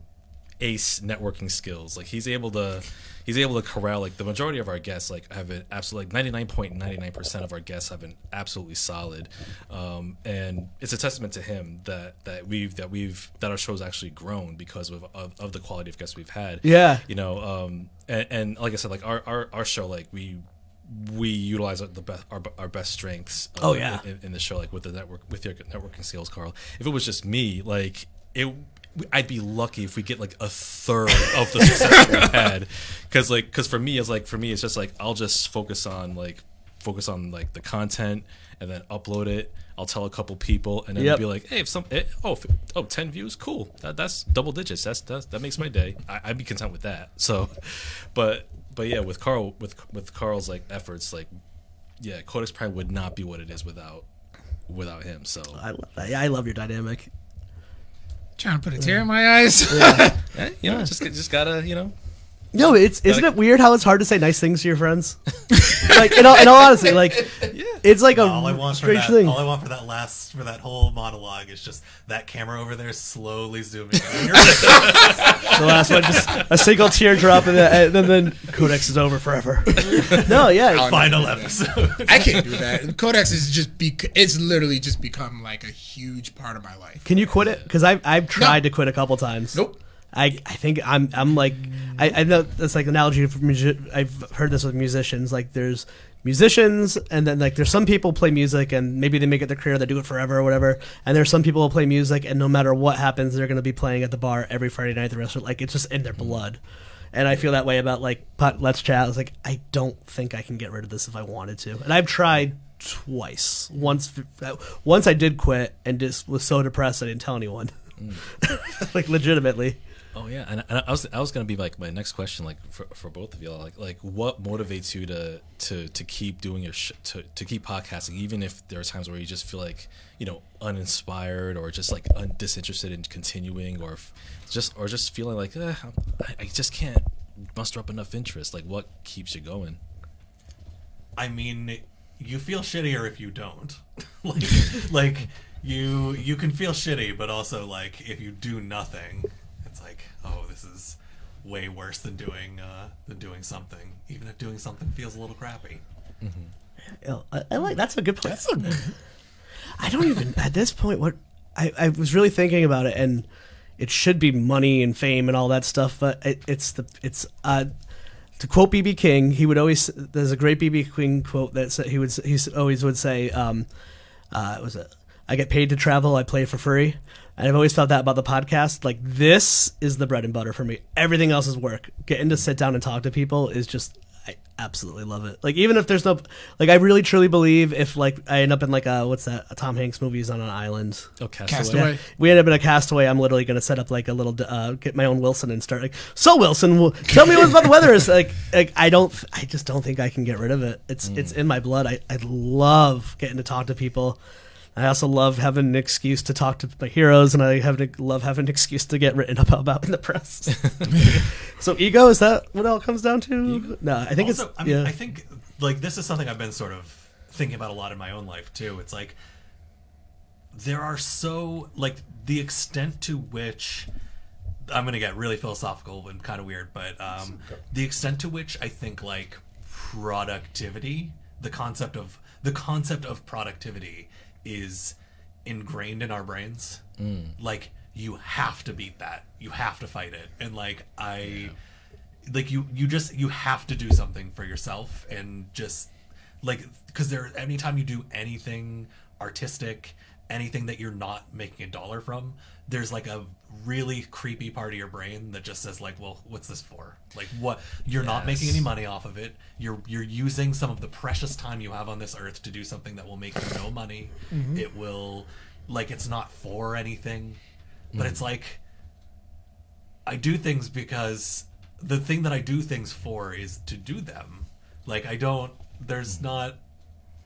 ace networking skills, like he's able to he's able to corral like the majority of our guests like have an absolute like ninety nine point ninety nine percent of our guests have been absolutely solid, um, and it's a testament to him that that we've that we've that our show's actually grown because of of, of the quality of guests we've had Yeah. you know um and, and like i said like our, our our show like we we utilize the best our, our best strengths uh, Oh, yeah. in, in the show like with the network with your networking skills carl if it was just me like it I'd be lucky if we get like a third of the success that we've had, [laughs] because like, because for me, it's like for me, it's just like I'll just focus on like focus on like the content and then upload it. I'll tell a couple people and then Yep. be like, hey, if some, eh, oh, f- oh, 10 views, cool. That, that's double digits. That's, that's that makes my day. I, I'd be content with that. So, [laughs] but but yeah, with Carl with with Carl's like efforts, like yeah, Codex Prime would not be what it is without without him. So I love that. Yeah, I love your dynamic. Trying to put a tear in my eyes. [laughs] eh, you know, just just gotta you know. No, it's isn't it weird how it's hard to say nice things to your friends? [laughs] like in all, in all honesty, like it's like a all I want for strange that, thing. all I want for that last, for that whole monologue is just that camera over there slowly zooming. in. [laughs] the last one, just a single teardrop, and then, and then Codex is over forever. [laughs] no, yeah, Final episode. I can't do that. Codex is just be. It's literally just become like a huge part of my life. Can you quit it? Because I've I've tried No. to quit a couple times. Nope. I I think I'm I'm like I, I know that's like an analogy for music. I've heard this with musicians. Like there's musicians, and then like there's some people play music, and maybe they make it their career, they do it forever or whatever. And there's some people who play music, and no matter what happens, they're gonna be playing at the bar every Friday night. The rest of like it's just in their mm-hmm. blood. And I feel that way about like Let's Chat. I was like, I don't think I can get rid of this if I wanted to. And I've tried twice. Once, uh, once I did quit and just was so depressed I didn't tell anyone. [laughs] [laughs] like legitimately. Oh yeah, and, and I was I was gonna be like my next question, like for, for both of y'all, like like what motivates you to to to keep doing your sh- to to keep podcasting, even if there are times where you just feel like you know uninspired or just like un- disinterested in continuing, or f- just or just feeling like eh, I, I just can't muster up enough interest. Like what keeps you going? I mean, you feel shittier if you don't. [laughs] like, [laughs] like you you can feel shitty, but also like if you do nothing, it's like, oh, this is way worse than doing uh, than doing something. Even if doing something feels a little crappy. Yeah, I, I like that's a good point. I don't even at this point what I, I was really thinking about it and it should be money and fame and all that stuff, but it, it's the it's uh to quote BB King, he would always there's a great BB King quote that said- he would he always would say um uh it was a I get paid to travel, I play for free. And I've always felt that about the podcast. Like this is the bread and butter for me. Everything else is work. Getting to sit down and talk to people is just I absolutely love it. Like even if there's no like I really truly believe if like I end up in like a what's that a Tom Hanks movie is on an island. Oh, Castaway. Castaway. We end up in a castaway. I'm literally going to set up like a little, uh, get my own Wilson and start like, so Wilson, well, tell me what about the weather is like. Like I don't, I just don't think I can get rid of it. It's it's in my blood. I I love getting to talk to people. I also love having an excuse to talk to my heroes, and I have to love having an excuse to get written up about in the press. [laughs] so ego is that what it all comes down to? No, I think also, it's I mean, yeah. I think like this is something I've been sort of thinking about a lot in my own life too. It's like there are so like the extent to which I'm gonna get really philosophical and kind of weird, but um, the extent to which I think like productivity, the concept of the concept of productivity is ingrained in our brains. Mm. Like you have to beat that. You have to fight it. And like I like you you just you have to do something for yourself and just like because there anytime you do anything artistic anything that you're not making a dollar from there's like a really creepy part of your brain that just says like well what's this for? Like what you're not making any money off of it. You're you're using some of the precious time you have on this earth to do something that will make you no money. Mm-hmm. It will like it's not for anything. But mm. it's like I do things because the thing that I do things for is to do them. Like I don't there's mm. not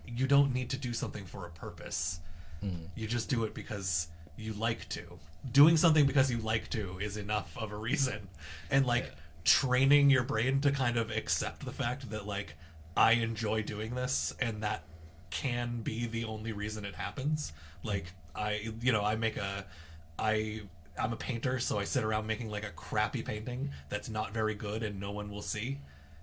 you don't need to do something for a purpose. Mm. You just do it because you like to. Doing something because you like to is enough of a reason. And like training your brain to kind of accept the fact that like I enjoy doing this and that can be the only reason it happens. Like I you know, I make a I I'm a painter, so I sit around making like a crappy painting that's not very good and no one will see.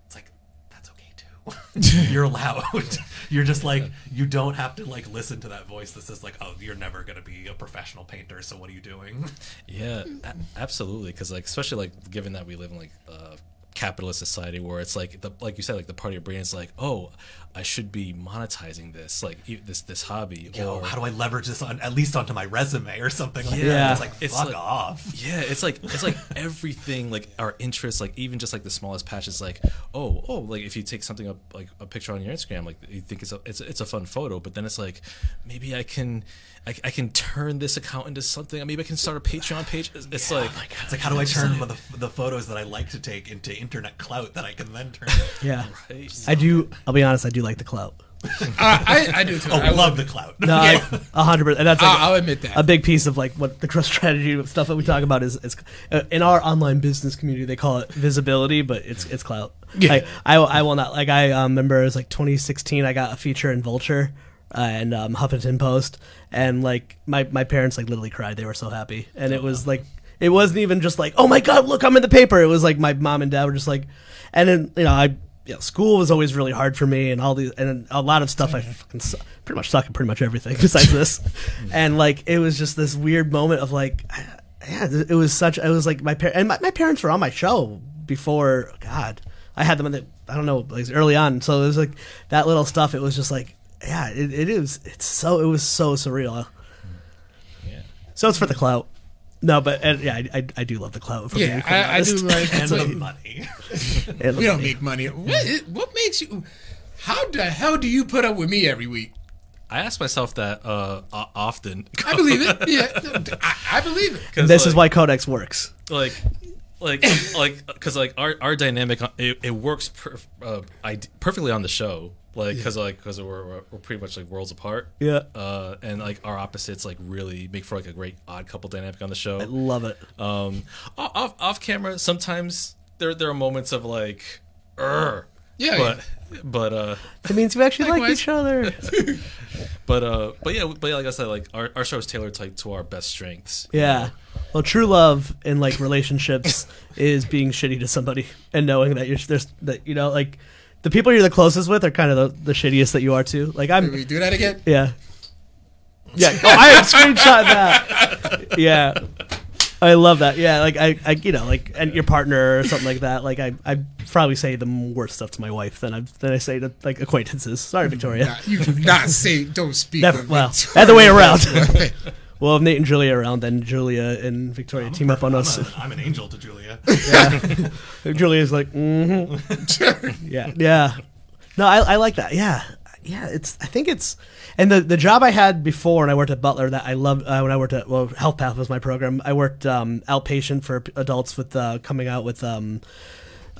It's like that's okay too. [laughs] you're allowed. [laughs] you're just like you don't have to like listen to that voice that says like, "Oh, you're never to be a professional painter, so what are you doing?" [laughs] Yeah, a- absolutely. Because like, especially like, given that we live in like a capitalist society where it's like the like you said, like the part of your brain is like, oh, I should be monetizing this, like e- this this hobby. You know, or how do I leverage this on at least onto my resume or something like Yeah. that? It's like It's fuck like- off. yeah, it's like it's like [laughs] everything, like our interests, like even just like the smallest patches, like oh oh, like if you take something up like a picture on your Instagram, like you think it's a it's a, it's a fun photo, but then it's like maybe I can I, I can turn this account into something. Maybe I can start a Patreon page. It's, it's like It's like how do I turn the, the photos that I like to take into internet clout that I can then turn? yeah. [laughs] right? I do. I'll be honest. I do like the clout. [laughs] Uh, I, I do too. oh, I love the clout. [laughs] No, a hundred percent. And that's like I'll, I'll admit that. a big piece of like what the growth strategy stuff that we talk about is, is uh, in our online business community they call it visibility, but it's it's clout. Yeah. Like, I I will not like I um, remember it was like 2016. I got a feature in Vulture. Uh, and um, Huffington Post, and like my, my parents like literally cried. They were so happy, and it was like it wasn't even just like oh my god, look I'm in the paper. It was like my mom and dad were just like, and then you know I you know, school was always really hard for me, and all these and a lot of stuff I fucking su- pretty much suck at pretty much everything [laughs] besides this, and like it was just this weird moment of like, yeah, it was such. It was like my parents and my, my parents were on my show before. God, I had them in the I don't know like early on, so it was like that little stuff. It was just like yeah, it, it is. It's so it was so surreal. yeah. So it's for the clout. No, but and, yeah, I, I, I do love the clout. if I'm yeah, I, I do honest. like. [laughs] and the money. [laughs] And we don't make money. What is, what makes you? How the hell do you put up with me every week? I ask myself that uh, often. I believe it. [laughs] Yeah, I, I believe it. 'Cause, This is why Codex works. like like like because like our our dynamic it, it works per, uh, ide- perfectly on the show like because like because we're, we're we're pretty much like worlds apart Yeah. uh and like our opposites like really make for like a great odd couple dynamic on the show I love it. um off off camera sometimes there there are moments of like Urgh. Yeah, but but uh It means you actually like each other. [laughs] but uh but yeah but yeah, like i said like our, our show is tailored to, like, to our best strengths Yeah. Well, true love in like relationships [laughs] is being shitty to somebody and knowing that you're there's that you know like the people you're the closest with are kind of the, the shittiest that you are too. Like I'm we do that again? yeah. Yeah. Oh, I had screenshot that. Yeah. I love that. Yeah, like I, I, you know, like and your partner or something like that. Like I, I probably say the worst stuff to my wife than I than I say to like acquaintances. Sorry, Victoria. Nah, you do not say. Don't speak. Never- well, Victoria. other way around. [laughs] Well, if Nate and Julia are around, then Julia and Victoria team up on I'm, us. [laughs] I'm an angel to Julia. [laughs] Julia's like, mm-hmm. [laughs] yeah, yeah. No, I, I like that. Yeah, yeah. It's I think it's and the the job I had before when I worked at Butler that I loved uh, when I worked at well Health Path was my program. I worked um, outpatient for adults with uh, coming out with um,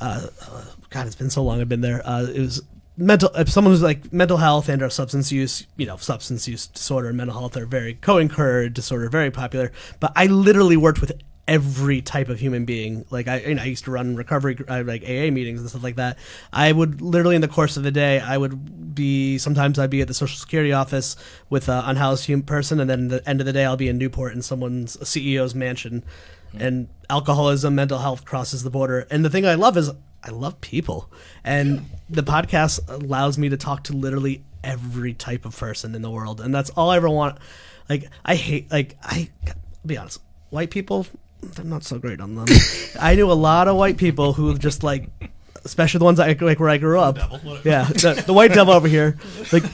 uh, uh, God, it's been so long I've been there. Uh, it was mental if someone who's like mental health and or substance use you know substance use disorder and mental health are very co-occurring disorder very popular but i literally worked with every type of human being. Like i you know, i used to run recovery uh, like aa meetings and stuff like that. I would literally in the course of the day i would be sometimes i'd be at the social security office with an unhoused human person and then the end of the day i'll be in newport in someone's ceo's mansion. And alcoholism, mental health crosses the border. And the thing I love is I love people, and the podcast allows me to talk to literally every type of person in the world, and that's all I ever want. Like I hate, like I, I'll be honest, white people, I'm not so great on them. [laughs] I knew a lot of white people who just like. Especially the ones I, like where I grew up. Devil? Yeah, the, the white devil over here. Like,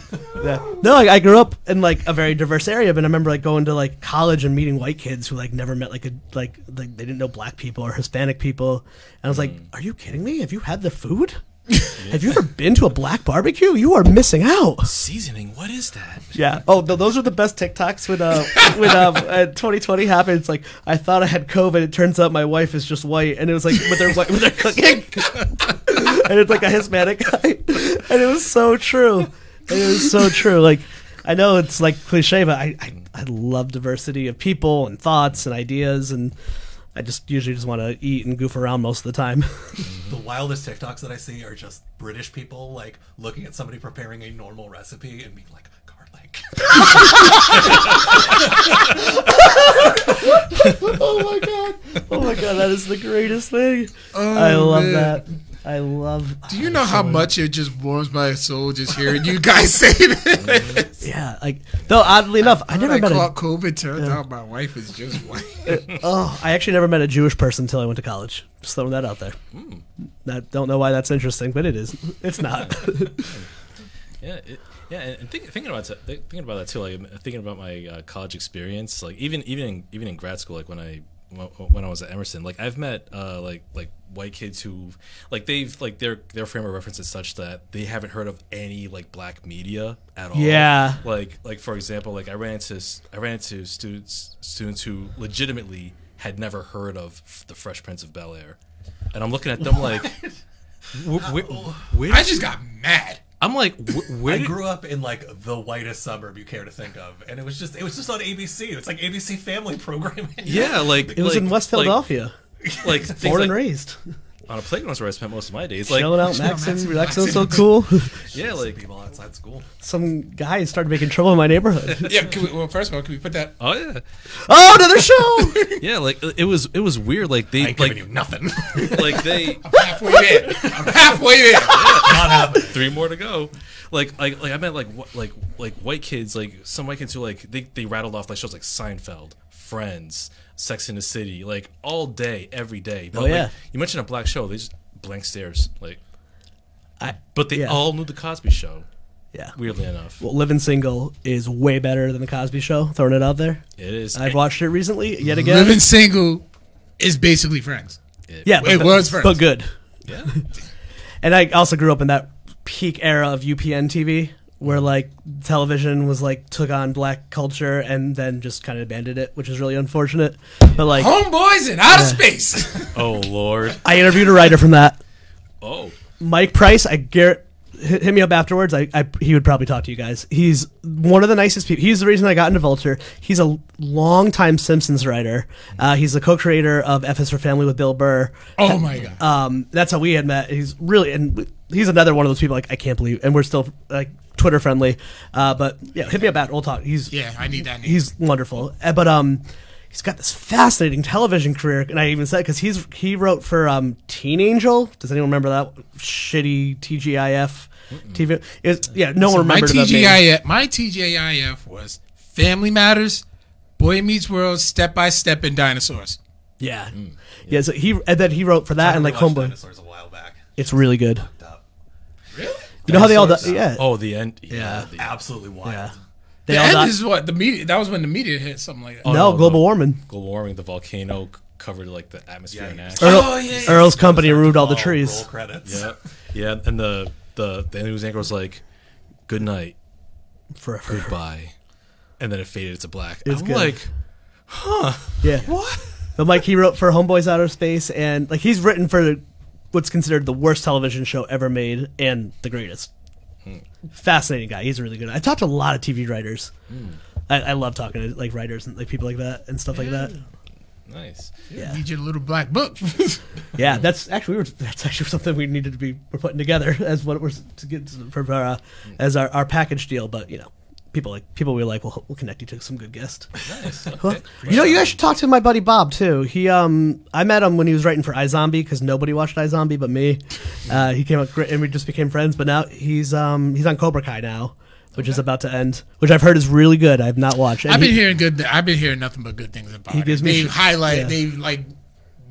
yeah. no, like I grew up in like a very diverse area, but I remember like going to like college and meeting white kids who like never met like a like like they didn't know black people or Hispanic people, and I was like, mm. "Are you kidding me? Have you had the food? [laughs] Have you ever been to a black barbecue? You are missing out." seasoning what is that Yeah. Oh, th- those are the best TikToks when uh [laughs] when um uh, 2020 happened. It's like I thought I had COVID. It turns out my wife is just white, and it was like with their white with their cooking, [laughs] and it's like a Hispanic guy, and it was so true. And it was so true. Like I know it's like cliche, but I I, I love diversity of people and thoughts and ideas, and I just usually just want to eat and goof around most of the time. [laughs] The wildest TikToks that I see are just British people like looking at somebody preparing a normal recipe and being like, garlic. [laughs] [laughs] oh my god! Oh my god! That is the greatest thing. Oh, I love man. that. I love. Do you know how much it just warms my soul just hearing you guys say [laughs] this? Yeah, like though oddly enough, I When never I met caught a. COVID, turns out my wife is just white. [laughs] Oh, I actually never met a Jewish person until I went to college. Just throwing that out there. Hmm. That don't know why that's interesting, but it is. [laughs] It's not. Yeah, it, yeah, and and think, thinking about that, thinking about that too, like thinking about my uh, college experience, like even even in, even in grad school, like when I when I was at Emerson, like I've met uh, like like white kids who like they've like their their frame of reference is such that they haven't heard of any like black media at all. Yeah. like like for example, like I ran into I ran into students students who legitimately had never heard of the Fresh Prince of Bel Air, and I'm looking at them like. [laughs] Wh- wh- where I did just got mad. I'm like, wh- [laughs] where I did, grew up in like the whitest suburb you care to think of, and it was just it was just on ABC. It's like ABC Family [laughs] programming. yeah, like It was like- in West Philadelphia, like, [laughs] things born and raised, on a playground is where I spent most of my days. Like, chilling out, Chilling [laughs] out, maxing, maxing, relaxing, so cool. [laughs] yeah, like, people outside school. Some guys started making trouble in my neighborhood. [laughs] Yeah, can we, well, first of all, can we put that? oh yeah, oh, another show. yeah, like it was it was weird. Like I they ain't like giving you nothing. like they I'm halfway there. I'm halfway there. Not happening. three more to go. Like like like I met like wh- like like white kids like some white kids who like they they rattled off like shows like Seinfeld, Friends, Sex in the City, like all day every day. Oh, but Oh, yeah. like, you mentioned a black show, they just blank stares like. I, But they Yeah. all knew the Cosby Show. yeah. Weirdly enough, Well, Living Single is way better than the Cosby Show. Throwing it out there. it is. I've watched it recently yet again. Living single is basically friends. yeah, It but- was first. but good. yeah. [laughs] And I also grew up in that peak era of UPN TV where like television was like took on black culture and then just kind of abandoned it, which is really unfortunate. But like, Homeboys in outer space. [laughs] Oh Lord. I interviewed a writer from that, Oh. Mike Price. I Garrett hit, hit me up afterwards. I, I he would probably talk to you guys. He's one of the nicest people. He's the reason I got into Vulture. He's a longtime Simpsons writer. Uh, he's the co-creator of F is for Family with Bill Burr. oh my god. Um, that's how we had met. He's really and he's another one of those people like I can't believe, and we're still like Twitter friendly. Uh, but yeah, hit me up at we'll talk. He's yeah, I need that. Name. he's wonderful. Uh, But um, he's got this fascinating television career, and I even said because he's he wrote for um Teen Angel. Does anyone remember that shitty TGIF TV? It's, yeah, no one my remembered that. TGIF. My TGIF was Family Matters, Boy Meets World, Step by Step, and Dinosaurs. Yeah. yeah, So he and then he wrote for that and like Homeboy. Dinosaurs a while back. It's really good. Fucked up. Really? You know how they all Dinosaurs? do, yeah Oh, the end. Yeah. Yeah. the- Absolutely wild. yeah. They The all end die- is what the media. That was when the media hit something like that. Oh, no, no, global no. warming. global warming. The volcano c- covered like the atmosphere Yeah, and you ash. Earl, Oh, yeah, yeah. Earl's company removed all the trees. Roll credits. Yeah. Yeah. And the the the news anchor was like, "Good night, Forever. goodbye," and then it faded to black. It's I'm good. like, Yeah. what? But Mike, he wrote for Homeboys Outer Space, and like he's written for what's considered the worst television show ever made and the greatest. Fascinating guy. He's really good. I talked to a lot of TV writers. I, I love talking to like writers and like people like that and stuff like that. Nice. Yeah. Need your little black book. [laughs] Yeah, that's actually we were, that's actually something we needed to be we're putting together [laughs] as what we're to get for uh, as our, our package deal. But you know, people like people we like will will connect you to some good guests. Nice. [laughs] Well, you know, you guys should talk to my buddy Bob too. He, um, I met him when he was writing for iZombie because nobody watched iZombie but me. Uh, he came up great, and we just became friends. But now he's, um, he's on Cobra Kai now, which is about to end, which I've heard is really good. I've not watched. And I've been he- hearing good. I've been hearing nothing but good things about He it. gives me They shit- highlight. yeah. They like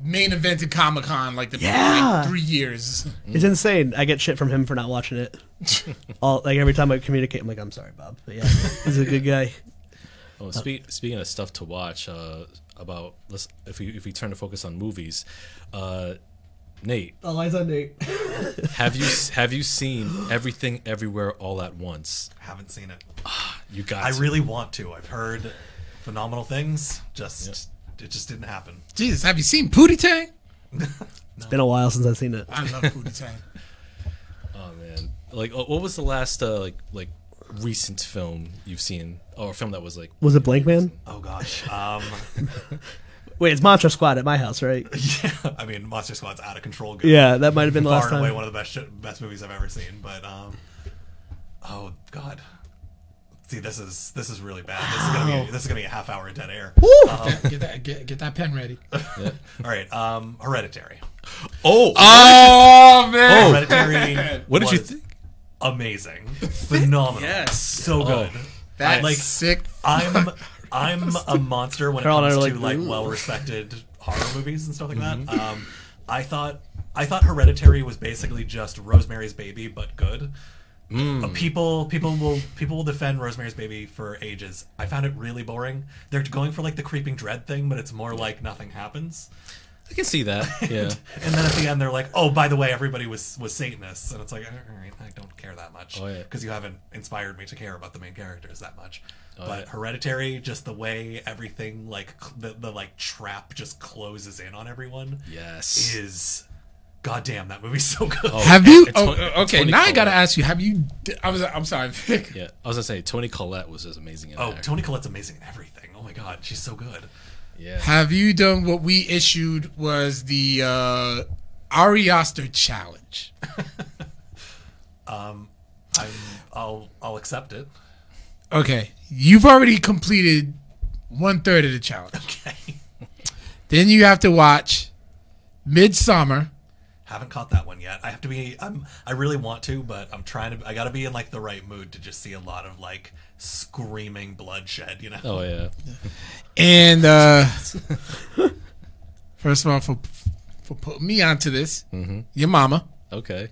main evented Comic Con like the Yeah. like three years. It's insane. I get shit from him for not watching it. [laughs] All like every time I communicate, I'm like, I'm sorry, Bob, but yeah, he's a good guy. [laughs] Oh, speak, speaking of stuff to watch, uh, about let's if we if we turn to focus on movies, uh, Nate, All eyes on Nate. [laughs] have you have you seen Everything Everywhere All at Once? Haven't seen it. You got. I to. really want to. I've heard phenomenal things. Just it just didn't happen. Jesus, have you seen Pootie Tang? It's been a while since I've seen it. I love Pootie Tang. Oh man, like uh, what was the last uh, like like recent film you've seen, or a film that was like Was it Blank Man? Oh gosh. Um, [laughs] Wait, it's Monster Squad at my house, right? [laughs] yeah. I mean, Monster Squad's out of control. Good. Yeah, that might have been the Far last and away time. one of the best sh- best movies I've ever seen. But um, oh god. See, this is this is really bad. This is gonna be this is gonna be a half hour of dead air. Get, get that get, get that pen ready. [laughs] All right. Um, Hereditary. oh Oh man! Hereditary. what did you was think? Amazing. Phenomenal. Yes. So good. That's I, like sick. I'm I'm a [laughs] monster when it Carl and comes to like, like well respected horror movies and stuff like Mm-hmm. that. Um, I thought I thought Hereditary was basically just Rosemary's Baby but good. Mm. Uh, people people will people will defend Rosemary's Baby for ages. I found it really boring. They're going for like the creeping dread thing, but it's more like nothing happens. I can see that. [laughs] Yeah. And then at the end, they're like, "Oh, by the way, everybody was was Satanists," and it's like, "All right, I don't care that much Oh, yeah. because you haven't inspired me to care about the main characters that much." Oh, but yeah. Hereditary, just the way everything like the the like trap just closes in on everyone yes. is, goddamn, that movie's [laughs] so good. Oh, Have you? Oh, okay. Tony Now I gotta ask you. Have you? I was. I'm sorry. Vic. Yeah, I was gonna say Toni Collette was just amazing in Oh, there. Toni Collette's amazing in everything. Oh my god, she's so good. Yeah. Have you done what we issued was the uh, Ari Aster challenge? [laughs] I'm, I'll I'll accept it. Okay, you've already completed one third of the challenge. Okay, Then you have to watch Midsommar. Haven't caught that one yet. I have to be. I'm. I really want to, but I'm trying to. I got to be in like the right mood to just see a lot of like screaming bloodshed. You know. Oh yeah. And uh, [laughs] first of all, for for putting me onto this, your mama. Okay.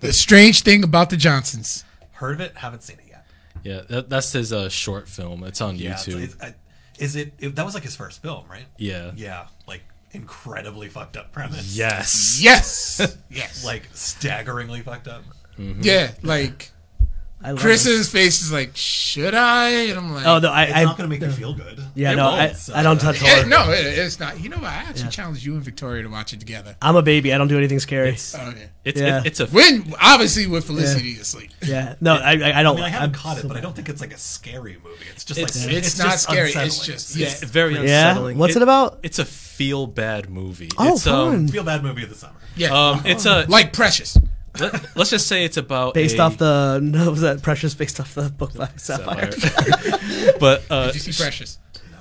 The strange thing about the Johnsons. Heard of it? Haven't seen it yet. Yeah, that, that's his uh, short film. It's on Yeah. it's- YouTube. it's- I- is it, it? That was like his first film, right? yeah. Yeah. Like incredibly fucked up premise. Yes. Yes, [laughs] yes. Like staggeringly fucked up. yeah, like I love it. Chris's face is like, should I? And I'm like, Oh no, I, It's I not going to make you feel good. yeah It no, won't, I, so- I don't touch horror. no, it, it's not. You know what? I actually Yeah. challenged you and Victoria to watch it together. I'm a baby. I don't do anything scary. It's Oh yeah. it's Yeah. it, it's a When obviously with Felicity asleep. yeah, no, I, I, I don't. I mean, I haven't I'm caught it, but I don't think it's like a scary movie. It's just It's- like It's, not just scary. It's just yeah. it's very Yeah, unsettling. what's it about? It's a feel bad movie. Oh, it's, fun. Um, feel bad movie of the summer. yeah. um, it's a like Precious. Let, us just say it's about Based a- off the no, was that Precious? Based off the book by Sapphire. Sapphire. [laughs] but uh, Did you see Precious? No.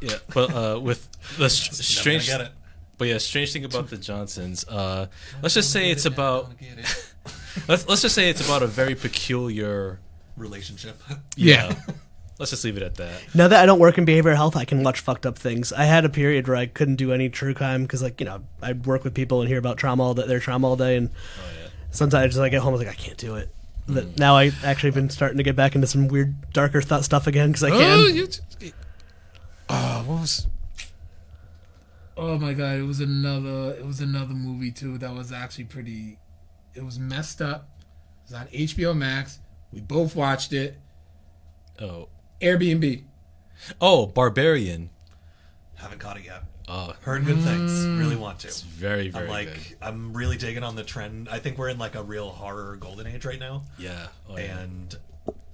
Yeah, but uh, with the [laughs] str- Never strange, gonna it. but yeah, strange thing about the Johnsons. Uh, let's just say it's about [laughs] let's let's just say it's about a very peculiar. relationship. Yeah. Let's just leave it at that. Now that I don't work in behavioral health, I can watch fucked up things. I had a period where I couldn't do any true crime because, like, you know, I'd work with people and hear about trauma all day, their trauma all day, and sometimes I get home, I was like, I can't do it. But hmm. now I actually been starting to get back into some weird, darker thought stuff again because I Oh, can. you. Oh, what was? Oh my god! It was another. It was another movie too that was actually pretty. It was messed up. It was on HBO Max. We both watched it. Oh, Airbnb. oh, Barbarian. Haven't caught it yet. Oh, Heard good things. Mm. Really want to. very very I'm like, good. I'm really digging on the trend. I think we're in like a real horror golden age right now, Yeah. Oh, yeah. and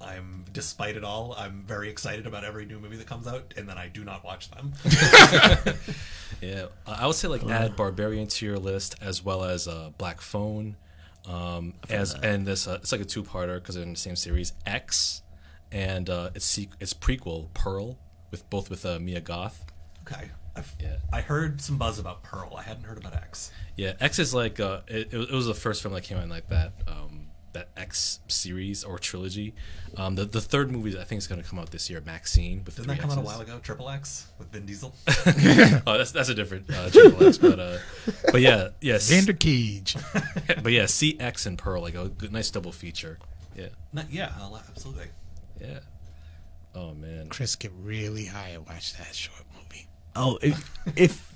I'm, despite it all, I'm very excited about every new movie that comes out, and then I do not watch them. [laughs] Yeah, I would say like add Barbarian to your list as well as uh, Black Phone, um, as and this uh, it's like a two parter because they're in the same series X, and uh, it's sequ- it's prequel Pearl with both with uh, Mia Goth. okay, I've, Yeah. I heard some buzz about Pearl. I hadn't heard about X. Yeah, X is like uh, it, it was the first film that came out in like that um, that X series or trilogy. Um, the the third movie I think is going to come out this year, Maxine with Didn't that come out a while ago? Triple X with Vin Diesel. [laughs] Oh, that's that's a different uh, Triple X, but uh, but yeah, yes, Xander Cage. [laughs] but yeah, CX and Pearl like a good, nice double feature. Yeah. Not, yeah, absolutely. Yeah. Oh man. Chris get really high and watch that short movie. Oh, if, if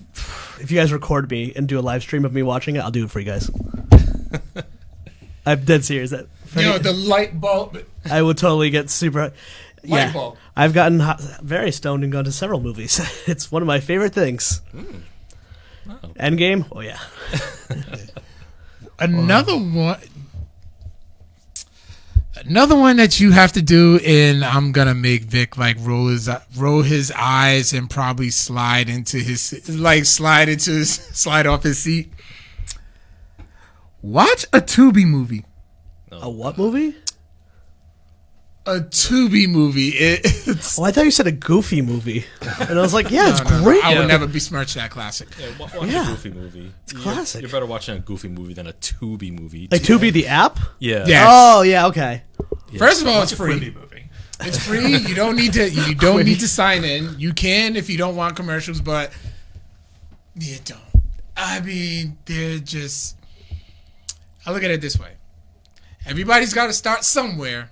if you guys record me and do a live stream of me watching it, I'll do it for you guys. [laughs] I'm dead serious. That You know the light bulb. I will totally get super. Yeah, bulb. I've gotten hot, very stoned and gone to several movies. [laughs] it's one of my favorite things. Hmm. Endgame. Oh yeah. [laughs] Another one. Another one that you have to do, and I'm gonna make Vic like roll his roll his eyes and probably slide into his like slide into his [laughs] slide off his seat. Watch a Tubi movie. A what movie? A Tubi movie. It, it's Oh, I thought you said a goofy movie, and I was like, yeah, it's no, no, no, great. I Yeah. would never besmirch that classic. Yeah, wa- watch Yeah. a goofy movie. It's classic. You're, better watching a goofy movie than a Tubi movie. Like Tubi the app. Yeah. Yeah. Oh yeah, okay. First of all, it's It's free. It's free. You don't need to. You don't need to sign in. You can if you don't want commercials, but you don't. I mean, they're just. I look at it this way. Everybody's got to start somewhere,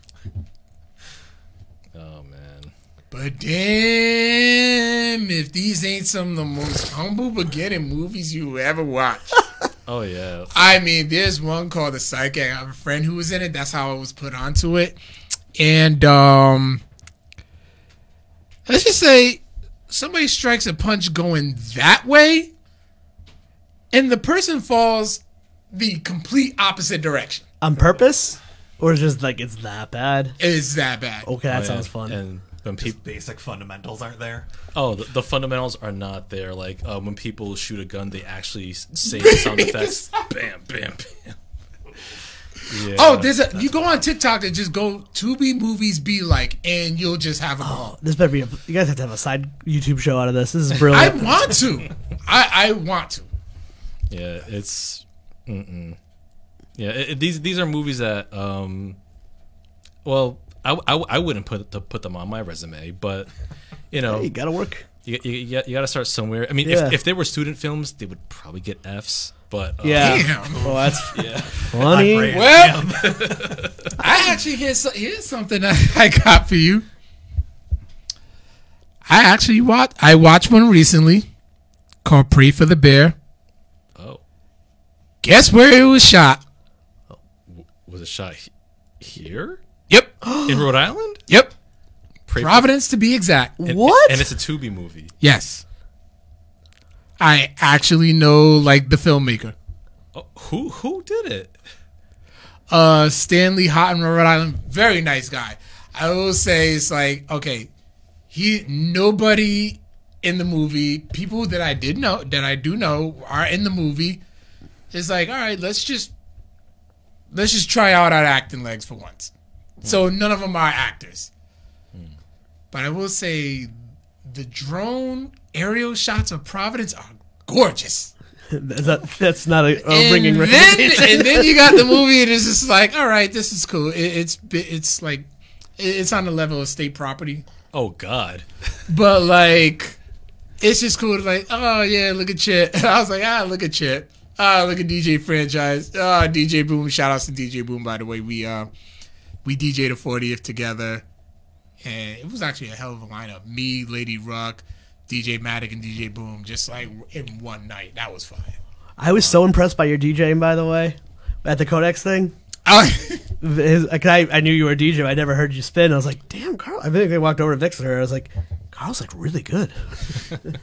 Oh man. But damn, if these ain't some of the most humble beginning movies you ever watch. [laughs] Oh yeah. I mean, there's one called The Psychic. I have a friend who was in it. That's how I was put onto it. And um let's just say somebody strikes a punch going that way, and the person falls the complete opposite direction. On purpose, or just like it's that bad? It is that bad. Okay, that Oh, sounds yeah. fun. And when people, Basic fundamentals aren't there. oh, the, the fundamentals are not there. Like uh, when people shoot a gun, they actually [laughs] say the sound effects. Bam, bam, bam. Yeah. Oh, there's a you go on TikTok and just go to be movies be like, and you'll just have a ball. this better be. A, you guys have to have a side YouTube show out of this. This is brilliant. I want to. I I want to. Yeah, it's. Mm-mm. Yeah, it, it- these these are movies that, um, well, I, I, I wouldn't put to put them on my resume, but you know, you gotta work. you, you, you, got to start somewhere. I mean, Yeah. if, if they were student films, they would probably get Fs. But uh, Yeah. Damn. Well, that's [laughs] yeah, funny. Great. Well, [laughs] I actually here's here's something I, [laughs] I got for you. I actually watched I watched one recently called Pray for the Bear. oh, Guess where it was shot? was it shot here? Yep. in Rhode Island. Yep. Pray for- Providence to be exact. and- What? And it's a Tubi movie. Yes. I actually know like the filmmaker. Oh, who who did it? Uh Stanley Houghton, Rhode Island, very nice guy. I will say it's like, okay, he nobody in the movie, people that I did know that I do know are in the movie. It's like, all right, let's just let's just try out our acting legs for once. So none of them are actors. But I will say the drone aerial shots of Providence are gorgeous. [laughs] Is that, that's not a, a and ringing then, recommendation. and then you got the [laughs] movie, and it's just like, all right, this is cool. It, it's it's like it's on the level of state property, Oh God. [laughs] but like it's just cool. To like, oh yeah, look at Chip. I was like, ah, look at Chip. Ah, look at DJ franchise. Ah, DJ Boom. Shout outs to DJ Boom. By the way, we uh we DJ'd a 40th together, and it was actually a hell of a lineup. Me, Lady Rock, DJ Matic, and DJ Boom, just like in one night. That was fun. I was so impressed by your DJing, by the way, at the Codex thing. Oh, [laughs] His, uh, I, I knew you were a DJ, but I never heard you spin. I was like, damn, Carl. I think they walked over to Vix with. I was like, Carl's like really good. [laughs]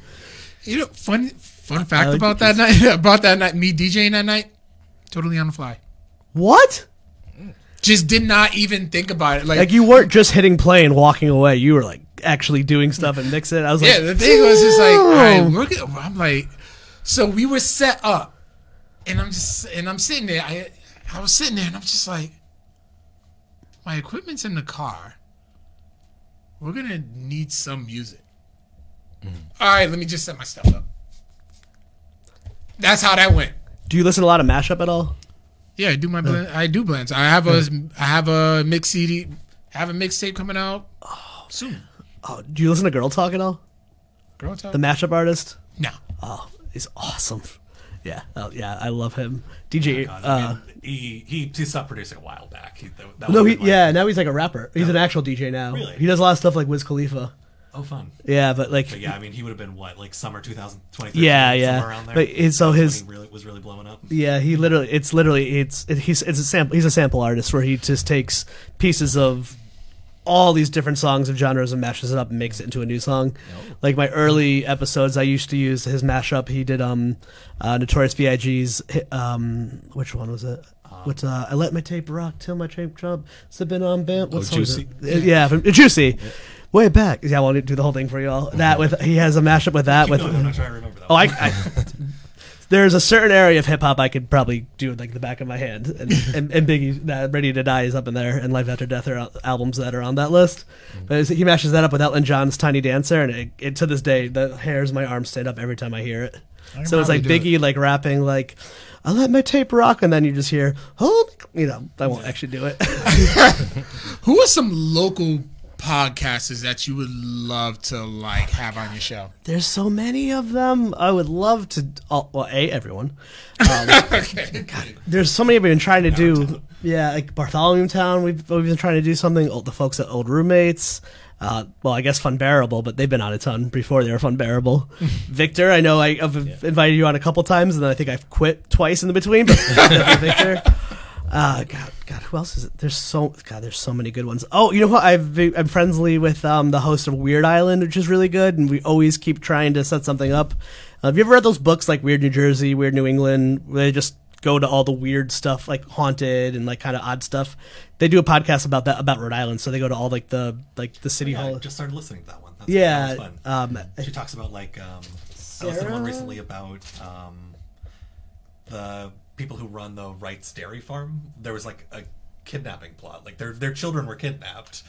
You know, fun fun fact like about that night [laughs] about that night, me DJing that night, totally on the fly. What? Just did not even think about it. Like, Like you weren't just hitting play and walking away. You were like actually doing stuff and mixing. I was like, yeah, the thing was just like, all right, we're gonna, I'm like, so we were set up, and I'm just and I'm sitting there. I I was sitting there, and I'm just like, my equipment's in the car. We're gonna need some music. Mm-hmm. All right, let me just set my stuff up. That's how that went. Do you listen to a lot of mashup at all? Yeah, I do my blend. I do blends. I have a I have a mix CD. I have a mixtape coming out soon. Oh, do you listen to Girl Talk at all? Girl talk. The mashup artist. no. Oh, he's awesome. Yeah, oh, yeah, I love him. DJ. God, uh, mean, he, he he stopped producing a while back. He, that, that no, was he, like- yeah, now he's like a rapper. He's an actual DJ now. Really? He does a lot of stuff like Wiz Khalifa. Oh, fun. Yeah, but like, But yeah, I mean, he would have been what, like summer 2023? Yeah, yeah. somewhere around there. But so his- really was really blowing up. Yeah, he literally it's literally it's it, he's it's a sample he's a sample artist where he just takes pieces of all these different songs of genres and mashes it up and makes it into a new song. Like my early episodes I used to use his mashup. He did um uh Notorious B.I.G.'s um which one was it? What's uh I let my tape rock till my tape jump sipping on bam what Oh, Juicy? Yeah, from, Juicy. Way back. Yeah, I won't do the whole thing for y'all. That with he has a mashup with that [laughs] with No, no, I'm not trying to remember that. Oh, one. I, I [laughs] there's a certain area of hip hop I could probably do with like the back of my hand, and and, and Biggie, that Ready to Die is up in there, and Life After Death are uh, albums that are on that list. But he mashes that up with Elton John's Tiny Dancer, and it, it, to this day, the hairs on my arms stand up every time I hear it. So it's like probably do Biggie like rapping like, "I let my tape rock," and then you just hear, "Hold," you know. I won't actually do it. [laughs] Who are some local podcasters that you would love to like have on your show? There's so many of them. I would love to. Oh, well, a everyone. [laughs] okay. There's so many we've been trying to do. Yeah, like Bartholomew Town. We've we've been trying to do something. Oh, the folks at Old Roommates. Uh, well, I guess Fun Bearable, but they've been on a ton before they were Fun Bearable. [laughs] Victor, I know I, I've invited you on a couple times, and then I think I've quit twice in the between. But [laughs] Victor. Uh, God, God, who else is it? There's so God, there's so many good ones. Oh, you know what? I've been, I'm friendly with um, the host of Weird Island, which is really good, and we always keep trying to set something up. Uh, have you ever read those books like Weird New Jersey, Weird New England, where they just go to all the weird stuff like haunted and like kind of odd stuff? They do a podcast about that about Rhode Island, so they go to all like the like the city yeah, I hall. just started listening to that one. That's, Yeah, that was fun. um, she talks about like um, I listened to one recently about um, the people who run the Wright's Dairy Farm. There was like a kidnapping plot. Like their their children were kidnapped.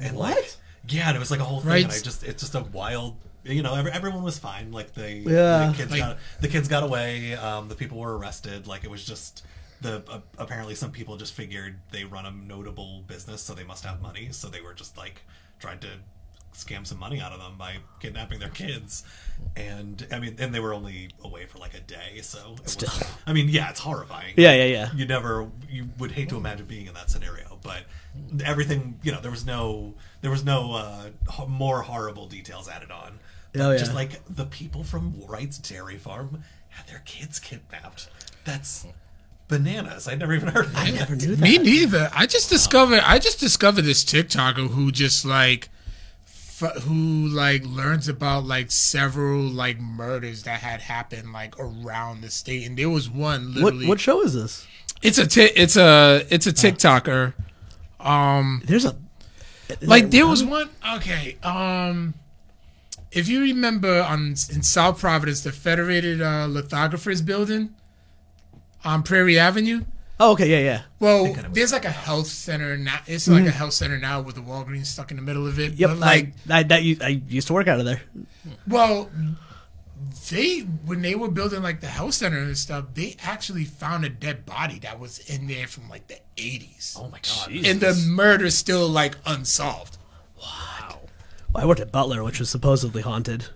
And like What? yeah, and it was like a whole thing. And I just it's just a wild. You know, every, everyone was fine. Like they, Yeah. the kids Like- got the kids got away. Um, the people were arrested. Like it was just the uh, apparently some people just figured they run a notable business, so they must have money. So they were just like trying to scam some money out of them by kidnapping their kids. And I mean, and they were only away for like a day, so it Still. was, I mean, yeah, it's horrifying. Yeah, yeah, yeah. You never, you would hate to imagine being in that scenario, but everything, you know, there was no, there was no uh, more horrible details added on. Oh, yeah. Just like the people from Wright's Dairy Farm had their kids kidnapped. That's bananas. I'd never even heard of I that. never knew that. Me neither. I just discovered. I just discovered this TikToker who just like, f- who like learns about like several like murders that had happened like around the state, and there was one What literally. what show is this? It's a ti- it's a it's a TikToker. Um, There's a like there was one. Okay. Um, if you remember on in South Providence, the Federated uh, Lithographers Building on Prairie Avenue. Oh, okay, yeah, yeah. Well, I know what there's like a health center now. It's like mm-hmm. a health center now with the Walgreens stuck in the middle of it. Yep, But like, I, I, that, u- I used to work out of there. well, they when they were building like the health center and stuff, they actually found a dead body that was in there from like the 80s, Oh my god. Jesus. and the murder's still like unsolved. Well, I worked at Butler, which was supposedly haunted.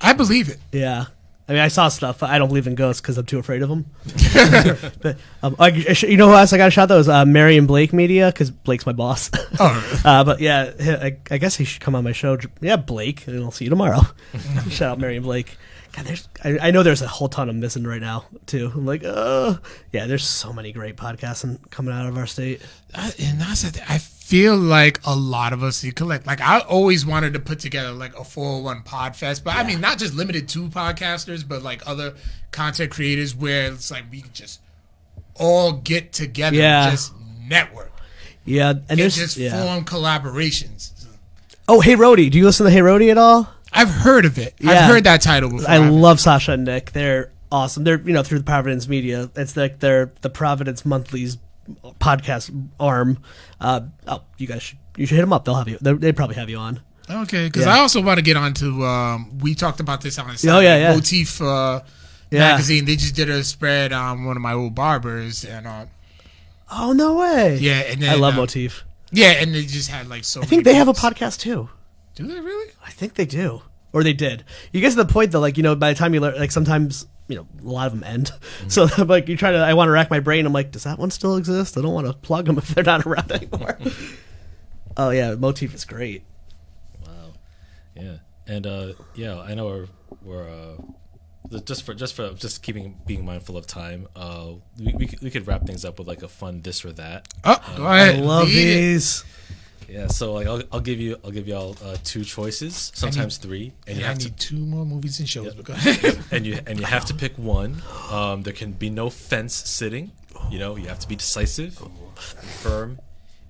I believe it. Yeah. I mean, I saw stuff. but I don't believe in ghosts because I'm too afraid of them. [laughs] but um, I, I you know who else I got a shot? That was uh, Marion Blake Media because Blake's my boss. Oh, [laughs] uh, but yeah, I, I guess he should come on my show. Yeah, Blake, and I'll see you tomorrow. [laughs] Shout out Marion Blake. God, there's I, I know there's a whole ton of missing right now too. I'm like, uh, yeah, there's so many great podcasts coming out of our state. I, and that's the. I feel like a lot of us need collect. Like I always wanted to put together like a 401 podfest, but I mean not just limited to podcasters, but like other content creators where it's like we just all get together, Yeah. and just network, Yeah, and and just yeah. form collaborations. Oh, Hey Rhody, do you listen to Hey Rhody at all? I've heard of it. Yeah. I've heard that title before. I love Sasha and Nick. They're awesome. They're you know through the Providence Media. It's like they're the Providence Monthly's podcast arm. Uh, oh, you guys should you should hit them up. They'll have you. They they probably have you on. Okay, because Yeah. I also want to get onto. Um, we talked about this on the Oh, yeah, yeah. Motif uh, Yeah. magazine. They just did a spread on one of my old barbers, and uh, Oh no way! yeah, and then, I love uh, Motif. Yeah, and they just had like so. I think they have a podcast too. Do they really? I think they do, or they did. You get to the point that like you know by the time you learn, like sometimes you know a lot of them end. [laughs] So I'm like you try to, I want to rack my brain. I'm like, does that one still exist? I don't want to plug them if they're not around [laughs] anymore. [laughs] oh yeah, Motif is great. Wow. Yeah. And uh yeah, I know we're we're uh just for just for just keeping being mindful of time. Uh we we, could- we could wrap things up with like a fun this or that. Oh, go I ahead. love these. it. These. Yeah, so like I'll, I'll give you I'll give y'all uh, two choices, sometimes three, and you I have to two more movies and shows. But go ahead. [laughs] and you and you have to pick one. [gasps] Um, there can be no fence sitting. You know, you have to be decisive, firm.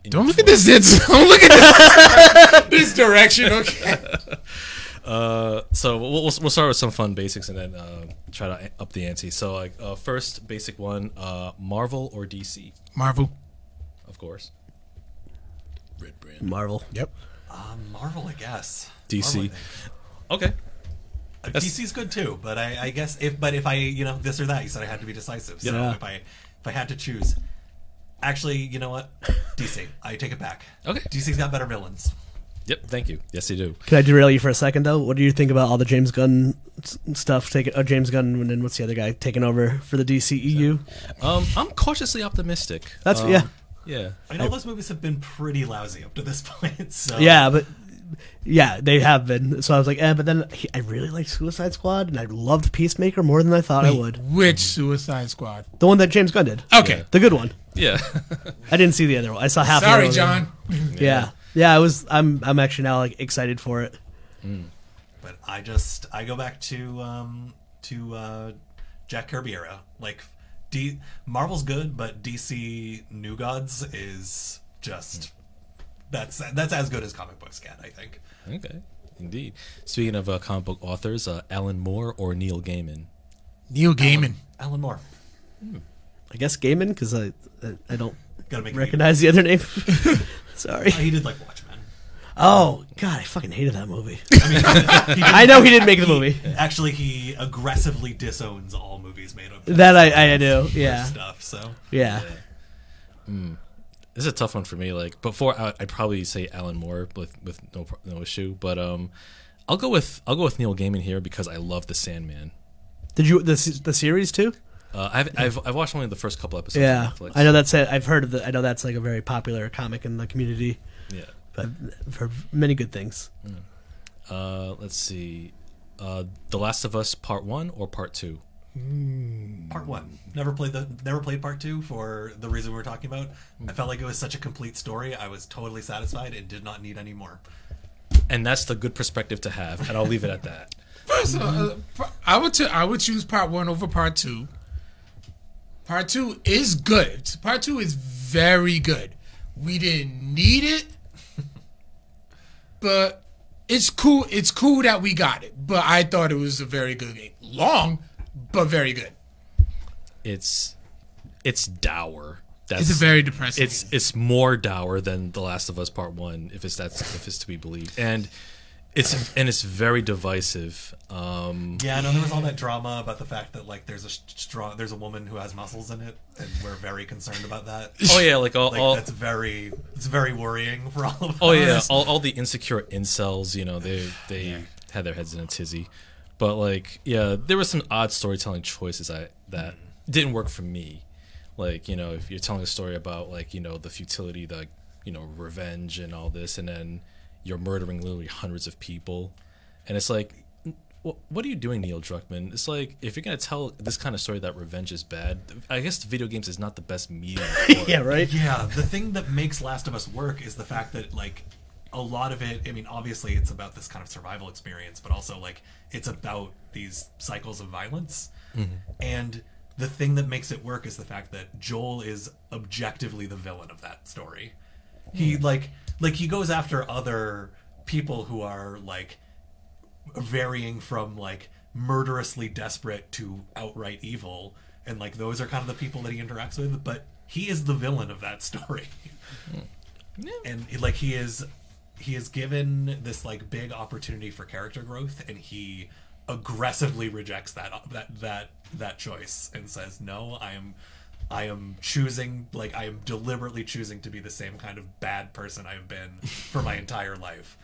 in Don't your look at this. It's, [laughs] don't look at this, [laughs] this direction. Okay. Uh, so we'll, we'll we'll start with some fun basics and then uh, try to up the ante. So like uh, first basic one, uh, Marvel or DC, Marvel. of course. Red brand. Marvel. Yep. Um, Marvel, I guess. DC. Marvel, I. Okay. Uh, DC's good too, but I, I guess if but if I you know this or that, you said I had to be decisive. So Yeah. if I if I had to choose, actually, you know what, [laughs] DC, I take it back. Okay. DC's got better villains. Yep. Thank you. Yes, you do. Can I derail you for a second though? What do you think about all the James Gunn stuff taking? Uh, James Gunn and then what's the other guy taking over for the DCEU? Um, I'm cautiously optimistic. That's Um, yeah, Yeah. I know those movies have been pretty lousy up to this [laughs] point. So yeah, but yeah, they have been. So I was like, eh. But then he, I really liked Suicide Squad, and I loved Peacemaker more than I thought I would. Which Suicide Squad? The one that James Gunn did, Okay. the good one. Yeah. I didn't see the other one. I saw half. Sorry, other. John. [laughs] Yeah, yeah. I was. I'm. I'm actually now like excited for it. But I just I go back to um to uh Jack Kirby era. Like D Marvel's good, but DC New Gods is just that's that's as good as comic books get, I think. okay. Indeed. Speaking of uh, comic book authors, uh, Alan Moore or Neil Gaiman. Neil Gaiman. Alan Moore. I guess Gaiman because I, I I don't Gotta make recognize the other name. [laughs] Sorry. it. He did like Watchmen. Oh God, I fucking hated that movie. I mean, [laughs] I know he didn't make the movie. Actually, he aggressively disowns all movies made of That I I do. Yeah. stuff. So Yeah. This is a tough one for me. Like before, I, I'd probably say Alan Moore with with no no issue. But um, I'll go with I'll go with Neil Gaiman here because I love the Sandman. Did you the the series too? Uh, I've, I've I've watched only the first couple episodes. Yeah, on Netflix. I know that's it. I've heard of the. I know that's like a very popular comic in the community, Yeah. But for many good things. Uh, let's see. Uh, the Last of Us Part One or Part Two? Part one. Never played the never played part two for the reason we were talking about. I felt like it was such a complete story. I was totally satisfied and did not need any more. and that's the good perspective to have, and I'll leave it at that. [laughs] First, uh, I would t- I would choose part one over part two. Part two is good. Part two is very good. We didn't need it, but it's cool. It's cool that we got it. But I thought it was a very good game. Long, but very good. It's it's dour. That's It's a very depressing. it's game. it's more dour than The Last of Us Part One, if it's that's if it's to be believed, and it's and it's very divisive. Um, Yeah, I know there was all that drama about the fact that like there's a strong there's a woman who has muscles in it, and we're very concerned about that. oh yeah, like all, Like all that's very it's very worrying for all of us. oh yeah, all, all the insecure incels, you know, they they had their heads in a tizzy, but like yeah, there were some odd storytelling choices I that didn't work for me. Like you know, if you're telling a story about like you know the futility, the you know revenge and all this, and then you're murdering literally hundreds of people, and it's like. What are you doing, Neil Druckmann? It's like if you're gonna tell this kind of story that revenge is bad, I guess the video games is not the best medium. [laughs] For. Yeah, right. Yeah, the thing that makes Last of Us work is the fact that like a lot of it. I mean, obviously, it's about this kind of survival experience, but also like it's about these cycles of violence. Mm-hmm. And the thing that makes it work is the fact that Joel is objectively the villain of that story. He hmm. like like he goes after other people who are like varying from like murderously desperate to outright evil. And like those are kind of the people that he interacts with. But he is the villain of that [laughs] story. Hmm. And like he is he is given this like big opportunity for character growth. And he aggressively rejects that that that that choice and says no i am i am choosing like i am deliberately choosing to be the same kind of bad person i've been for my [laughs] entire life.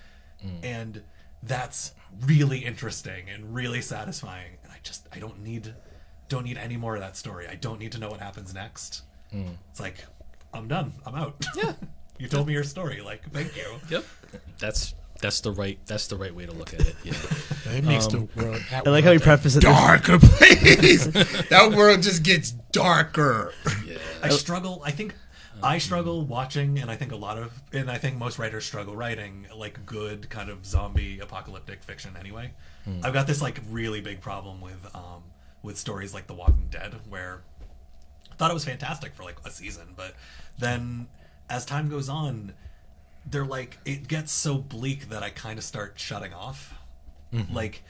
Mm. And that's really interesting and really satisfying. And i just i don't need don't need any more of that story. I don't need to know what happens next. Mm. It's like i'm done. I'm out. Yeah. [laughs] You told me your story. Like thank you. Yep. That's that's the right that's the right way to look at it. Yeah. [laughs] It makes the world. That I like how he world prefaces it. darker [laughs] place. [laughs] that world just gets darker. Yeah. I struggle. I think I struggle watching, and I think a lot of, and I think most writers struggle writing like good kind of zombie apocalyptic fiction. Anyway, I've got this like really big problem with um, with stories like The Walking Dead, where I thought it was fantastic for like a season, but then as time goes on, they're like it gets so bleak that I kind of start shutting off. Mm-hmm. Like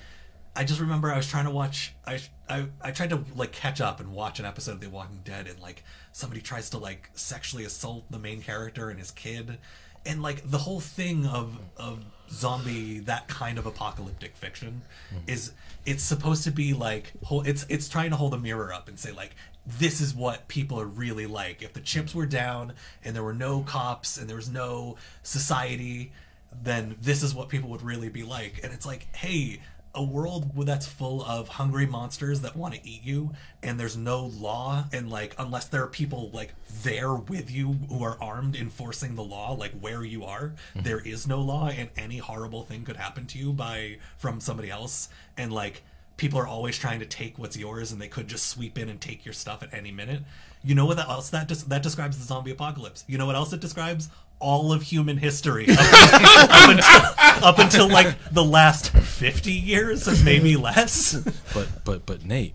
I just remember I was trying to watch I, I I tried to like catch up and watch an episode of The Walking Dead and like somebody tries to like sexually assault the main character and his kid. And like the whole thing of of zombie that kind of apocalyptic fiction mm-hmm. is it's supposed to be like it's it's trying to hold a mirror up and say like this is what people are really like. If the chips were down and there were no cops and there was no society then this is what people would really be like. And it's like, hey, a world that's full of hungry monsters that want to eat you, and there's no law, and like, unless there are people like there with you who are armed enforcing the law, like where you are, mm-hmm. there is no law, and any horrible thing could happen to you by from somebody else, and like, people are always trying to take what's yours, and they could just sweep in and take your stuff at any minute. You know what else that des- that describes the zombie apocalypse? You know what else it describes? All of human history up [laughs] up until, up until like the last 50 years maybe less But but but Nate,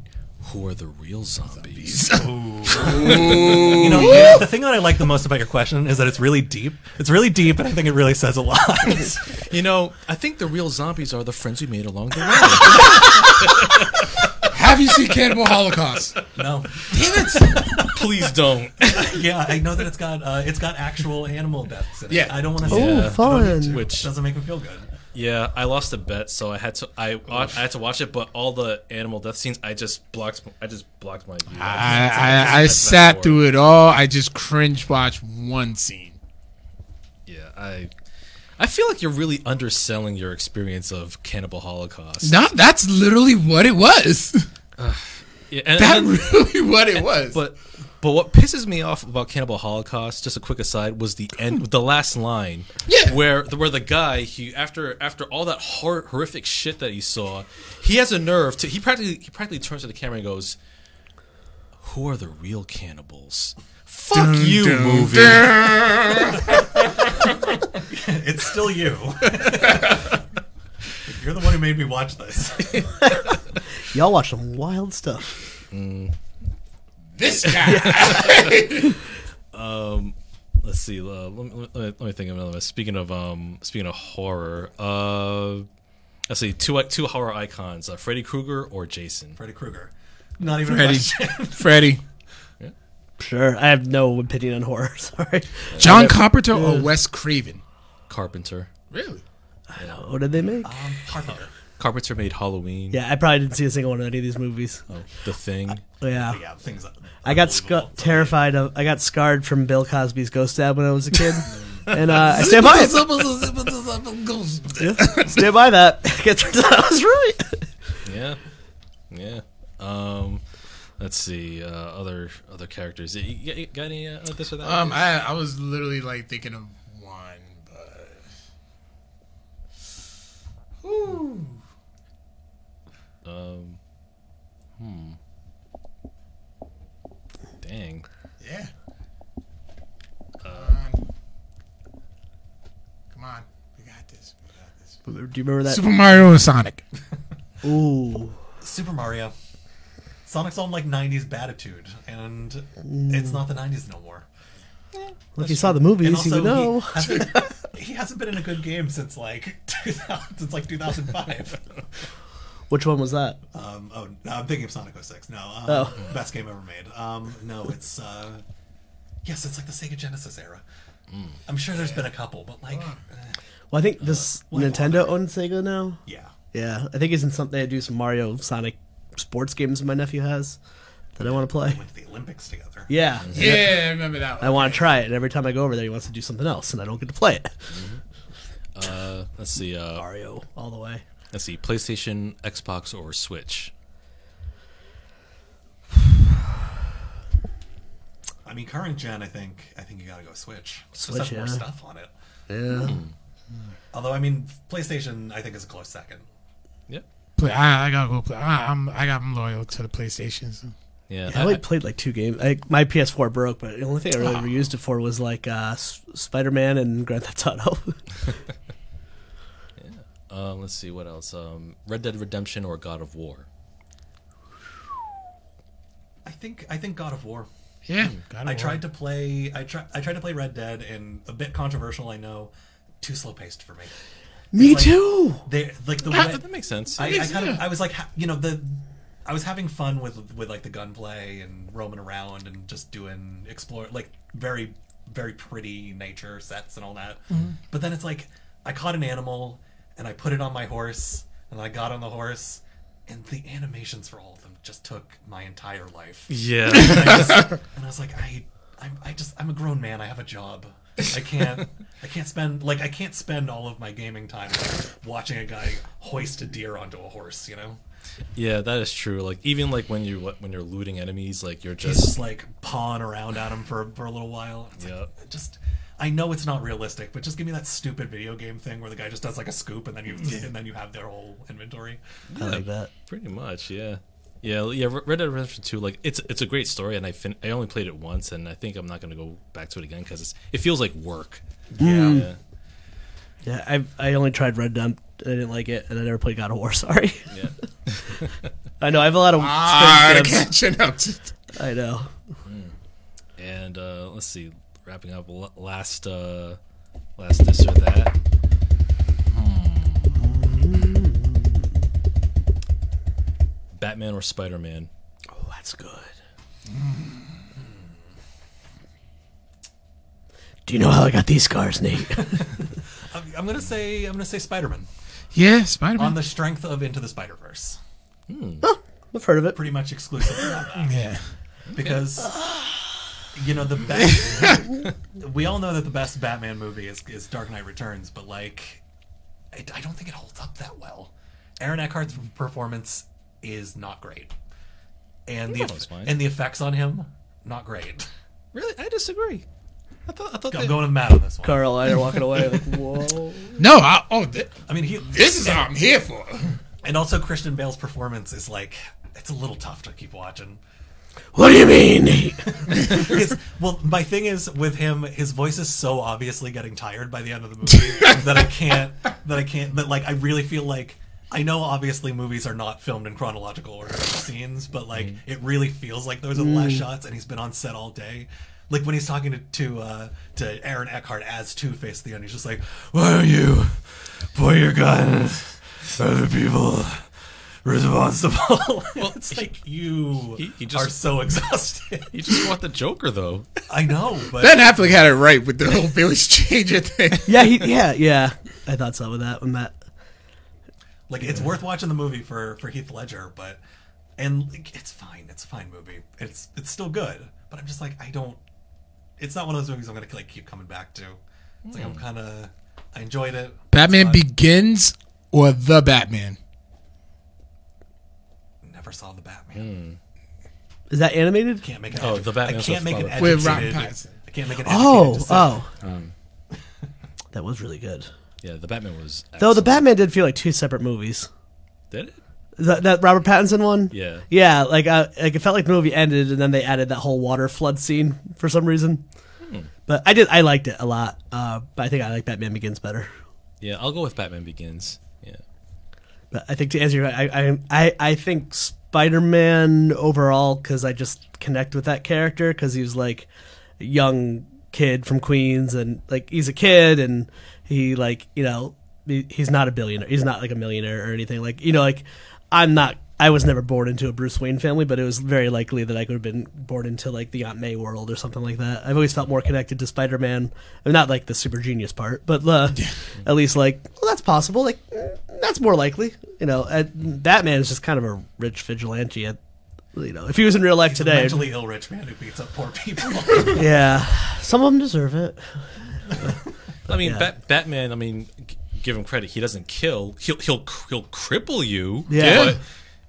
who are the real zombies? [laughs] you know the, the thing that i like the most about your question is that it's really deep it's really deep and i think it really says a lot you know, I think the real zombies are the friends we made along the way. [laughs] Have you seen Cannibal Holocaust? no Damn it! Please don't. [laughs] yeah i know that it's got uh, it's got actual animal deaths in it. Yeah. i don't want to see Oh, it Yeah. fun. Which doesn't make me feel good yeah, I lost a bet, so I had to I I had to watch it. But all the animal death scenes, I just blocked. I just blocked my view. I, I, I That's sat through it all. I just cringe watched one scene. Yeah, I. I feel like you're really underselling your experience of Cannibal Holocaust. No, that's literally what it was. [sighs] Yeah, and, That's and then- really [laughs] what it was. but But what pisses me off about Cannibal Holocaust, just a quick aside, was the end, the last line, Yeah. where where the guy he after after all that hor- horrific shit that he saw, he has a nerve to he practically he practically turns to the camera and goes, "Who are the real cannibals?" Fuck you, Dun, movie. dun. [laughs] It's still you. [laughs] You're the one who made me watch this. [laughs] Y'all watch some wild stuff. Mm. This [laughs] guy. [laughs] Let's see. Uh, let, me, let, me, let me think of another. one. Speaking of um, speaking of horror, uh, let's see. Two two horror icons: uh, Freddy Krueger or Jason. Freddy Krueger. Not even Freddy. a question. [laughs] Freddie. Sure, I have no opinion on horror. Sorry. John Carpenter or Wes Craven? Carpenter. Really? I don't. Know. What did they make? Um, Carpenter. Carpenter made Halloween. Yeah, I probably didn't see a single one of any of these movies. Oh, The Thing. Yeah. Yeah, things. I got sc- terrified of. I got scarred from Bill Cosby's Ghost Dad when I was a kid, [laughs] and uh, I stand by it. [laughs] Yeah, stand by that. [laughs] It turns out I was right. Yeah, yeah. Um, let's see. Uh, other other characters. You, you, you got any uh, this or that? Um, I I was literally like thinking of one, but. Whew. Um, hmm. dang. Yeah. Um, come on, we got this. We got this. Do you remember that? Super Mario and Sonic. [laughs] Ooh, Super Mario. Sonic's on like '90s batitude, and Mm. it's not the '90s no more. well, if you saw the movies, you would know. he hasn't, [laughs] [laughs] he hasn't been in a good game since like 2000, since like 2005. Which one was that? Um, oh, no, I'm thinking of Sonic 06. No, um, Oh. [laughs] best game ever made. Um, no, it's uh, yes, it's like the Sega Genesis era. I'm sure there's been a couple, but like, eh, Well, I think this What Nintendo owns Sega now. yeah, Yeah, I think it's in something they do some Mario Sonic sports games my nephew has that I want to play. went to the Olympics together. Yeah, Yeah, I remember that one. I want to try it. And every time I go over there, he wants to do something else, and I don't get to play it. Uh, let's see. Uh, Mario all the way. Let's see. PlayStation, Xbox, or Switch. [sighs] I mean, current gen, I think, I think you gotta go Switch. It Switch, just has more stuff on it. Yeah, Although, I mean, PlayStation, I think is a close second. Yep. Play, I, I gotta go play. I, I'm I got I'm loyal to the PlayStation. So. Yeah. I only played like two games. I, my PS4 broke, but the only thing I really ever used it for was like uh, Spider Man and Grand Theft Auto. [laughs] [laughs] Um, let's see what else. Um, Red Dead Redemption or God of War. I think, I think God of War. Yeah, God of I War. tried to play. I tried. I tried to play Red Dead, and a bit controversial. I know, too slow paced for me. Me like- too. They like the way That makes sense. I, I kind of. I was like you know the I was having fun with with like the gunplay and roaming around and just doing explore like very very pretty nature sets and all that. Mm-hmm. But then it's like I caught an animal and I put it on my horse and I got on the horse and the animations for all of them just took my entire life. yeah. [laughs] And I, just, and I was like I I'm, I just I'm a grown man. I have a job. I can't I can't spend like I can't spend all of my gaming time like, watching a guy hoist a deer onto a horse. You know, yeah, that is true. Like even like when you when you're looting enemies, like you're just just like pawing around at them for for a little while. It's like, Yeah. just I know it's not realistic, but just give me that stupid video game thing where the guy just does like a scoop and then you and then you have their whole inventory. I like that. pretty much. Yeah. Yeah, yeah. Red Dead Redemption Two, like it's it's a great story, and I fin- I only played it once, and I think I'm not gonna go back to it again because it feels like work. Yeah. Yeah, Yeah, I I only tried Red Dead. I didn't like it, and I never played God of War. [laughs] Sorry. yeah. [laughs] I know I have a lot of Ah, strength the dibs. catching [laughs] up. I know. And uh, let's see, wrapping up l- last uh, last this or that. Hmm. Batman or Spider Man? Oh, that's good. Hmm. Do you know how I got these scars, Nate? [laughs] I'm, I'm gonna say I'm gonna say Spider Man Yeah, Spider Man. on the strength of Into the Spider Verse. Hmm. I've heard of it. Pretty much exclusively. [laughs] Yeah, because you know the [laughs] best. we all know that the best Batman movie is, is Dark Knight Returns, but like, I, I don't think it holds up that well. Aaron Eckhart's performance is not great, and the thought it was fine. and the effects on him not great. Really, I disagree. I thought I thought I'm they, going with Matt on this one. Carl and I are walking away like, [laughs] whoa. No, I, oh, th- I mean, he this is what I'm here for. and also Christian Bale's performance is like it's a little tough to keep watching. What do you mean? His, well, my thing is with him, his voice is so obviously getting tired by the end of the movie [laughs] that I can't. That I can't. That like I really feel like I know obviously movies are not filmed in chronological order of scenes, but like Mm. it really feels like those are the last shots, and he's been on set all day. Like when he's talking to to, uh, to Aaron Eckhart as Two Face at the end, he's just like, "Why don't you point your gun at other people?" Responsible. [laughs] Well, it's like you He- he just- are so exhausted. [laughs] you just want the Joker though. I know, but Ben Affleck had it right with the whole village changer thing. [laughs] yeah, he, yeah, yeah. I thought so with that when Matt. like it's worth watching the movie for for Heath Ledger, but and like, it's fine. It's a fine movie. It's it's still good, but I'm just like I don't. It's not one of those movies I'm gonna like keep coming back to. It's like I'm hmm. kind of I enjoyed it. Batman Begins or The Batman? Never saw the Batman. Is that animated? Can't make an. Oh, edu- the Batman I can't make an Robert- With educated. Robert Pattinson. I can't make an. Oh, educated decision. oh, Um, [laughs] that was really good. yeah, the Batman was. Though the. Batman did feel like two separate movies. did it. That, that Robert Pattinson one. Yeah. Yeah, like uh, like it felt like the movie ended and then they added that whole water flood scene for some reason. But I did I liked it a lot. Uh, but I think I like Batman Begins better. Yeah, I'll go with Batman Begins. Yeah. But I think to answer your, I I I, I think Spider Man overall because I just connect with that character because he was like a young kid from Queens and like he's a kid and he like you know he, he's not a billionaire he's not like a millionaire or anything. Like you know like I'm not I was never born into a Bruce Wayne family but it was very likely that I could have been born into like the Aunt May world or something like that I've always felt more connected to Spider Man not like the super genius part but uh, [laughs] at least like well that's possible like mm, that's more likely you know uh, Batman is just kind of a rich vigilante at, you know if he was in real life He's a today mentally ill rich man who beats up poor people. [laughs] yeah some of them deserve it [laughs] I mean, yeah. Bat- Batman. I mean, g- give him credit. He doesn't kill. He'll he'll he'll cripple you. Yeah. But,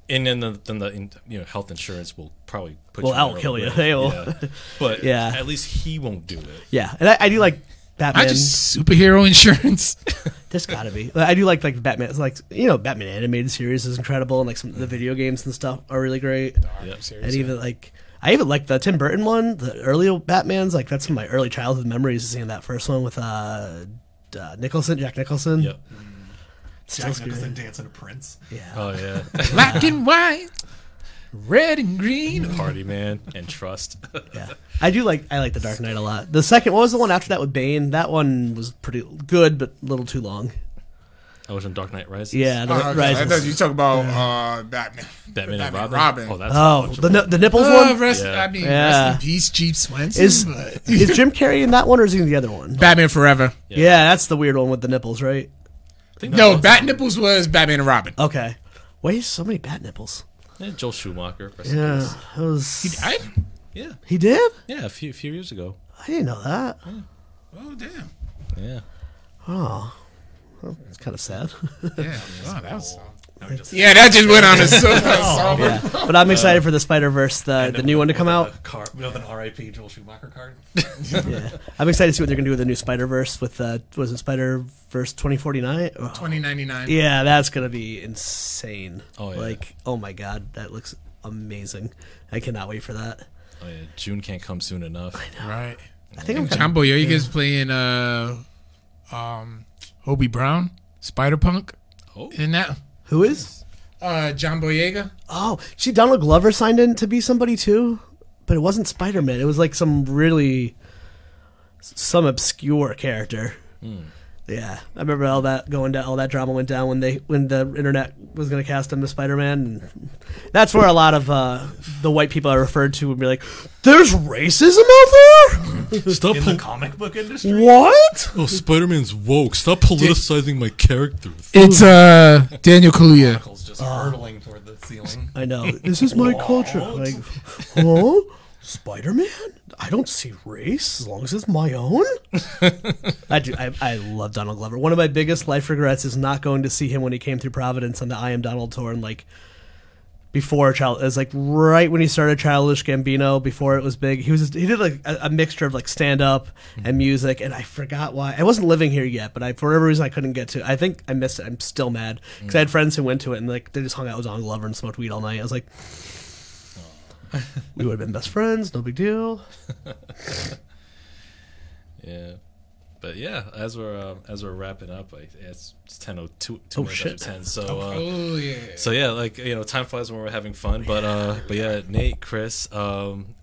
and then the then the in, you know health insurance will probably put Well, you. that'll kill you. [laughs] They will. Yeah. But [laughs] Yeah. at least he won't do it. yeah and I, I do like Batman I just superhero insurance. [laughs] There's gotta be. I do like like Batman. It's like you know, Batman animated series is incredible, and like some of the video games and stuff are really great. Yep. And even like I even like the Tim Burton one, the early Batman's. Like that's some of my early childhood memories of seeing that first one with uh, uh Nicholson, Jack Nicholson. Yep. Still Jack scary. Nicholson dancing to Prince. Yeah. Oh yeah. [laughs] Black and white, red and green. [laughs] Party man and trust. yeah. [laughs] I do like I like the Dark Knight a lot. The second, what was the one after that with Bane? That one was pretty good, but a little too long. I was in Dark Knight Rises. Yeah, the Oh, okay. I Rises. thought you talk about uh, Batman. Batman and Robin. Robin. Oh, that's Oh, the ni- the nipples Uh, one. rest, Yeah. I mean, Yeah. rest in peace, Jeep Swenson. Is but is Jim Carrey in that one or is he in the other one? Batman Forever. Yeah. Yeah, that's the weird one with the nipples, right? I think No, that's- Bat Nipples was Batman and Robin. Okay. Why is so many bat nipples? Yeah, Joel Schumacher. rest in Yeah, peace. that was. I, Yeah. He did? Yeah. A few few years ago. I didn't know that. oh damn. Yeah. Oh, well, it's kind of sad. [laughs] Yeah. Oh, that was. No, just- Yeah, that just went on a so, somber. yeah, but I'm excited for the Spider Verse, the the new one to come out. Car, with an RIP Joel Schumacher card. [laughs] Yeah, I'm excited to see what they're gonna do with the new Spider Verse with uh, was it Spider Verse 2049? Oh, 2099. yeah, that's gonna be insane. Oh, yeah. Like, oh my god, that looks amazing. I cannot wait for that. Oh yeah. June can't come soon enough. Right. I think I'm And kind John Boyega's playing uh, um, Hobie Brown, Spider Punk Oh. in that. Who is? Uh, John Boyega. Oh, see, Donald Glover signed in to be somebody too, but it wasn't Spider Man. It was like some really some obscure character. Yeah, I remember all that going down. All that drama went down when they when the internet was going to cast him as Spider Man, that's where a lot of uh, the white people I referred to would be like, "There's racism out there. Stop. In the comic book industry? what? oh, Spider Man's woke. Stop politicizing my characters. It's uh Daniel Kaluuya. Knuckles just hurtling toward the ceiling. I know this is my culture. Like, huh? Spider Man? I don't see race as long as it's my own. I do. I, I love Donald Glover. One of my biggest life regrets is not going to see him when he came through Providence on the I Am Donald tour and like before child it was like right when he started childish gambino before it was big he was just, he did like a, a mixture of like stand up mm-hmm. and music and i forgot why i wasn't living here yet but i for whatever reason i couldn't get to i think i missed it i'm still mad because i had mm. friends who went to it and like they just hung out with don glover and smoked weed all night i was like [laughs] we would have been best friends no big deal. [laughs] Yeah, but yeah, as we're uh, as we're wrapping up, like it's it's ten oh two two Oh, minutes shit. after ten. So uh, Oh yeah. so yeah, like you know, time flies when we're having fun. But uh, but yeah, Nate, Chris, um,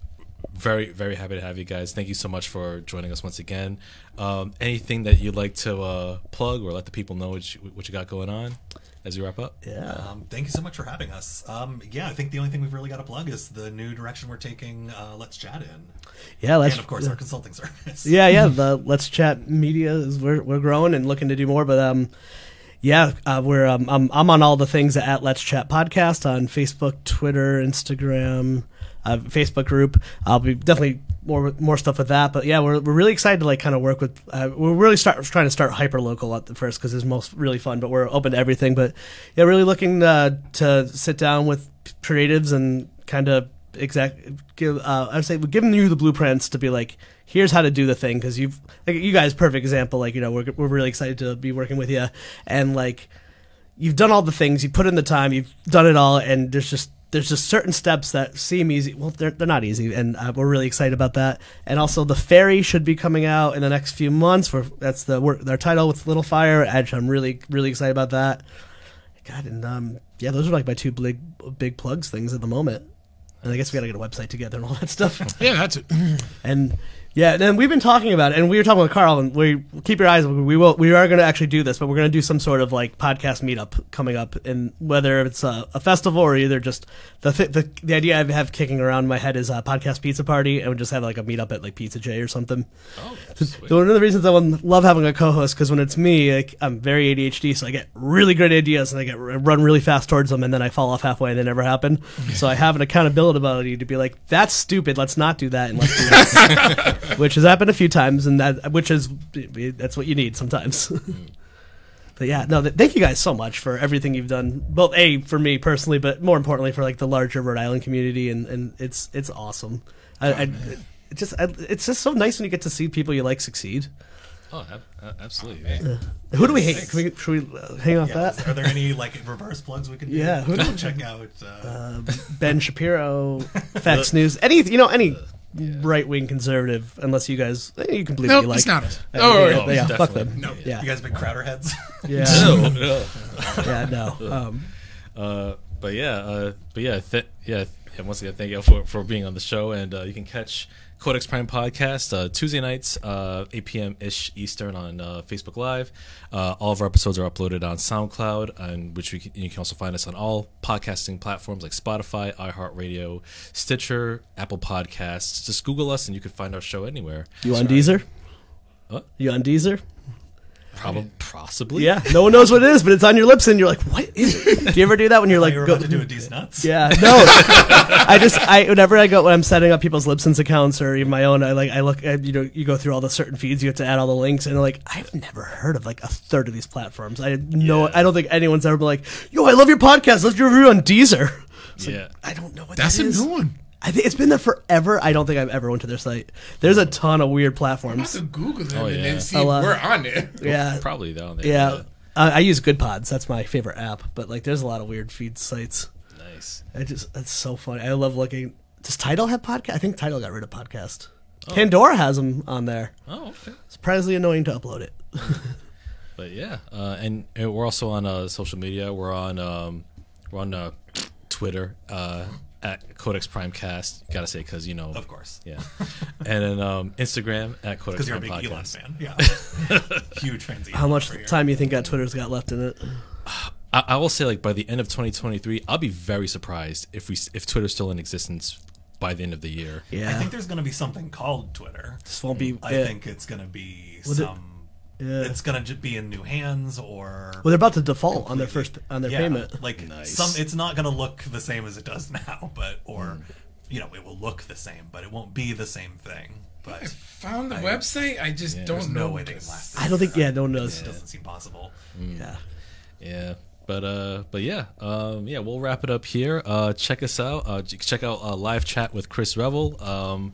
very very happy to have you guys. Thank you so much for joining us once again. Um, anything that you'd like to uh, plug or let the people know what you, what you got going on as we wrap up? yeah Um, thank you so much for having us. Um, yeah, I think the only thing we've really got to plug is the new direction we're taking. Uh, Let's chat in, yeah let's and of course our consulting service. yeah yeah the [laughs] let's chat media is we're, we're growing and looking to do more but um yeah uh, we're um, I'm, I'm on all the things at let's chat podcast on facebook twitter instagram uh, facebook group i'll be definitely more more stuff with that but yeah we're, we're really excited to like kind of work with uh, we're really start trying to start hyper local at the first because it's most really fun but we're open to everything but yeah really looking uh, to sit down with creatives and kind of exact give uh, I would say giving you the blueprints to be like here's how to do the thing because you've like you guys perfect example like you know we're we're really excited to be working with you and like you've done all the things you put in the time you've done it all and there's just there's just certain steps that seem easy. Well they're, they're not easy and uh, we're really excited about that. And also the ferry should be coming out in the next few months. We that's the work their title with little fire Edge, i'm really really excited about that. God and um yeah those are like my two big big plugs things at the moment. And i guess we gotta get a website together and all that stuff. Yeah, that's it. and yeah, and then we've been talking about it, and we were talking with Carl, and we keep your eyes. We will. We are going to actually do this, but we're going to do some sort of like podcast meetup coming up, and whether it's a, a festival or either just the, th- the the idea I have kicking around in my head is a podcast pizza party, and we just have like a meetup at like Pizza J or something. Oh, So one of the reasons I love having a co-host because when it's me, like, I'm very ADHD, so I get really great ideas and I get run really fast towards them, and then I fall off halfway and they never happen. [laughs] so I have an accountability ability to be like, "That's stupid. Let's not do that." And let's do this. [laughs] which has happened a few times, and that which is that's what you need sometimes. [laughs] But yeah, no, th- thank you guys so much for everything you've done. Both a for me personally, but more importantly for like the larger Rhode Island community, and, and it's it's awesome. I, I it just I, it's just so nice when you get to see people you like succeed. oh, ab- ab- absolutely. man. Who do we hate? Can we, should we uh, hang off Yeah, that? Are there any like reverse plugs we can do? Yeah, who Go check out. Uh, Ben Shapiro, [laughs] Fox News, any you know any right wing conservative, unless you guys eh, you can believe what Nope, you like. it's not us. Uh, Oh, yeah, no, yeah, it's fuck them. No. Yeah, You guys big Crowder heads? [laughs] yeah, [laughs] No, no. yeah, no. [laughs] Um, Uh, but yeah, uh, but yeah, th- yeah, yeah. Once again, thank you for for being on the show, and uh, you can catch Codex Prime podcast uh, Tuesday nights, uh, 8 p.m. ish Eastern on uh, Facebook Live. Uh, all of our episodes are uploaded on SoundCloud, and which we can, you can also find us on all podcasting platforms like Spotify, iHeartRadio, Stitcher, Apple Podcasts. Just Google us, and you can find our show anywhere. you on Deezer? What? You on Deezer? Probably, possibly. Yeah, no one knows what it is, but it's on your lips, and you're like, "What is it?" Do you ever do that when you're like, you were go- about to do a D's nuts. [laughs] Yeah, no. I just I whenever I go when I'm setting up people's Libsyn's accounts or even my own, I like I look at you know you go through all the certain feeds, you have to add all the links, and like I've never heard of like a third of these platforms. I know Yeah. I don't think anyone's ever been like, "Yo, I love your podcast. Let's do a review on Deezer." It's like, Yeah. I don't know what That's that a new one. I think it's been there forever. I don't think I've ever went to their site. There's a ton of weird I'm about platforms. to Google them Oh, and yeah. then see I'll, if we're on there. [laughs] Yeah, Probably though. there. yeah. I, I use Goodpods. That's my favorite app. But like, there's a lot of weird feed sites. Nice. I just that's so funny. I love looking. Does Tidal have podcast? I think Tidal got rid of podcast. Pandora has them on there. Oh, okay. Surprisingly annoying to upload it. [laughs] But yeah, uh, and, and we're also on uh, social media. We're on um, we're on uh, Twitter uh, at Codex Primecast. Gotta say because you know, Of course. yeah. [laughs] and then um, Instagram at Codex Because you're a Prime big Elon Podcast. fan. Yeah. [laughs] Huge fans How much over here. time you think that Twitter's got left in it? I, I will say like by the end of 2023, I'll be very surprised if we if Twitter's still in existence by the end of the year. Yeah, I think there's going to be something called Twitter. this won't be. I yeah. think it's going to be Was it- some. Yeah. It's going to be in new hands or. Well, they're about to default on their first on their yeah, payment. like Nice. some. It's not going to look the same as it does [laughs] now, but or Hmm. you know, it will look the same, but it won't be the same thing. But I But found the I- website. I just Yeah, don't know no way they this. can last. I don't think. Yeah, no one knows. It doesn't seem possible. Yeah. Yeah, But uh, but yeah, um, yeah, we'll wrap it up here. Uh, check us out. Uh, ch- check out uh, live chat with Chris Revel. Um,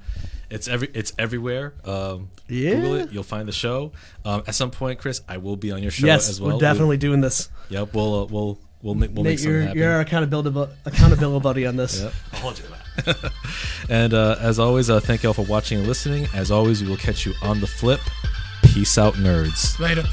it's every it's everywhere. Um, Yeah. Google it. You'll find the show. Um, at some point, Chris, I will be on your show yes, as well. we're definitely doing this. Yep. We'll uh, we'll we'll make we'll make Nate, something you're, happen. you're our accountability accountability buddy on this. Yep. I'll hold you to that. [laughs] And uh, as always, uh, thank you all for watching and listening. As always, we will catch you on the flip. Peace out, nerds. Later.